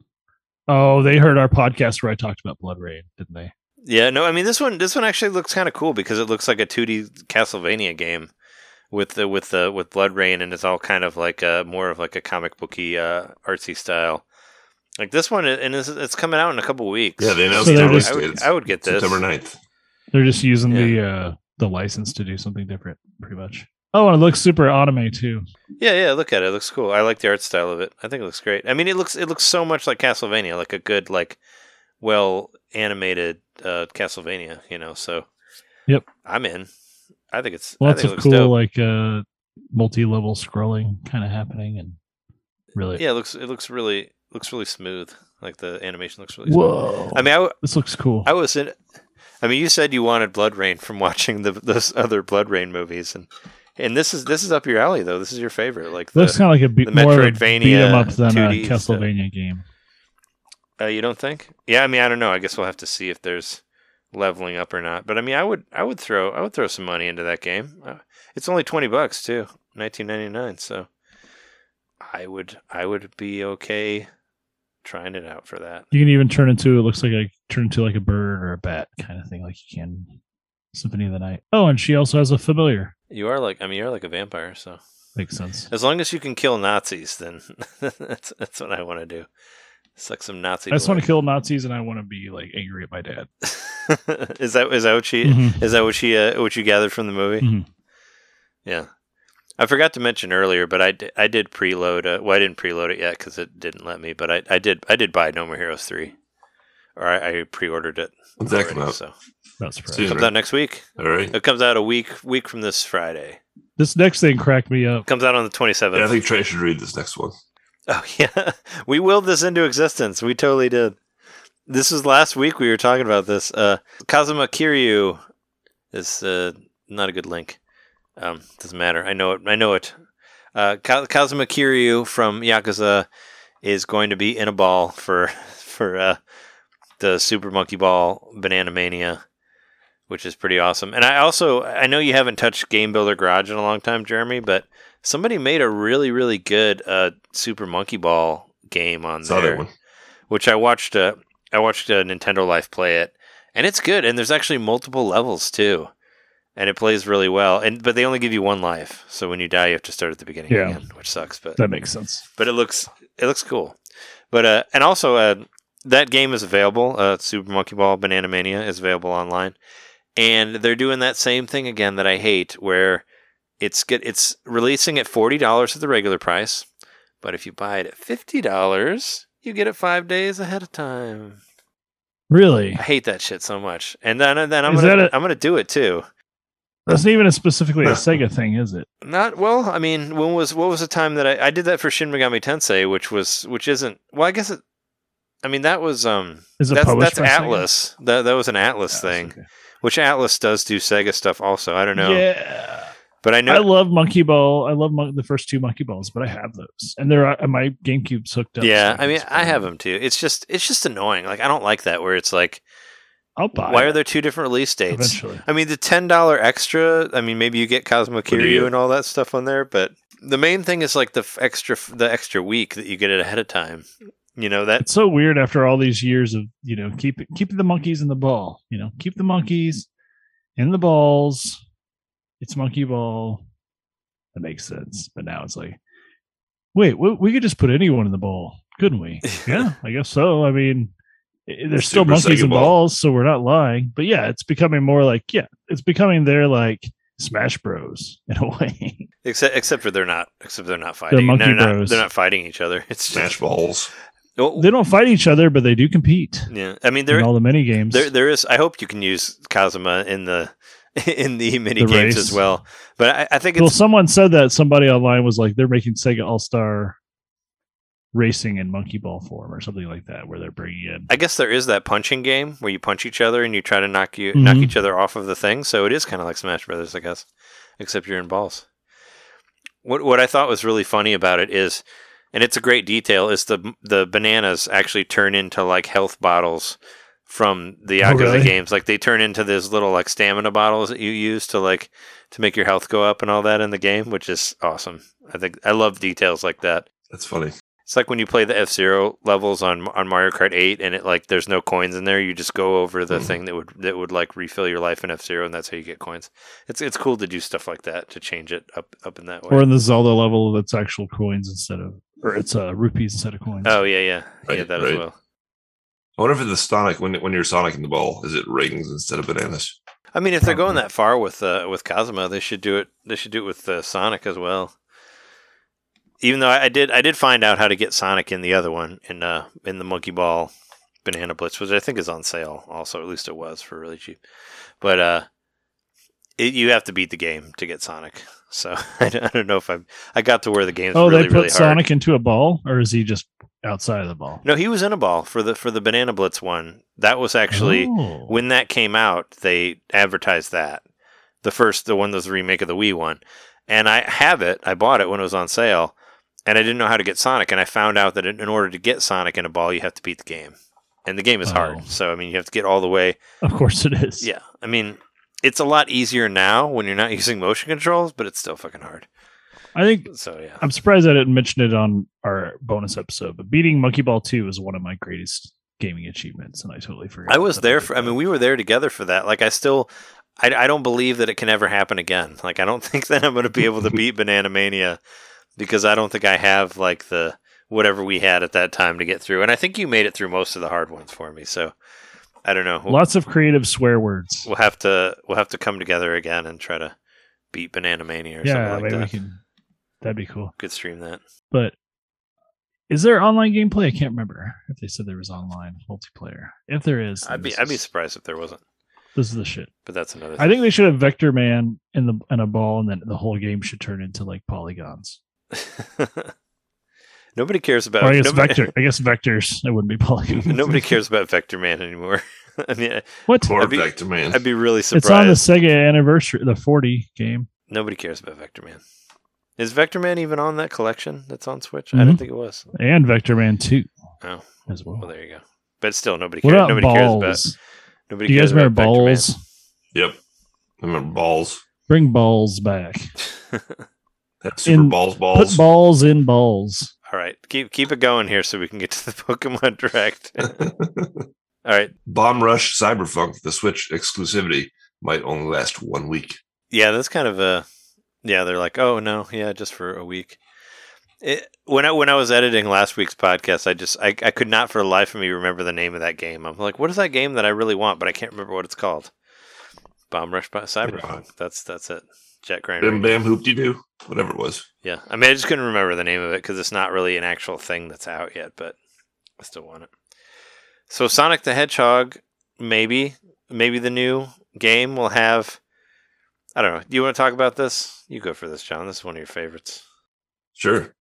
Oh, they heard our podcast where I talked about BloodRayne, didn't they? Yeah, no, I mean this one this one actually looks kind of cool because it looks like a 2D Castlevania game with the with the with BloodRayne and it's all kind of like a more of like a comic booky uh, artsy style. Like this one, and it's, it's coming out in a couple weeks. Yeah, they announced So it just- I would, I would get this. September 9th. They're just using Yeah. the uh the license to do something different, pretty much. Oh, and it looks super anime too. Yeah, yeah. Look at it. It looks cool. I like the art style of it. I think it looks great. I mean, it looks it looks so much like Castlevania, like a good, like, well animated uh, Castlevania. You know, so. Yep. I'm in. I think it's. Lots think it of looks cool dope. like uh multi-level scrolling kind of happening and really Yeah, it looks it looks really looks really smooth. Like the animation looks really. Smooth. Whoa. I mean, I, w- this looks cool. I was in. I mean, you said you wanted BloodRayne from watching the those other BloodRayne movies, and and this is this is up your alley though. This is your favorite. Like looks kind of like a beat, the more of a beat 'em Metroidvania up than a 2D stuff. Castlevania game. Uh, you don't think? Yeah, I mean, I don't know. I guess we'll have to see if there's leveling up or not. But I mean, I would, I would throw, I would throw some money into that game. Uh, it's only twenty bucks too, nineteen ninety nine. So I would, I would be okay trying it out for that. You can even turn into it looks like a turn into like a bird or a bat kind of thing, like you can Symphony of the Night. Oh, and she also has a familiar. You are like, I mean, you're like a vampire, so Makes sense. as long as you can kill Nazis, then that's that's what I want to do. Suck some Nazi. I just want to kill Nazis and I want to be like angry at my dad. is that is that what she Mhm. is that what she uh, what you gathered from the movie? Mhm. Yeah, I forgot to mention earlier, but I, I did preload. Uh, well, I didn't preload it yet because it didn't let me. But I, I did I did buy No More Heroes three, or I, I pre-ordered it. When's that already, come out? So Not surprised. Soon. it comes out next week. All right. It comes out a week week from this Friday. This next thing cracked me up. Comes out on the 27th. Yeah, I think Trey should read this next one. Oh yeah, we willed this into existence. We totally did. This was last week. We were talking about this. Uh, Kazuma Kiryu is uh, not a good link. Um, doesn't matter. I know it. I know it. Uh, Kazuma Kiryu from Yakuza is going to be in a ball for for uh, the Super Monkey Ball Banana Mania, which is pretty awesome. And I also I know you haven't touched Game Builder Garage in a long time, Jeremy, but somebody made a really really good uh, Super Monkey Ball game on Saw there, which I watched. Uh, I watched uh, Nintendo Life play it, and it's good. And there's actually multiple levels too, and it plays really well. And but they only give you one life, so when you die, you have to start at the beginning Yeah. again, which sucks. But That makes sense. but it looks it looks cool. But uh, and also uh, that game is available. Uh, Super Monkey Ball Banana Mania is available online, and they're doing that same thing again that I hate, where it's get it's releasing at forty dollars at the regular price, but if you buy it at fifty dollars, you get it five days ahead of time. Really? I hate that shit so much, and then and then I'm Is gonna that a- I'm gonna do it too. That's not even a specifically a Sega thing, is it? Not well. I mean, when was what was the time that I, I did that for Shin Megami Tensei, which was which isn't well. I guess it. I mean, that was um. Is it that's that's by Sega? Atlus. That that was an Atlus Yes, thing, okay. which Atlus does do Sega stuff also. I don't know, Yeah. But I know I love Monkey Ball. I love mon- the first two Monkey Balls, but I have those, and they're uh, my GameCube's hooked up. yeah, so I mean, I play have them. them too. It's just it's just annoying. Like I don't like that where it's like, I'll buy. why it are there two different release dates? eventually? I mean, the ten dollar extra. I mean, maybe you get Cosmo do Kiryu and all that stuff on there, but the main thing is like the f- extra the extra week that you get it ahead of time. You know that It's so weird after all these years of you know keep keep the monkeys in the ball. You know, keep the monkeys in the balls. It's Monkey Ball. That makes sense. But now it's like, wait, we, we could just put anyone in the ball, couldn't we? yeah, I guess so. I mean, i- there's still Super monkeys and Ball. balls, so we're not lying. But yeah, it's becoming more like yeah, it's becoming their like Smash Bros in a way. Except, except for they're not. Except they're not fighting. Monkey they're, not, they're not fighting each other. It's just, Smash balls. Well, they don't fight each other, but they do compete yeah. I mean, in there, all the mini games. there, there is. I hope you can use Kazuma in the in the mini The games race. as well. But I, I think well, someone said that somebody online was like they're making Sega All Star Racing in Monkey Ball form or something like that, where they're bringing in. I guess there is that punching game where you punch each other and you try to knock you knock Mhm. each other off of the thing. So it is kind of like Smash Brothers, I guess, except you're in balls. What what I thought was really funny about it is, and it's a great detail, is the the bananas actually turn into like health bottles from the Oh, Yakuza really? games. Like they turn into those little like stamina bottles that you use to like to make your health go up and all that in the game, which is awesome. I think I love details like that. That's funny. It's like when you play the F Zero levels on on Mario Kart Eight, and it like there's no coins in there. You just go over the Mhm. thing that would that would like refill your life in F Zero, and that's how you get coins. It's it's cool to do stuff like that to change it up up in that way. Or in the Zelda level, that's actual coins instead of, or it's uh, rupees instead of coins. oh yeah, yeah, yeah, Right, that as well. I wonder if it's Sonic when when you're Sonic in the ball, is it rings instead of bananas? I mean, if they're going that far with uh, with Kazuma, they should do it. They should do it with uh, Sonic as well. Even though I, I did, I did find out how to get Sonic in the other one in uh in the Monkey Ball Banana Blitz, which I think is on sale. Also, at least it was for really cheap. But uh, it, you have to beat the game to get Sonic. So I don't, I don't know if I I got to where the game's oh, really they put really hard. Sonic into a ball, or is he just outside of the ball? No, he was in a ball for the for the Banana Blitz one. That was actually Oh. when that came out, they advertised that the first, the one that was the remake of the Wii one, and I have it. I bought it when it was on sale, and I didn't know how to get Sonic, and I found out that in in order to get Sonic in a ball, you have to beat the game, and the game is Oh. hard. So I mean, you have to get all the way. of course it is. Yeah, I mean, it's a lot easier now when you're not using motion controls, but it's still fucking hard. I think So yeah, I'm surprised I didn't mention it on our bonus episode, but beating Monkey Ball 2 is one of my greatest gaming achievements, and I totally forgot. I was there for. I mean, we were there together for that. Like, I still, I, I don't believe that it can ever happen again. Like, I don't think that I'm going to be able to beat Banana Mania because I don't think I have like the whatever we had at that time to get through. And I think you made it through most of the hard ones for me. So I don't know. We'll, lots of creative swear words. we'll have to we'll have to come together again and try to beat Banana Mania or yeah, something like that. we can. That'd be cool. Could stream that. But is there online gameplay? I can't remember if they said there was online multiplayer. If there is, I'd be I'd be surprised if there wasn't. This is the shit. But that's another. I think they should have Vectorman in the in a ball, and then the whole game should turn into like polygons. nobody cares about. Or I guess nobody, Vector. I guess vectors. It wouldn't be polygons. nobody cares about Vectorman anymore. I mean, What? Poor I'd be- Vectorman. I'd be really surprised. It's on the. Sega anniversary, the 40 game. Nobody cares about Vectorman. Is Vectorman even on that collection that's on Switch? I didn't Mhm. think it was. and Vectorman 2 Oh, as well. well, there you go. But still, nobody What cares. about Nobody cares about. balls? Nobody Do you cares guys remember about Vectorman. balls? Yep. I remember balls. Bring balls back. That super In- balls balls. Put balls. balls in balls. All right, keep keep it going here so we can get to the Pokemon Direct. All right, Bomb Rush Cyberfunk, the Switch exclusivity, might only last one week. yeah, that's kind of a yeah. They're like, oh no, yeah, just for a week. It, when I when I was editing last week's podcast, I just I, I could not for the life of me remember the name of that game. I'm like, what is that game that I really want, but I can't remember what it's called. Bomb Rush by Cyberfunk. That's that's it. Jet Grinder. Bim Bam Hoop De Doo, whatever it was. Yeah, I mean, I just couldn't remember the name of it because it's not really an actual thing that's out yet, but I still want it. So, Sonic the Hedgehog, maybe, maybe the new game will have. I don't know. Do you want to talk about this? You go for this, John. This is one of your favorites. Sure.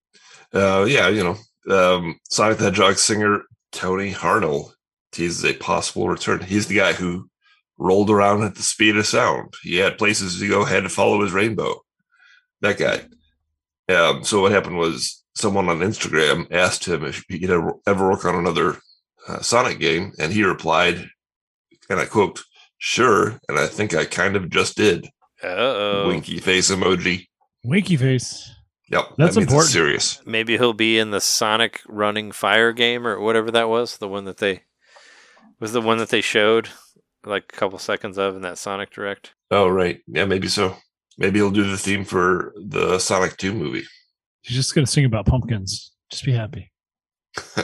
Uh, yeah, you know, um, Sonic the Hedgehog singer Tony Harnell teases a possible return. He's the guy who rolled around at the speed of sound. He had places to go, had to follow his rainbow. That guy. Um, so what happened was someone on Instagram asked him if he could ever, ever work on another uh, Sonic game, and he replied, and I quote, "Sure," and I think I kind of just did. Uh oh. Winky face emoji. Winky face. Yep, That's that important. serious. Maybe he'll be in the Sonic Running Fire game or whatever that was. The one that they was the one that they showed like a couple seconds of in that Sonic Direct. Oh, right. Yeah, maybe so. Maybe he'll do the theme for the Sonic 2 movie. He's just gonna sing about pumpkins. Just be happy.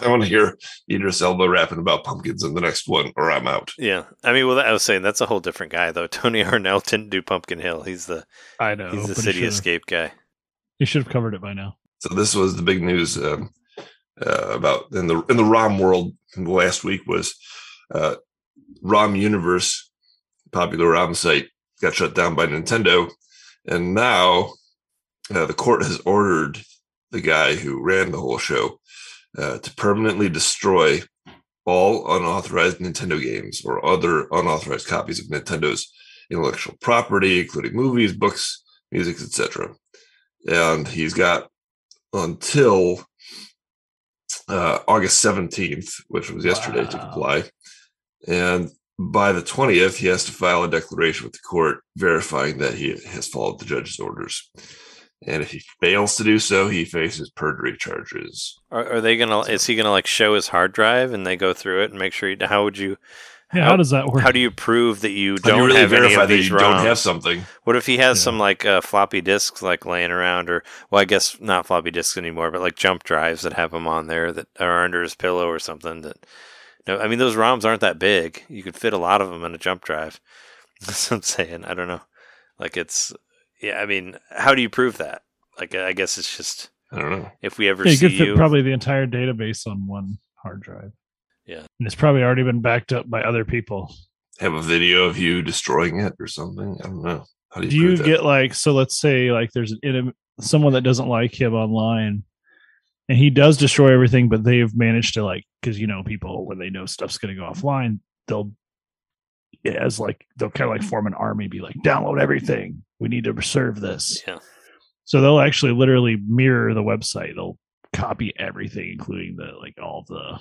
I want to hear Idris Elba rapping about pumpkins in the next one, or I'm out. Yeah, I mean, well, I was saying that's a whole different guy though. Tony Harnell didn't do Pumpkin Hill. He's the I know. he's the but he City Escape guy. He should have covered it by now. So this was the big news um, uh, about in the in the ROM world last week was uh, RomUniverse, popular ROM site, got shut down by Nintendo, and now uh, the court has ordered the guy who ran the whole show uh, to permanently destroy all unauthorized Nintendo games or other unauthorized copies of Nintendo's intellectual property, including movies, books, music, etc. And he's got until uh, August 17th, which was yesterday, to comply. And by the 20th, he has to file a declaration with the court verifying that he has followed the judge's orders. And if he fails to do so, he faces perjury charges. Are, are they gonna? Is he gonna like show his hard drive and they go through it and make sure? You, how would you? Yeah, How- how, does that work? How do you prove that you do don't you really have any of that these you don't have something? What if he has Yeah. some like uh, floppy disks like laying around, or well, I guess not floppy disks anymore, but like jump drives that have them on there that are under his pillow or something. That no, I mean those ROMs aren't that big. You could fit a lot of them in a jump drive. That's what I'm saying. I don't know. Like it's yeah. I mean, how do you prove that? Like I guess it's just I don't know. if we ever Yeah, you see could fit you. probably the entire database on one hard drive. Yeah. And it's probably already been backed up by other people. Have a video of you destroying it or something? I don't know. How do you, Do you get like so let's say like there's an someone that doesn't like him online and he does destroy everything, but they've managed to like because you know people when they know stuff's gonna go offline, they'll as like they'll kind of like form an army, be like, download everything. We need to preserve this. Yeah. So they'll actually literally mirror the website. They'll copy everything, including the like all the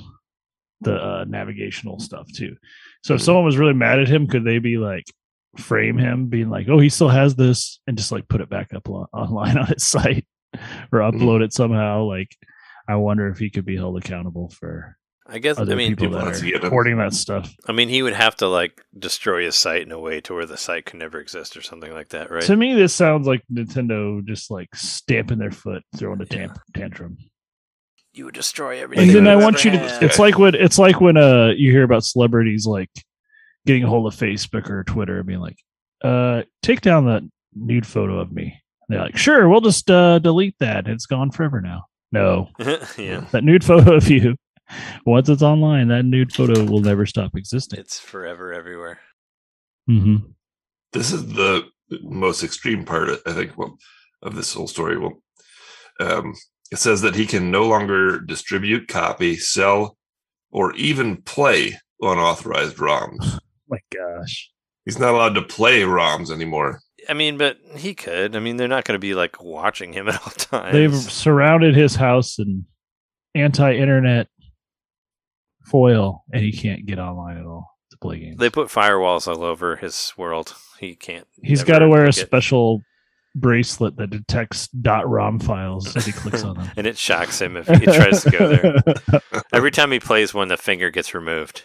the uh, navigational stuff too. So if Mhm. someone was really mad at him, could they be like frame him, being like, "Oh, he still has this," and just like put it back up lo- online on his site or upload it somehow? Like, I wonder if he could be held accountable for I guess I mean people people that are hoarding that stuff. I mean he would have to like destroy his site in a way to where the site could never exist or something like that, right? To me, this sounds like Nintendo just like stamping their foot, throwing a Yeah. tantrum. you would destroy everything. and then I want you to. had. It's like when it's like when uh you hear about celebrities like getting a hold of Facebook or Twitter and being like, "Uh, take down that nude photo of me." And they're like, "Sure, we'll just uh delete that. It's gone forever now." No, yeah. that nude photo of you Once it's online, that nude photo will never stop existing. It's forever everywhere. Mm-hmm. This is the most extreme part, I think, well, of this whole story. Well, um, it says that he can no longer distribute, copy, sell, or even play unauthorized ROMs. my gosh. He's not allowed to play ROMs anymore. I mean, but he could. I mean, they're not going to be like watching him at all times. They've surrounded his house in anti-internet foil, and he can't get online at all to play games. They put firewalls all over his world. He can't. He's got to wear a it. special bracelet that detects .rom files as he clicks on them. and it shocks him if he tries to go there. Every time he plays one, the finger gets removed.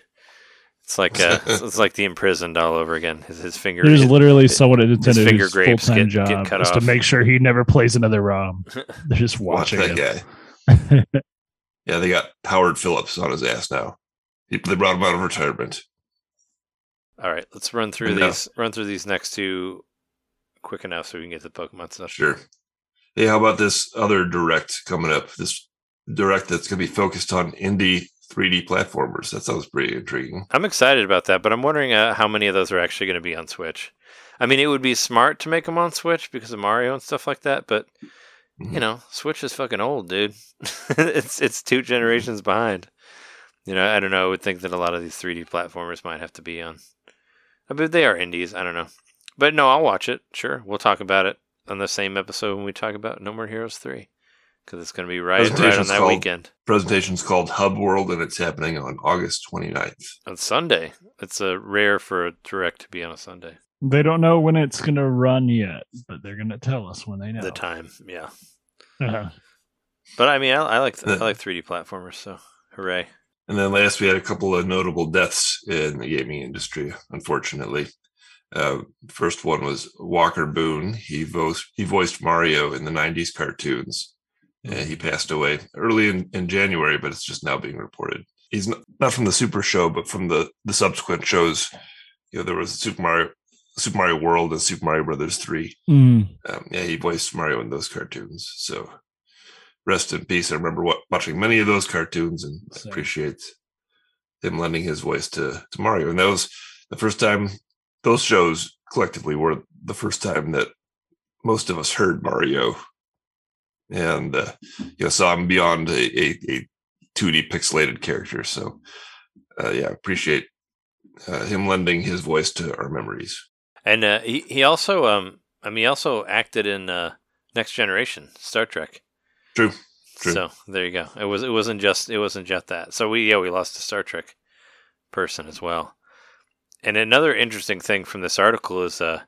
It's like uh, it's it's like the imprisoned all over again. His, his finger. There's his- literally someone at Nintendo finger whose full-time get- get job cut is to make sure he never plays another ROM. They're just Watch watching that him. guy. Yeah, they got Howard Phillips on his ass now. He, they brought him out of retirement. All right, let's run through No. these. Run through these next two quick enough so we can get the Pokemon stuff. Sure. Hey, how about this other direct coming up? This direct that's going to be focused on indie 3D platformers. That sounds pretty intriguing. I'm excited about that, but I'm wondering uh, how many of those are actually going to be on Switch. I mean, it would be smart to make them on Switch because of Mario and stuff like that, but Mhm. you know, Switch is fucking old, dude. it's it's two generations behind. You know, I don't know. I would think that a lot of these 3D platformers might have to be on. I mean, they are indies. I don't know, but no, I'll watch it. Sure, we'll talk about it on the same episode when we talk about No More Heroes three because it's going to be right right on Presentation's that called- weekend Presentation's called Hub World, and it's happening on August 29th. on Sunday. It's a rare for a direct to be on a Sunday. They don't know when it's going to run yet, but they're going to tell us when they know. The time, yeah. Uh-huh. But I mean, I, I like I like 3D platformers, so hooray! And then last, we had a couple of notable deaths in the gaming industry, unfortunately. Uh, first one was Walker Boone. He voiced, he voiced Mario in the 90s cartoons. He passed away early in, in January, but it's just now being reported. He's not, not from the Super Show, but from the, the subsequent shows. You know, there was Super Mario, Super Mario World, and Super Mario Brothers 3. Mm. Um, yeah, he voiced Mario in those cartoons. So rest in peace. I remember what, watching many of those cartoons and I Same. appreciate him lending his voice to, to Mario. And that was the first time those shows collectively were the first time that most of us heard Mario and uh, you know so I'm beyond a, a, a 2D pixelated character. So uh, yeah, appreciate uh, him lending his voice to our memories. And uh, he he also um I mean he also acted in uh, Next Generation Star Trek. True. True. So there you go. It was it wasn't just it wasn't just that. So we yeah we lost a Star Trek person as well. And another interesting thing from this article is uh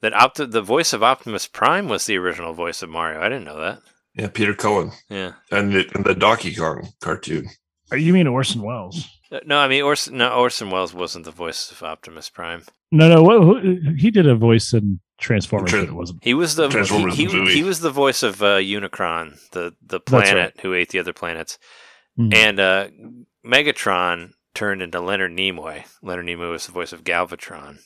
that Opt- the voice of Optimus Prime was the original voice of Mario. I didn't know that. Yeah, Peter Cullen Yeah. and the, and the Donkey Kong cartoon. Uh, You mean Orson Welles? Uh, No, I mean Orson. No, Orson Welles wasn't the voice of Optimus Prime. No, no. What, he did a voice in Transformers, Tran- but it wasn't. He was the Transformers he, movie. he was the voice of uh, Unicron, the the That's right. planet who ate the other planets, Hmm. and uh, Megatron turned into Leonard Nimoy. Leonard Nimoy was the voice of Galvatron.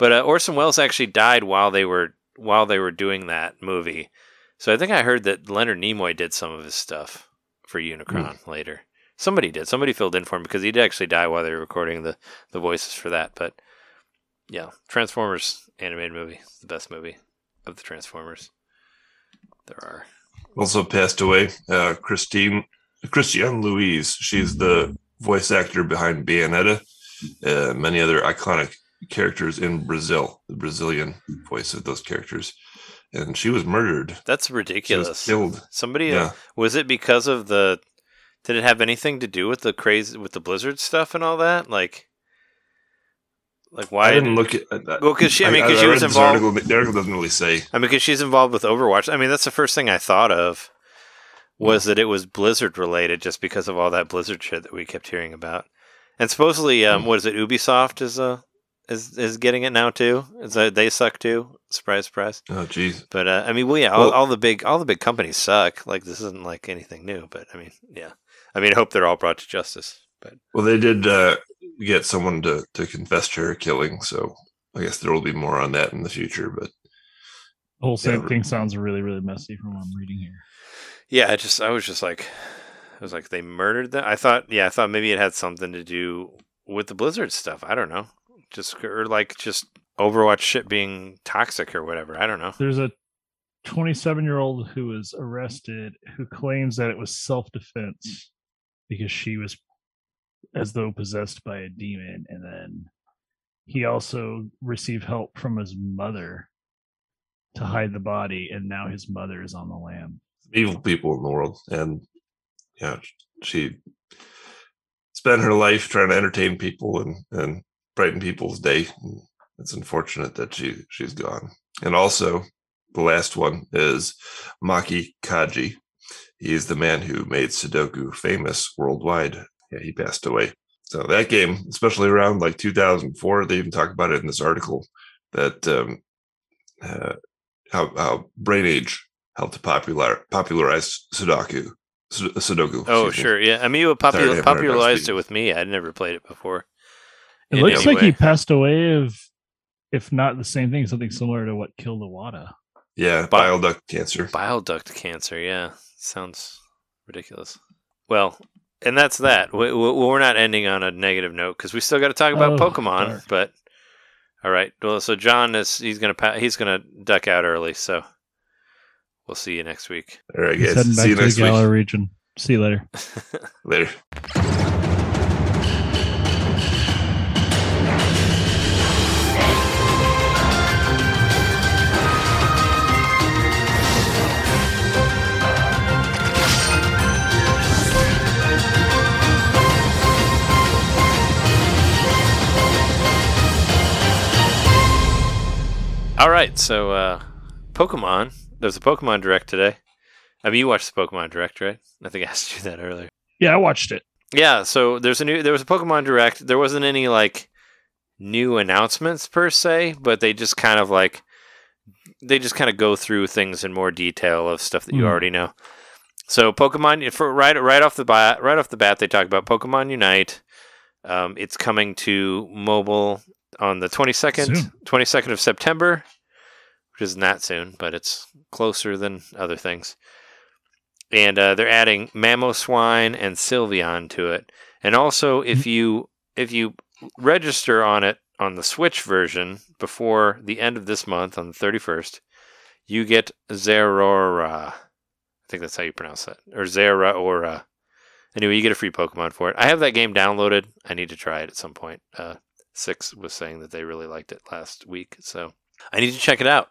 But uh, Orson Welles actually died while they were while they were doing that movie. So I think I heard that Leonard Nimoy did some of his stuff for Unicron later. Somebody did. Somebody filled in for him because he did actually die while they were recording the, the voices for that. But yeah, Transformers animated movie, the best movie of the Transformers. There are. Also passed away, uh, Christine Christiane Louise. She's the voice actor behind Bayonetta, uh, many other iconic characters in Brazil, the Brazilian voice of those characters. And she was murdered. That's ridiculous. killed. Somebody uh, Yeah. was it because of the? Did it have anything to do with the crazy with the Blizzard stuff and all that? Like, like why I didn't did- look at that. Well, 'cause she- I mean, 'cause she was involved- Article, the article doesn't really say. I mean, because she's involved with Overwatch. I mean, that's the first thing I thought of was that it was Blizzard related, just because of all that Blizzard shit that we kept hearing about. And supposedly, um, what is it? Ubisoft is uh is is getting it now too. Is that they suck too? Surprise, surprise. Oh, jeez. But uh, I mean, well, yeah, all, Well- all the big all the big companies suck. Like this isn't like anything new. But I mean, yeah. I mean, I hope they're all brought to justice. But Well, they did uh, get someone to, to confess to her killing, so I guess there will be more on that in the future. But The whole same Yeah. thing sounds really, really messy from what I'm reading here. yeah, I just I was just like, I was like, they murdered them. I thought, yeah, I thought maybe it had something to do with the Blizzard stuff. I don't know, just or like just Overwatch shit being toxic or whatever. I don't know. There's a 27 year old who was arrested who claims that it was self defense because she was as though possessed by a demon, and then he also received help from his mother to hide the body, and now his mother is on the lam. Evil people in the world, and yeah, she spent her life trying to entertain people and and brighten people's day. It's unfortunate that she she's gone. And also, the last one is Maki Kaji. He is the man who made Sudoku famous worldwide. Yeah, he passed away. So that game, especially around like 2004, they even talk about it in this article that um, uh, how, how Brain Age helped to popular popularize Sudoku. Sudoku. Oh, sure. Me. Yeah. I mean, you popular, popularized it with me. I'd never played it before. It looks like way. he passed away of, if not the same thing, something similar to what killed Iwata. Yeah, bile duct cancer. Bile duct cancer. Yeah, sounds ridiculous. Well, and that's that. We, are not ending on a negative note because we still got to talk about oh, Pokemon. Dark. But all right, well, so John is he's gonna he's gonna duck out early, so we'll see you next week. All right, guys. See you to next week. region. See you later. later. All right, so uh, Pokemon. There's a Pokemon Direct today. I mean, you watched the Pokemon Direct, right? I think I asked you that earlier. Yeah, I watched it. Yeah, so there's a new there was a Pokemon Direct. There wasn't any like new announcements per se, but they just kind of like they just kind of go through things in more detail of stuff that you mm. already know. So Pokemon for right right off the bat, right off the bat, they talk about Pokemon Unite. Um, it's coming to mobile on the 22nd, 22nd of September, which is not soon, but it's closer than other things. And uh, they're adding Mamoswine and Sylveon to it. And also, if mm-hmm. you if you register on it on the Switch version before the end of this month on the 31st, you get Zerora. I think that's how you pronounce that. Or Zeraora. Anyway, you get a free Pokemon for it. I have that game downloaded. I need to try it at some point. Uh, Six was saying that they really liked it last week, so I need to check it out.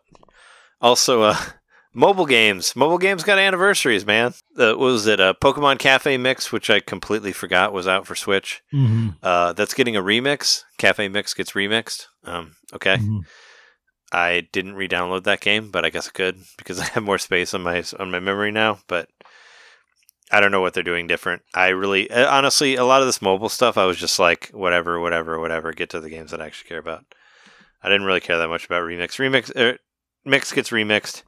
Also, uh, mobile games. Mobile games got anniversaries, man. Uh, what was it? A uh, Pokemon Cafe Mix, which I completely forgot was out for Switch. Mm-hmm. Uh, that's getting a remix. Cafe Mix gets remixed. Um, okay. Mm-hmm. I didn't re-download that game, but I guess I could because I have more space on my on my memory now. But I don't know what they're doing different. I really, uh, honestly, a lot of this mobile stuff, I was just like, whatever, whatever, whatever. Get to the games that I actually care about. I didn't really care that much about remix. Remix, er, mix gets remixed.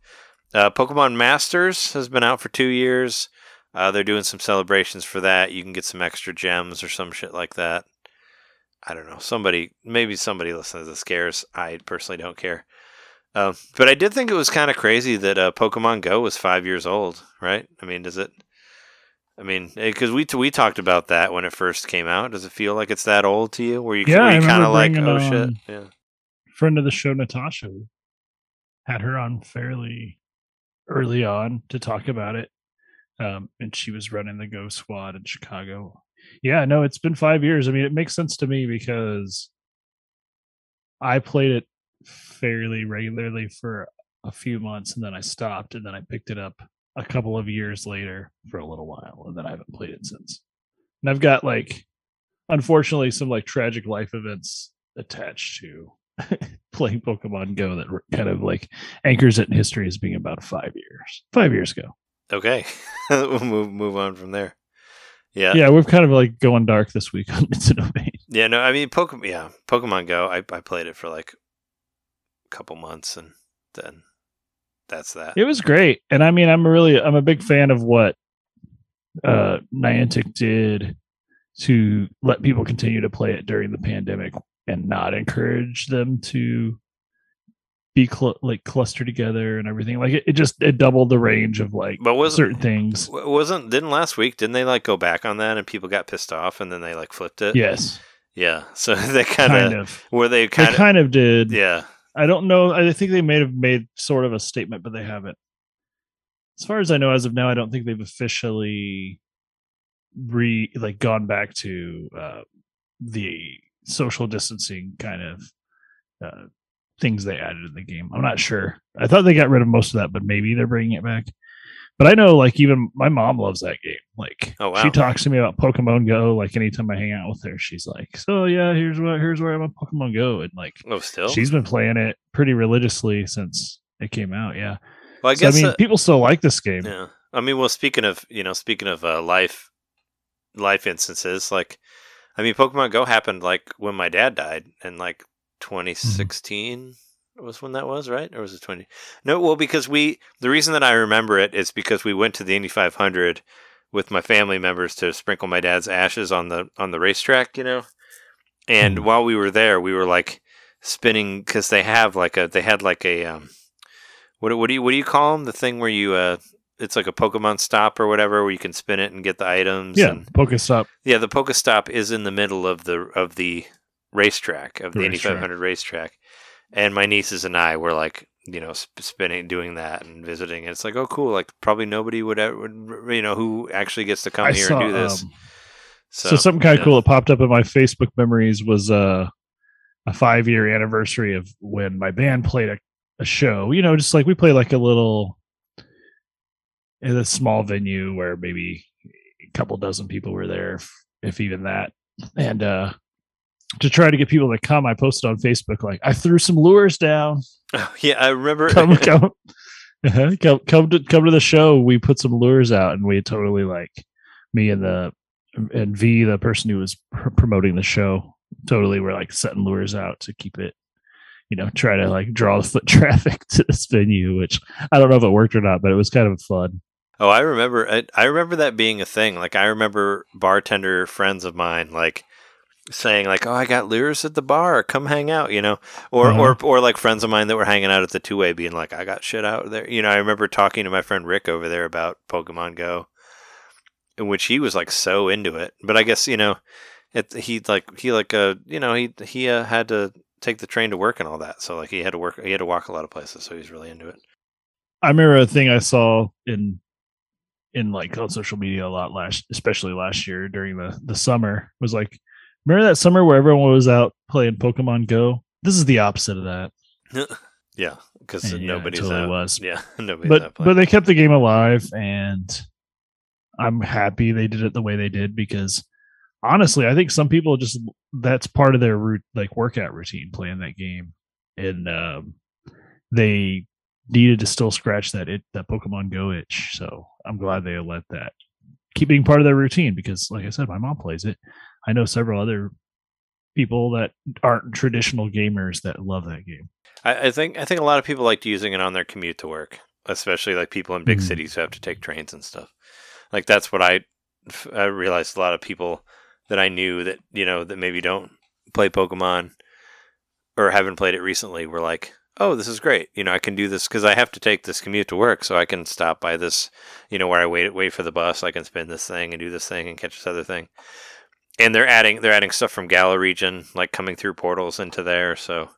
Uh, Pokemon Masters has been out for two years. Uh, they're doing some celebrations for that. You can get some extra gems or some shit like that. I don't know. Somebody, maybe somebody listens to the scares. I personally don't care. Uh, but I did think it was kind of crazy that uh, Pokemon Go was five years old, right? I mean, does it? I mean, because we we talked about that when it first came out. Does it feel like it's that old to you? Where you, yeah, you kind of like, oh um, shit, yeah. Friend of the show, Natasha, had her on fairly early on to talk about it, um, and she was running the Go Squad in Chicago. Yeah, no, it's been five years. I mean, it makes sense to me because I played it fairly regularly for a few months, and then I stopped, and then I picked it up a couple of years later for a little while, and then I haven't played it since. And I've got like, unfortunately, some like tragic life events attached to playing Pokemon Go that kind of like anchors it in history as being about five years, five years ago. Okay, we'll move move on from there. Yeah, yeah, we're kind of like going dark this week on Nintendo Yeah, no, I mean Pokemon. Yeah, Pokemon Go. I I played it for like a couple months, and then that's that. It was great, and I mean, I'm really I'm a big fan of what uh Niantic did to let people continue to play it during the pandemic and not encourage them to be cl- like clustered together and everything. Like it, it just it doubled the range of like But was certain things. wasn't didn't last week? Didn't they like go back on that and people got pissed off and then they like flipped it? Yes, Yeah. So they kind kind of were they They kind of kind of did. yeah. I don't know. I think they may have made sort of a statement, but they haven't. As far as I know, as of now, I don't think they've officially re like gone back to uh, the social distancing kind of uh, things they added in the game. I'm not sure. I thought they got rid of most of that, but maybe they're bringing it back. But I know, like, even my mom loves that game. Like, Oh, wow. she talks to me about Pokemon Go. Like, anytime I hang out with her, she's like, "So yeah, here's what here's where I'm on Pokemon Go," and like, Oh, still. She's been playing it pretty religiously since it came out. Yeah. well, I So, I guess. mean, uh, people still like this game. yeah. I mean, well, speaking of you know, speaking of uh, life, life instances, like, I mean, Pokemon Go happened like when my dad died, in like 2016 was when that was, right? Or was it 20? No, well, because we the reason that I remember it is because we went to the Indy 500 with my family members to sprinkle my dad's ashes on the on the racetrack, you know. And Hmm. while we were there, we were like spinning because they have like a they had like a um what what do you what do you call them the thing where you uh it's like a Pokemon stop or whatever where you can spin it and get the items Yeah. and Pokestop. yeah the Pokestop is in the middle of the of the racetrack of the, The Indy 500 racetrack and my nieces and I were like you know sp- spinning doing that and visiting and it's like oh cool like probably nobody would ever you know who actually gets to come I here saw, and do this um, so, so, something kind of yeah. cool that popped up in my Facebook memories was uh, a five year anniversary of when my band played a, a show. You know, just like we play like a little in a small venue where maybe a couple dozen people were there, if, if even that. And uh, to try to get people to come, I posted on Facebook like I threw some lures down. yeah I remember come come come come to come to the show we put some lures out and we totally like me and the and v the person who was pr- promoting the show totally were like setting lures out to keep it you know try to like draw the foot traffic to this venue which i don't know if it worked or not but it was kind of fun Oh, I remember. I, I remember that being a thing. Like I remember bartender friends of mine like saying like, "Oh, I got lures at the bar. Come hang out," you know, or Uh-huh. or or like friends of mine that were hanging out at the two way, being like, "I got shit out there." You know, I remember talking to my friend Rick over there about Pokemon Go, in which he was like so into it. But I guess you know, it he like he like uh you know he he uh, had to take the train to work and all that, so like he had to work he had to walk a lot of places, so he was really into it. i remember a thing i saw in in like on social media a lot last especially last year during the the summer was like remember that summer where everyone was out playing pokemon go? This is the opposite of that. Yeah, because yeah, it totally out. was. Yeah, nobody's but but they kept the game alive and i'm happy they did it the way they did because honestly i think some people just that's part of their route like workout routine playing that game. And um, they needed to still scratch that it that pokemon go itch. So i'm glad they let that keep being part of their routine because like i said my mom plays it i know several other people that aren't traditional gamers that love that game I, I think I think a lot of people liked using it on their commute to work, especially like people in big Mhm. cities who have to take trains and stuff. Like that's what I I realized. A lot of people that I knew that you know that maybe don't play Pokemon or haven't played it recently were like, "Oh, this is great! You know, I can do this because I have to take this commute to work, so I can stop by this, you know, where I wait wait for the bus. I can spin this thing and do this thing and catch this other thing." And they're adding they're adding stuff from Galar region, like coming through portals into there. So,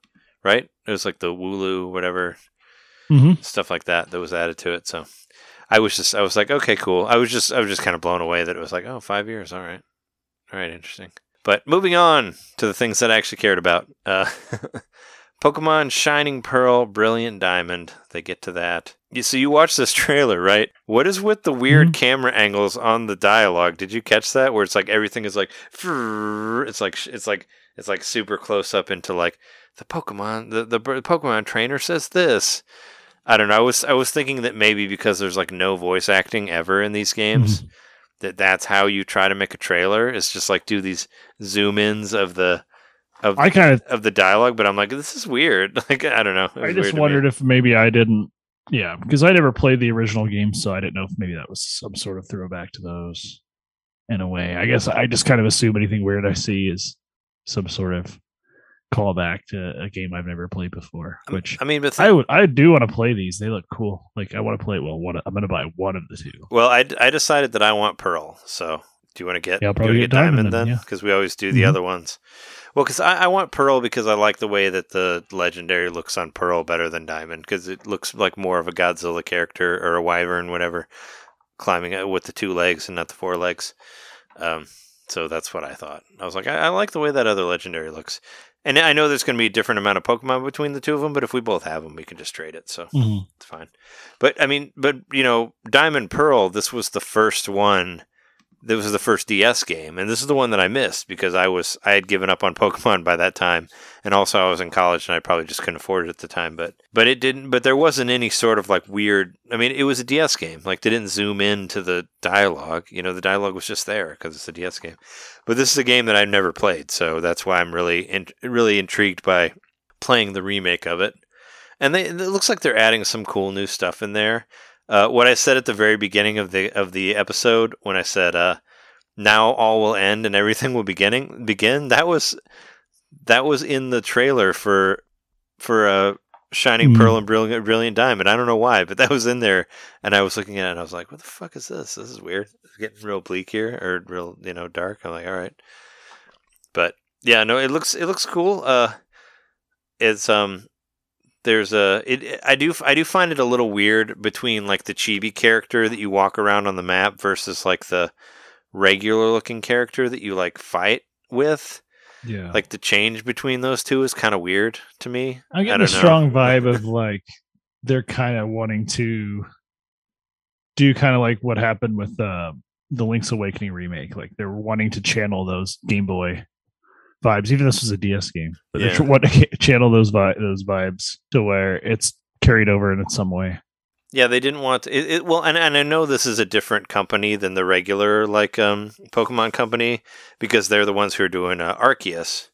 right? It was like the Wooloo, whatever Mhm. stuff like that that was added to it. So, I was just I was like, okay, cool. I was just I was just kind of blown away that it was like, oh, five years. All right, all right, interesting. But moving on to the things that I actually cared about. Uh, Pokemon Shining Pearl, Brilliant Diamond. They get to that. You, so you watch this trailer, right? What is with the weird mm-hmm. camera angles on the dialogue? Did you catch that? Where it's like everything is like, it's like it's like it's like super close up into like the Pokemon. The the Pokemon trainer says this. I don't know. I was I was thinking that maybe because there's like no voice acting ever in these games, mm-hmm. that that's how you try to make a trailer. It's just like do these zoom ins of the of i kind of of the dialogue, but I'm like, this is weird. Like, I don't know. I just weird to me. wondered if maybe I didn't. Yeah, because I never played the original game, so I didn't know if maybe that was some sort of throwback to those. In a way, I guess I just kind of assume anything weird I see is some sort of call back to a game I've never played before. Which I mean, but I would I do want to play these. They look cool. Like I want to play. Well, one I'm going to buy one of the two. Well, I, I decided that I want Pearl. So do you want to get? Yeah, I'll probably wanna get Diamond then, yeah. because we always do the Mhm. other ones. Well, because I, I want Pearl because I like the way that the legendary looks on Pearl better than Diamond because it looks like more of a Godzilla character or a wyvern, whatever, climbing with the two legs and not the four legs. Um, so that's what I thought. I was like, I, I like the way that other legendary looks. And I know there's going to be a different amount of Pokemon between the two of them, but if we both have them, we can just trade it. So it's fine. But I mean, but you know, Diamond Pearl, this was the first one. This was the first DS game, and this is the one that I missed because I was I had given up on Pokemon by that time, and also I was in college and I probably just couldn't afford it at the time. But but it didn't. But there wasn't any sort of like weird. I mean, it was a DS game. Like they didn't zoom in to the dialogue. You know, the dialogue was just there because it's a DS game. But this is a game that I've never played, so that's why I'm really in, really intrigued by playing the remake of it. And they, it looks like they're adding some cool new stuff in there. Uh, what I said at the very beginning of the of the episode when I said uh, now all will end and everything will beginning begin that was that was in the trailer for for uh, Shining Hmm. Pearl and Brilliant Brilliant Diamond. I don't know why, but that was in there, and I was looking at it and I was like, "What the fuck is this? This is weird. It's getting real bleak here, or real you know dark." I'm like, "All right," but yeah, no, it looks it looks cool. Uh, it's um there's a it I do I do find it a little weird between like the chibi character that you walk around on the map versus like the regular looking character that you like fight with. Yeah, Like the change between those two is kind of weird to me. I'm getting a know. strong vibe of like they're kind of wanting to do kind of like what happened with uh, the Link's Awakening remake. Like they're wanting to channel those Game Boy vibes. Even this was a DS game, but Yeah. to channel those vi- those vibes to where it's carried over in some way. Yeah, they didn't want it, it. Well, and, and I know this is a different company than the regular like um, Pokemon company because they're the ones who are doing uh, Arceus.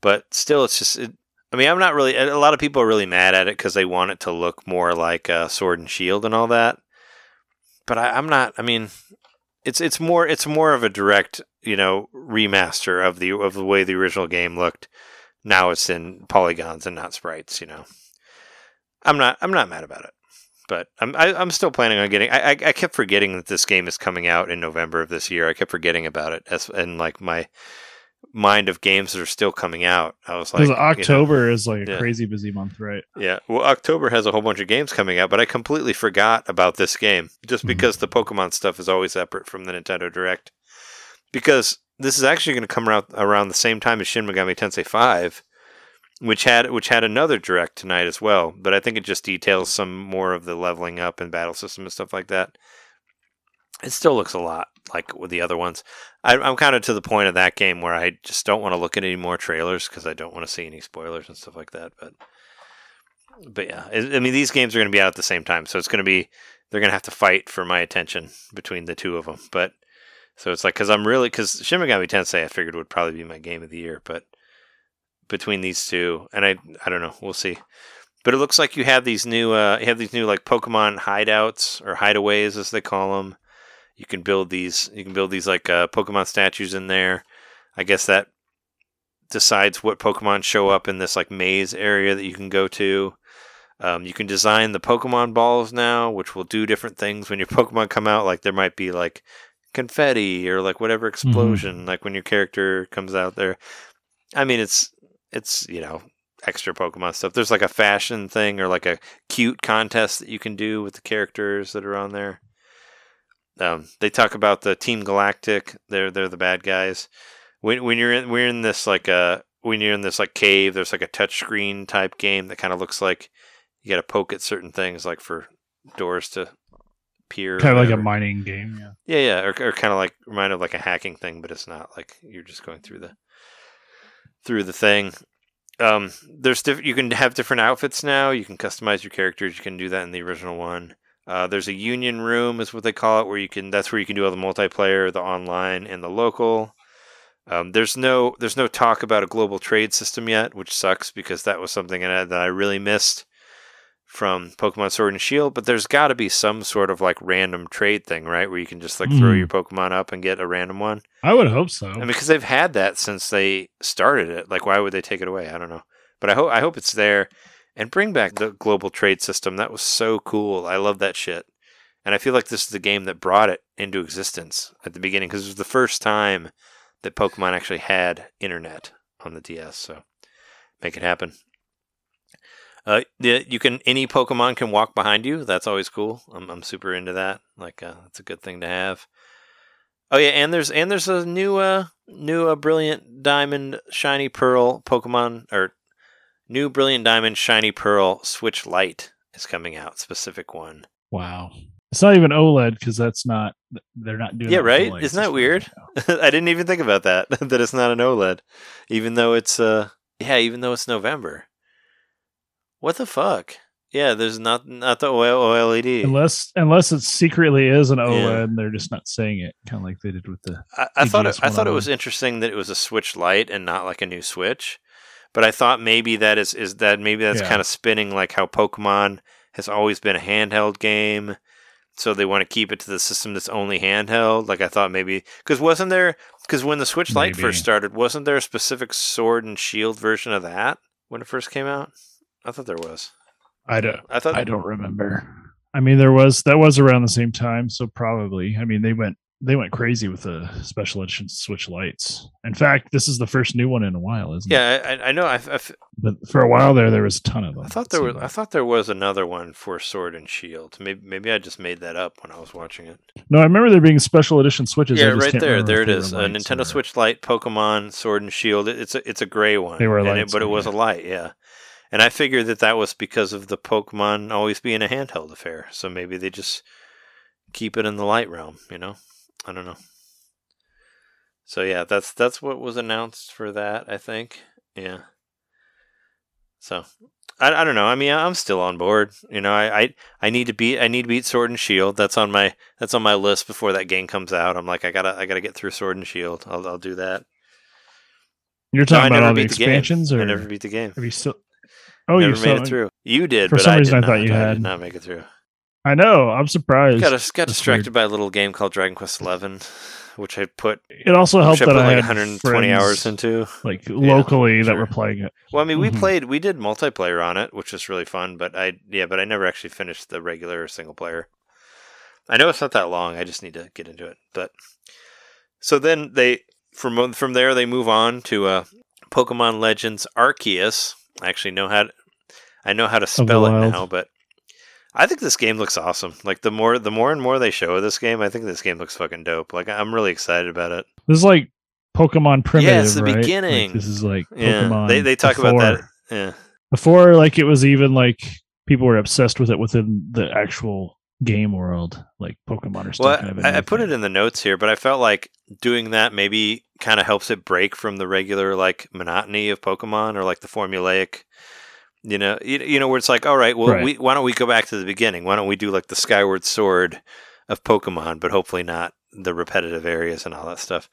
But still, it's just. It, I mean, I'm not really. A lot of people are really mad at it because they want it to look more like uh, Sword and Shield and all that. But I, I'm not. I mean, it's it's more it's more of a direct you know remaster of the of the way the original game looked. Now it's in polygons and not sprites. You know, I'm not I'm not mad about it but I'm I, I'm still planning on getting. I, I I kept forgetting that this game is coming out in November of this year. I kept forgetting about it as and like my mind of games that are still coming out. I was like, Because you know, October is like a yeah. crazy busy month, right? yeah, well, October has a whole bunch of games coming out, but I completely forgot about this game just Mhm. because the Pokemon stuff is always separate from the Nintendo Direct. Because this is actually going to come around around the same time as Shin Megami Tensei Five, which had which had another direct tonight as well. But I think it just details some more of the leveling up and battle system and stuff like that. It still looks a lot like with the other ones. I, I'm kind of to the point of that game where I just don't want to look at any more trailers because I don't want to see any spoilers and stuff like that. But but yeah, I I mean these games are going to be out at the same time, so it's going to be they're going to have to fight for my attention between the two of them. But so it's like because I'm really because Shin Megami Tensei I figured would probably be my game of the year, but between these two, and I I don't know, we'll see. But it looks like you have these new uh, you have these new like Pokemon hideouts or hideaways as they call them. You can build these you can build these like uh, Pokemon statues in there. I guess that decides what Pokemon show up in this like maze area that you can go to. Um, you can design the Pokemon balls now, which will do different things when your Pokemon come out. Like there might be like confetti or like whatever explosion, like when your character comes out there. I mean, it's it's you know extra Pokemon stuff. There's like a fashion thing or like a cute contest that you can do with the characters that are on there. Um, they talk about the Team Galactic. They're they're the bad guys. When when you're in we're in this like uh when you're in this like cave, there's like a touchscreen type game that kind of looks like you got to poke at certain things, like for doors to peer. Kind of like a mining game. Yeah. Yeah, yeah, or, or kind of like remind of like a hacking thing, but it's not like you're just going through the through the thing. Um, there's diff- you can have different outfits now. You can customize your characters. You can do that in the original one. Uh, there's a union room, is what they call it, where you can. That's where you can do all the multiplayer, the online, and the local. Um, there's no there's no talk about a global trade system yet, which sucks because that was something that I, really missed from Pokemon Sword and Shield, but there's got to be some sort of like random trade thing, right? Where you can just like throw Mm. your Pokemon up and get a random one. I would hope so. I mean, because they've had that since they started it. Like, why would they take it away? I don't know. But I hope I hope it's there, and bring back the global trade system. That was so cool. I love that shit. And I feel like this is the game that brought it into existence at the beginning because it was the first time that Pokemon actually had internet on the DS. So make it happen. Uh, you can any Pokemon can walk behind you. That's always cool. I'm I'm super into that. Like uh, that's a good thing to have. Oh yeah, and there's and there's a new uh new uh, brilliant diamond shiny pearl Pokemon or new brilliant diamond shiny pearl Switch Lite is coming out. Specific one. wow. It's not even OLED because that's not. They're not doing. Yeah, right? Isn't that as far as weird? I didn't even think about that. that it's not an OLED, even though it's uh yeah, even though it's November. What the fuck? Yeah, there's not not the OLED. Unless unless it secretly is an OLED, Yeah. and they're just not saying it, kind of like they did with the. I, I thought it, I thought it was interesting that it was a Switch Lite and not like a new Switch. But I thought maybe that is is that maybe that's Yeah. kind of spinning like how Pokemon has always been a handheld game. So they want to keep it to the system that's only handheld. Like I thought maybe because wasn't there because when the Switch Lite Maybe. first started, wasn't there a specific Sword and Shield version of that when it first came out? I thought there was. I don't. I thought I don't remember. I mean, there was that was around the same time, so probably. I mean, they went they went crazy with the special edition Switch Lites. In fact, this is the first new one in a while, isn't it? Yeah, I, I know. I, I But for a while there, there was a ton of them. I thought there was. I thought there was another one for Sword and Shield. Maybe maybe I just made that up when I was watching it. No, I remember there being special edition Switches. Yeah, right there. There it is. A Nintendo or- Switch Lite, Pokemon Sword and Shield. It's a it's a gray one. They were and it- but it was a light. Yeah, and I figured that that was because of the Pokemon always being a handheld affair. So maybe they just keep it in the light realm. You know, I don't know. So yeah, that's that's what was announced for that. I think. Yeah. So I, I don't know. I mean, I'm still on board. You know, I, I I need to beat I need to beat Sword and Shield. That's on my that's on my list before that game comes out. I'm like, I gotta I gotta get through Sword and Shield. I'll I'll do that. You're No, I talking about all the beat the expansions, or I never beat the game. have you still? Oh, never you made it through. You did, For but some I reason I thought not. you I had. did not make it through. I know. I'm surprised. Got got distracted weird. by a little game called Dragon Quest Eleven, which I put It also helped I that put I like had 120 friends, hours into. like locally that sure. were playing it. Well, I mean, we Mhm. played, we did multiplayer on it, which was really fun. But I, yeah, but I never actually finished the regular single player. I know it's not that long. I just need to get into it. But so then they from from there they move on to uh, Pokemon Legends Arceus. I actually know how to, I know how to spell it now, but I think this game looks awesome. Like the more the more and more they show of this game, I think this game looks fucking dope. Like I'm really excited about it. This is like Pokemon primitive. it's the right? Like, beginning. this is like Yeah, Pokemon. they they talk about that. Yeah. before. Like it was even like people were obsessed with it within the actual game world. Like Pokemon are still Well, kind of. I, I put it in the notes here, but I felt like doing that maybe kind of helps it break from the regular like monotony of Pokemon or like the formulaic. You know, you, you know where it's like, all right, well, Right. we, why don't we go back to the beginning? Why don't we do like the Skyward Sword of Pokemon, but hopefully not the repetitive areas and all that stuff.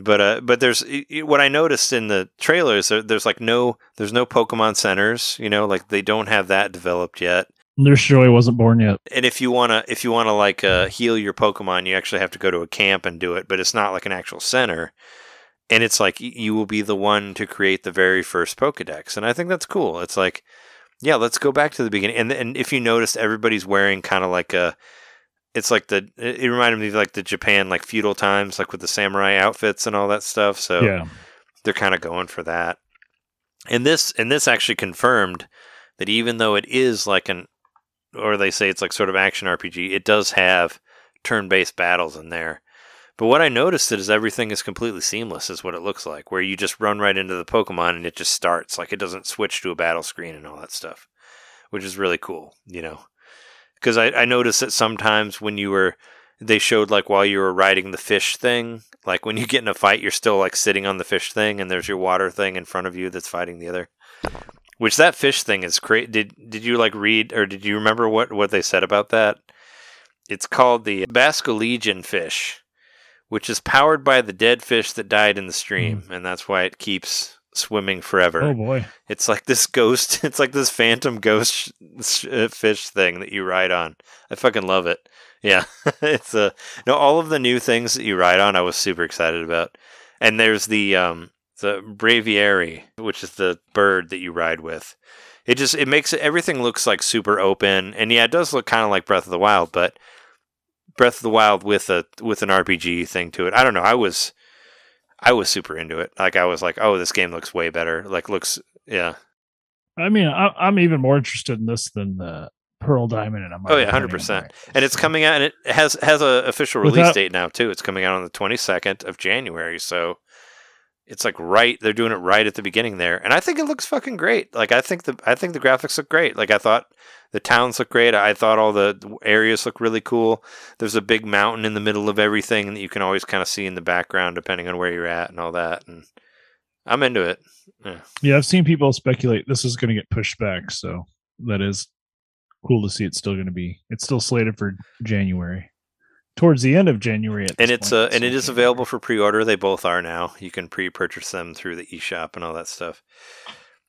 But uh, but there's what I noticed in the trailers. There, there's like no there's no Pokemon centers. You know, like they don't have that developed yet Nurse Joy wasn't born yet. and if you wanna if you wanna like uh, heal your Pokemon, you actually have to go to a camp and do it. But it's not like an actual center, and it's like you will be the one to create the very first Pokedex, and I think that's cool. It's like, yeah, let's go back to the beginning. And and if you noticed, everybody's wearing kind of like a, it's like the it it reminded me of like the Japan like feudal times, like with the samurai outfits and all that stuff. So Yeah, they're kind of going for that. And this and this actually confirmed that even though it is like an or they say it's like sort of action RPG, it does have turn-based battles in there. But what I noticed is everything is completely seamless is what it looks like, where you just run right into the Pokemon and it just starts. Like it doesn't switch to a battle screen and all that stuff. Which is really cool, you know. Because I, I noticed that sometimes when you were they showed like while you were riding the fish thing, like when you get in a fight, you're still like sitting on the fish thing, and there's your water thing in front of you that's fighting the other. Which that fish thing is great. Did did you like read or did you remember what what they said about that? It's called the Basculegion fish, which is powered by the dead fish that died in the stream, and that's why it keeps swimming forever. Oh boy. It's like this ghost. It's like this phantom ghost sh- sh- uh, fish thing that you ride on. I fucking love it. Yeah, it's a no. All of the new things that you ride on, I was super excited about. And there's the um the Braviary, which is the bird that you ride with. It just it makes it everything looks like super open, and yeah, it does look kind of like Breath of the Wild, but Breath of the Wild with a with an RPG thing to it. I don't know. I was I was super into it. Like I was like, oh, this game looks way better. Like looks yeah. I mean, I, I'm even more interested in this than the Pearl Diamond, and I'm oh yeah, hundred percent. And it's coming out, and it has has a official release Without- date now too. It's coming out on the twenty second of January, so it's like right. They're doing it right at the beginning there, and I think it looks fucking great. Like I think the I think the graphics look great. Like I thought the towns look great. I thought all the areas look really cool. There's a big mountain in the middle of everything that you can always kind of see in the background depending on where you're at and all that. And I'm into it. Yeah. Yeah, I've seen people speculate this is going to get pushed back, so that is cool to see. It's still going to be. It's still slated for January, towards the end of January. And it's point, uh, and so it is available for pre-order. They both are now. You can pre-purchase them through the eShop and all that stuff.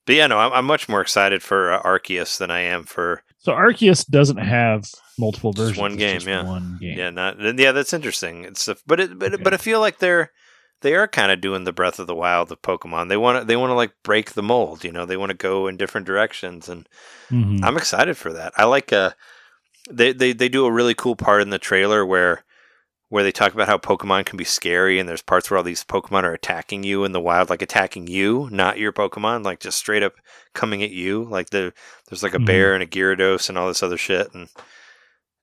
But yeah, no, I'm, I'm much more excited for uh, Arceus than I am for So Arceus doesn't have multiple versions. one it's game, yeah. one game. yeah, not yeah. That's interesting. It's a, but it but Okay. but I feel like they're they are kind of doing the Breath of the Wild of Pokemon. They want to they want to like break the mold. You know, they want to go in different directions, and Mhm. I'm excited for that. I like uh they, they they do a really cool part in the trailer where where they talk about how Pokemon can be scary and there's parts where all these Pokemon are attacking you in the wild, like attacking you, not your Pokemon, like just straight up coming at you. Like the there's like a Mhm. bear and a Gyarados and all this other shit and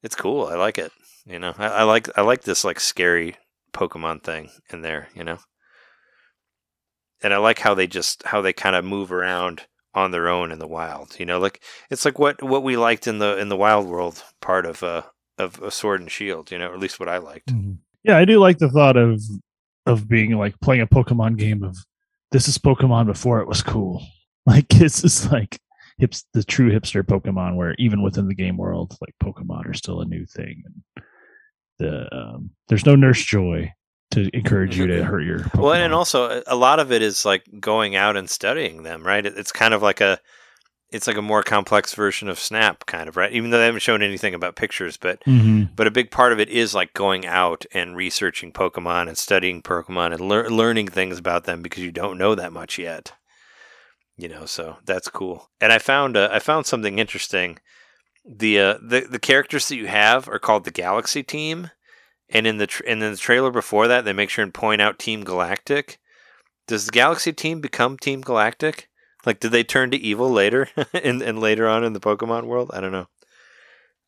it's cool. I like it. You know. I, I like I like this like scary Pokemon thing in there, you know. And I like how they just how they kind of move around on their own in the wild. You know, like it's like what what we liked in the in the wild world part of uh of a sword and shield. You know, at least what I liked. Mhm. Yeah, I do like the thought of of being like playing a Pokemon game of this is Pokemon before it was cool. Like this is like hips the true hipster Pokemon where even within the game world, like Pokemon are still a new thing. And the um, there's no Nurse Joy to encourage you to hurt your Pokemon. Well, and also a- lot of it is like going out and studying them, right? It's kind of like a it's like a more complex version of Snap, kind of, right? Even though they haven't shown anything about pictures, but Mhm. but a big part of it is like going out and researching Pokemon and studying Pokemon and lear- learning things about them because you don't know that much yet. You know, so that's cool. And I found uh, I found something interesting. The uh, the the characters that you have are called the Galaxy Team, and in the tr- and in the trailer before that, they make sure and point out Team Galactic. Does the Galaxy Team become Team Galactic? Like, did they turn to evil later and and later on in the Pokemon world? I don't know.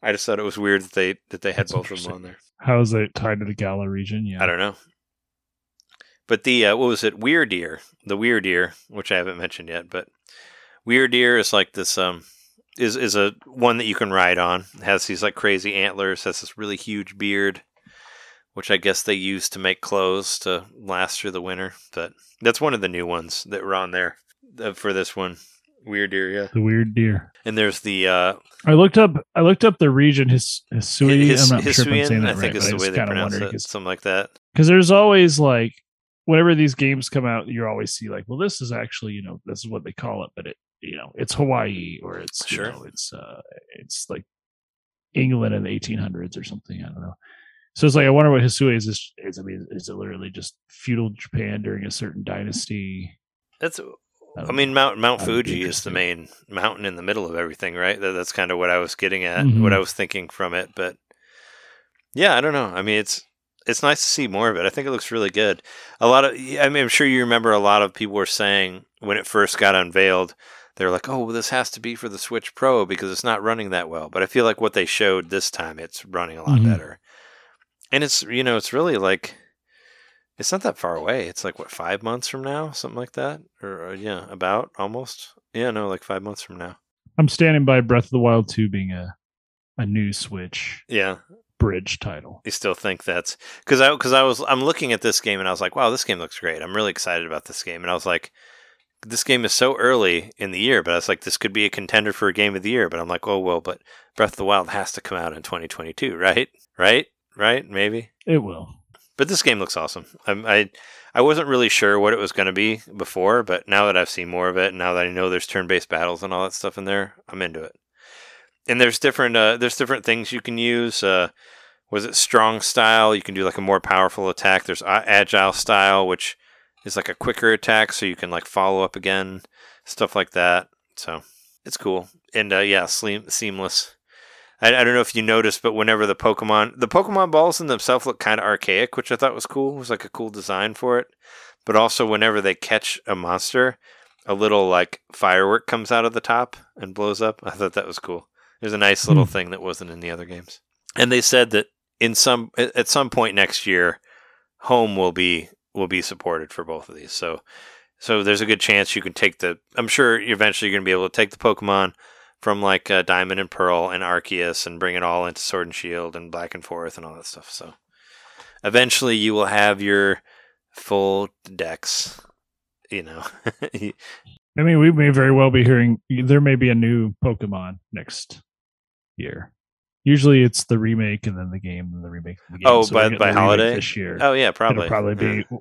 I just thought it was weird that they that they had That's both of them on there. How is it tied to the Galar region? Yeah. I don't know. But the uh, what was it? Wyrdeer, the Wyrdeer, which I haven't mentioned yet, but Wyrdeer is like this um is is a one that you can ride on. It has these like crazy antlers, has this really huge beard, which I guess they use to make clothes to last through the winter. But that's one of the new ones that were on there uh, for this one. Wyrdeer, yeah. The Wyrdeer. And there's the uh I looked up. I looked up the region. His Hisui. his, I'm not sure if I'm saying that I think right, is but the way they pronounce it, something like that. because there's always like whenever these games come out, you always see like, well, this is actually you know this is what they call it, but it you know it's Hawaii or it's Sure. you know it's uh it's like England in the 1800s or something. I don't know. So it's like I wonder what Hisui is. Is, is I mean, is it literally just feudal Japan during a certain dynasty? That's I mean, Mount Mount I would be Fuji is the main mountain in the middle of everything, right? That, that's kind of what I was getting at, Mhm. what I was thinking from it. But yeah, I don't know. I mean, it's it's nice to see more of it. I think it looks really good. A lot of, I mean, I'm sure you remember a lot of people were saying when it first got unveiled, they were like, "Oh, well, this has to be for the Switch Pro because it's not running that well." But I feel like what they showed this time, it's running a lot Mhm. better. And it's you know, it's really like it's not that far away. It's like what five months from now, something like that, or uh, yeah, about almost. Yeah, no, like five months from now. I'm standing by Breath of the Wild 2 being a a new Switch Yeah, bridge title. you still think that's because I because I was I'm looking at this game and I was like, wow, this game looks great. I'm really excited about this game, and I was like, this game is so early in the year, but I was like, this could be a contender for a game of the year. But I'm like, oh well, but Breath of the Wild has to come out in 2022, right? Right? Right? Maybe. It will. But this game looks awesome. I I, I wasn't really sure what it was going to be before, but now that I've seen more of it, now that I know there's turn-based battles and all that stuff in there, I'm into it. And there's different uh, there's different things you can use. Uh, was it strong style? You can do like a more powerful attack. There's agile style, which is like a quicker attack, so you can like follow up again, stuff like that. So it's cool. And uh, yeah, seamless. I, I don't know if you noticed, but whenever the Pokemon, the Pokemon balls in themselves look kind of archaic, which I thought was cool. It was like a cool design for it. But also, whenever they catch a monster, a little like firework comes out of the top and blows up. I thought that was cool. There's a nice little hmm. thing that wasn't in the other games. And they said that in some at some point next year, home will be will be supported for both of these. So so there's a good chance you can take the. I'm sure eventually you're going to be able to take the Pokemon from like uh, Diamond and Pearl and Arceus and bring it all into Sword and Shield and Back and Forth and all that stuff. So eventually you will have your full dex. You know. I mean, we may very well be hearing there may be a new Pokemon next year. Usually it's the remake and then the game and the remake. The oh, so by by holiday this year. Oh yeah, probably. It'll probably be. Yeah.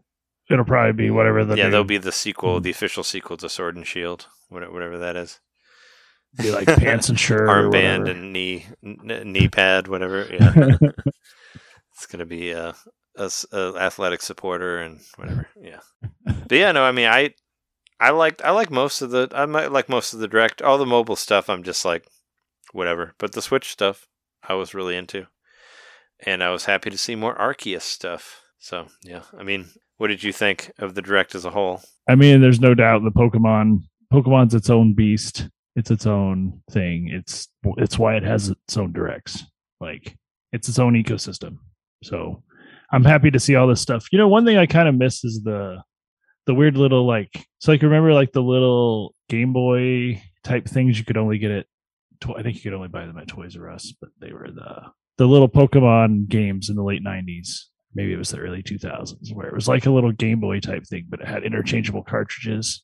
It'll probably be whatever the. Yeah, new, there'll be the sequel, hmm. the official sequel to Sword and Shield, whatever that is. Be like pants and shirt, armband and knee knee pad, whatever. Yeah, it's gonna be a, a, a, athletic supporter and whatever. Yeah, but yeah, no, I mean, I I liked I like most of the I might like most of the direct all the mobile stuff. I'm just like whatever, but the Switch stuff I was really into, and I was happy to see more Arceus stuff. So yeah, I mean, what did you think of the direct as a whole? I mean, there's no doubt the Pokemon Pokemon's its own beast. It's its own thing. It's it's why it has its own directs. Like it's its own ecosystem. So I'm happy to see all this stuff. You know, one thing I kind of miss is the the weird little like so like remember like the little Game Boy type things you could only get at I think you could only buy them at Toys R Us, but they were the the little Pokemon games in the late '90s. Maybe it was the early 2000s, where it was like a little Game Boy type thing, but it had interchangeable cartridges.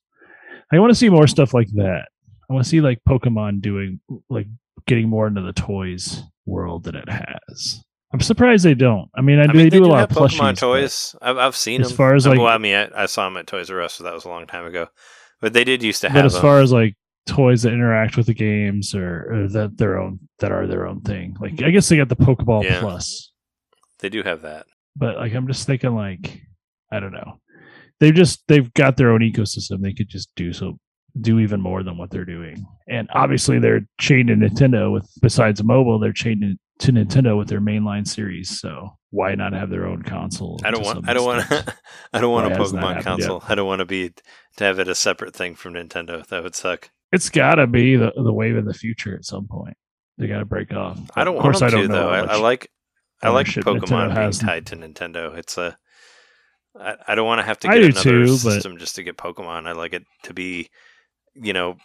I want to see more stuff like that. I want to see like Pokemon doing like getting more into the toys world that it has. I'm surprised they don't. I mean, I, I mean, they, they, do, a lot of Pokemon toys. I've, I've seen as them. far as uh, like, well, I mean, I, I, saw them at Toys R Us, so that was a long time ago. But they did used to have. But as them. far as like toys that interact with the games or, or, that their own that are their own thing. Like I guess they got the Pokeball yeah. Plus. They do have that. But like I'm just thinking like I don't know. They've just they've got their own ecosystem. They could just do so do even more than what they're doing. And obviously they're chained to Nintendo with besides mobile, they're chained to Nintendo with their mainline series. So why not have their own console? I don't want I don't want I don't want a Pokemon console. Yet. I don't want to be to have it a separate thing from Nintendo. That would suck. It's got to be the, the wave of the future at some point. They got to break off. I don't of course, I don't to, though. I, I, like I like Pokemon being tied to Nintendo. It's a I, I don't want to have to get another too, system just to get Pokemon. I like it to be, you know,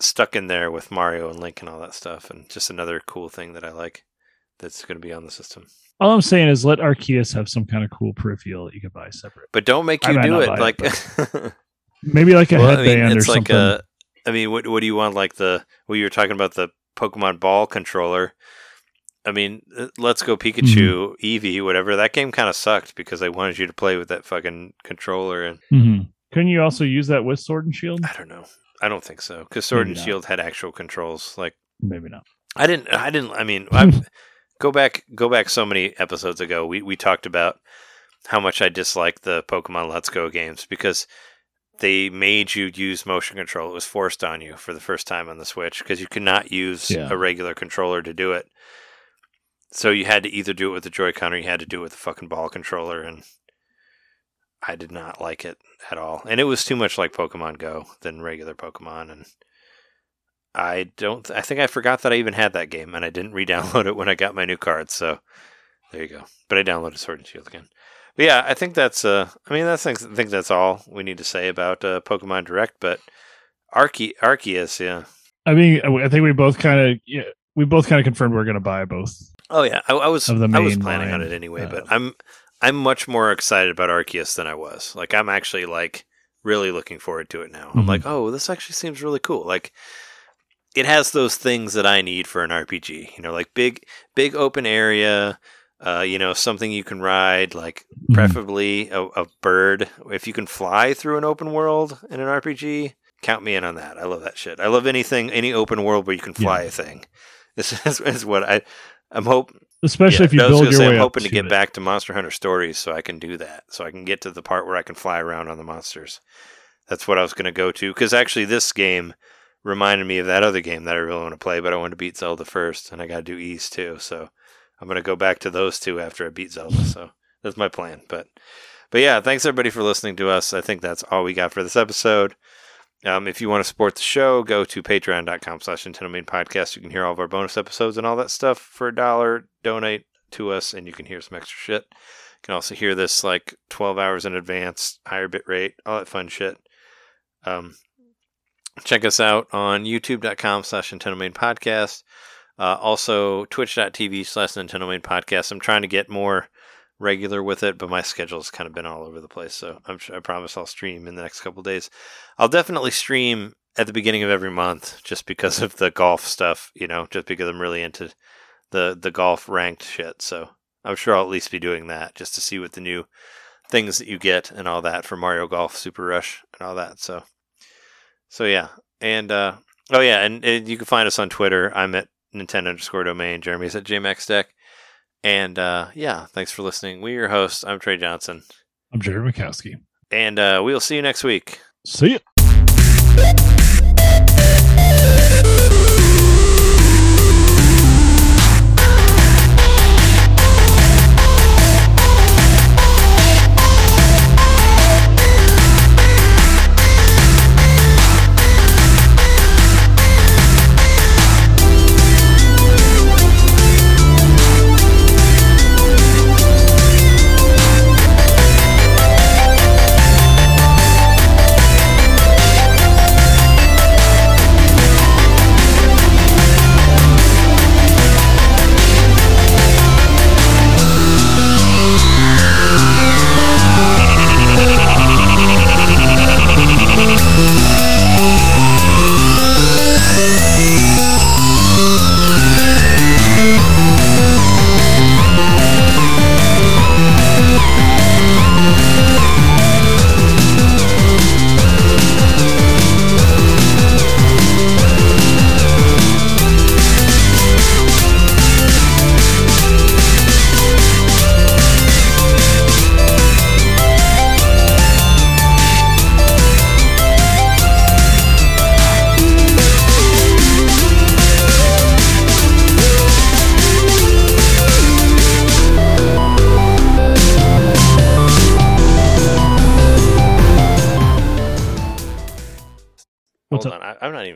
stuck in there with Mario and Link and all that stuff, and just another cool thing that I like that's going to be on the system. All I'm saying is let Arceus have some kind of cool peripheral that you can buy separate. But don't make you do it like it, maybe like a well, headband I mean, it's or like something. A, I mean, what what do you want? Like the what you were talking about the Pokemon Ball controller. I mean, uh, Let's Go Pikachu, mm-hmm. Eevee, whatever. That game kind of sucked because they wanted you to play with that fucking controller. And mm-hmm. couldn't you also use that with Sword and Shield? I don't know. I don't think so because Sword Maybe and not. Shield had actual controls. Like Maybe not. I didn't. I didn't. I mean, I go back. Go back so many episodes ago. We we talked about how much I dislike the Pokemon Let's Go games because they made you use motion control. It was forced on you for the first time on the Switch because you could not use yeah. a regular controller to do it. So you had to either do it with the Joy-Con or you had to do it with the fucking ball controller, and I did not like it at all. And it was too much like Pokemon Go than regular Pokemon, and I don't. I think I forgot that I even had that game, and I didn't re-download it when I got my new card. So there you go. But I downloaded Sword and Shield again. But yeah, I think that's uh, I mean, that's I think that's all we need to say about uh, Pokemon Direct. But Arce- Arceus, yeah. I mean, I think we both kind of yeah, we both kind of confirmed we're going to buy both. Oh yeah, I, I was I was planning line. on it anyway, uh, but I'm I'm much more excited about Arceus than I was. Like I'm actually like really looking forward to it now. Mm-hmm. I'm like, oh, this actually seems really cool. Like it has those things that I need for an RPG. You know, like big big open area Uh, you know, something you can ride, like Mm-hmm. preferably a, a bird. If you can fly through an open world in an RPG, count me in on that. I love that shit. I love anything, any open world where you can fly a thing. This is, is what I, I'm hope. Especially yeah, if you build your say, way I'm hoping to to get it. back to Monster Hunter Stories so I can do that. So I can get to the part where I can fly around on the monsters. That's what I was going to go to because actually this game reminded me of that other game that I really want to play, but I want to beat Zelda first, and I got to do East too. So I'm going to go back to those two after I beat Zelda. So that's my plan. But but yeah, thanks everybody for listening to us. I think that's all we got for this episode. Um, if you want to support the show, go to patreon.com slash Nintendo Podcast. You can hear all of our bonus episodes and all that stuff for a dollar. Donate to us, and you can hear some extra shit. You can also hear this like 12 hours in advance, higher bit rate, all that fun shit. Um, check us out on youtube.com slash Nintendo Podcast. Uh, also, twitch.tv slash Nintendo Podcast. I'm trying to get more regular with it, but my schedule's kind of been all over the place. So I'm, I promise I'll stream in the next couple days. I'll definitely stream at the beginning of every month just because of the golf stuff, you know, just because I'm really into the, the golf ranked shit. So I'm sure I'll at least be doing that just to see what the new things that you get and all that for Mario Golf Super Rush and all that. So, so yeah. And, uh, oh yeah. And, and you can find us on Twitter. I'm at Nintendo underscore domain. Jeremy's at JMax Deck. And uh, yeah, thanks for listening. We're your hosts. I'm Trey Johnson. I'm Jerry McCaskey. And uh, we'll see you next week. See ya.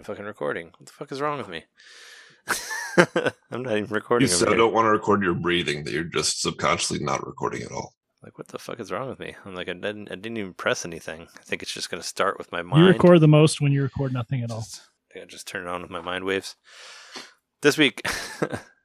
On, I, I'm not even fucking recording. What the fuck is wrong with me? I'm not even recording. You over so here. don't want to record your breathing that you're just subconsciously not recording at all. Like, what the fuck is wrong with me? I'm like, I didn't, I didn't even press anything. I think it's just gonna start with my mind. You record the most when you record nothing at all. Just- I think I just turn it on with my mind waves. This week,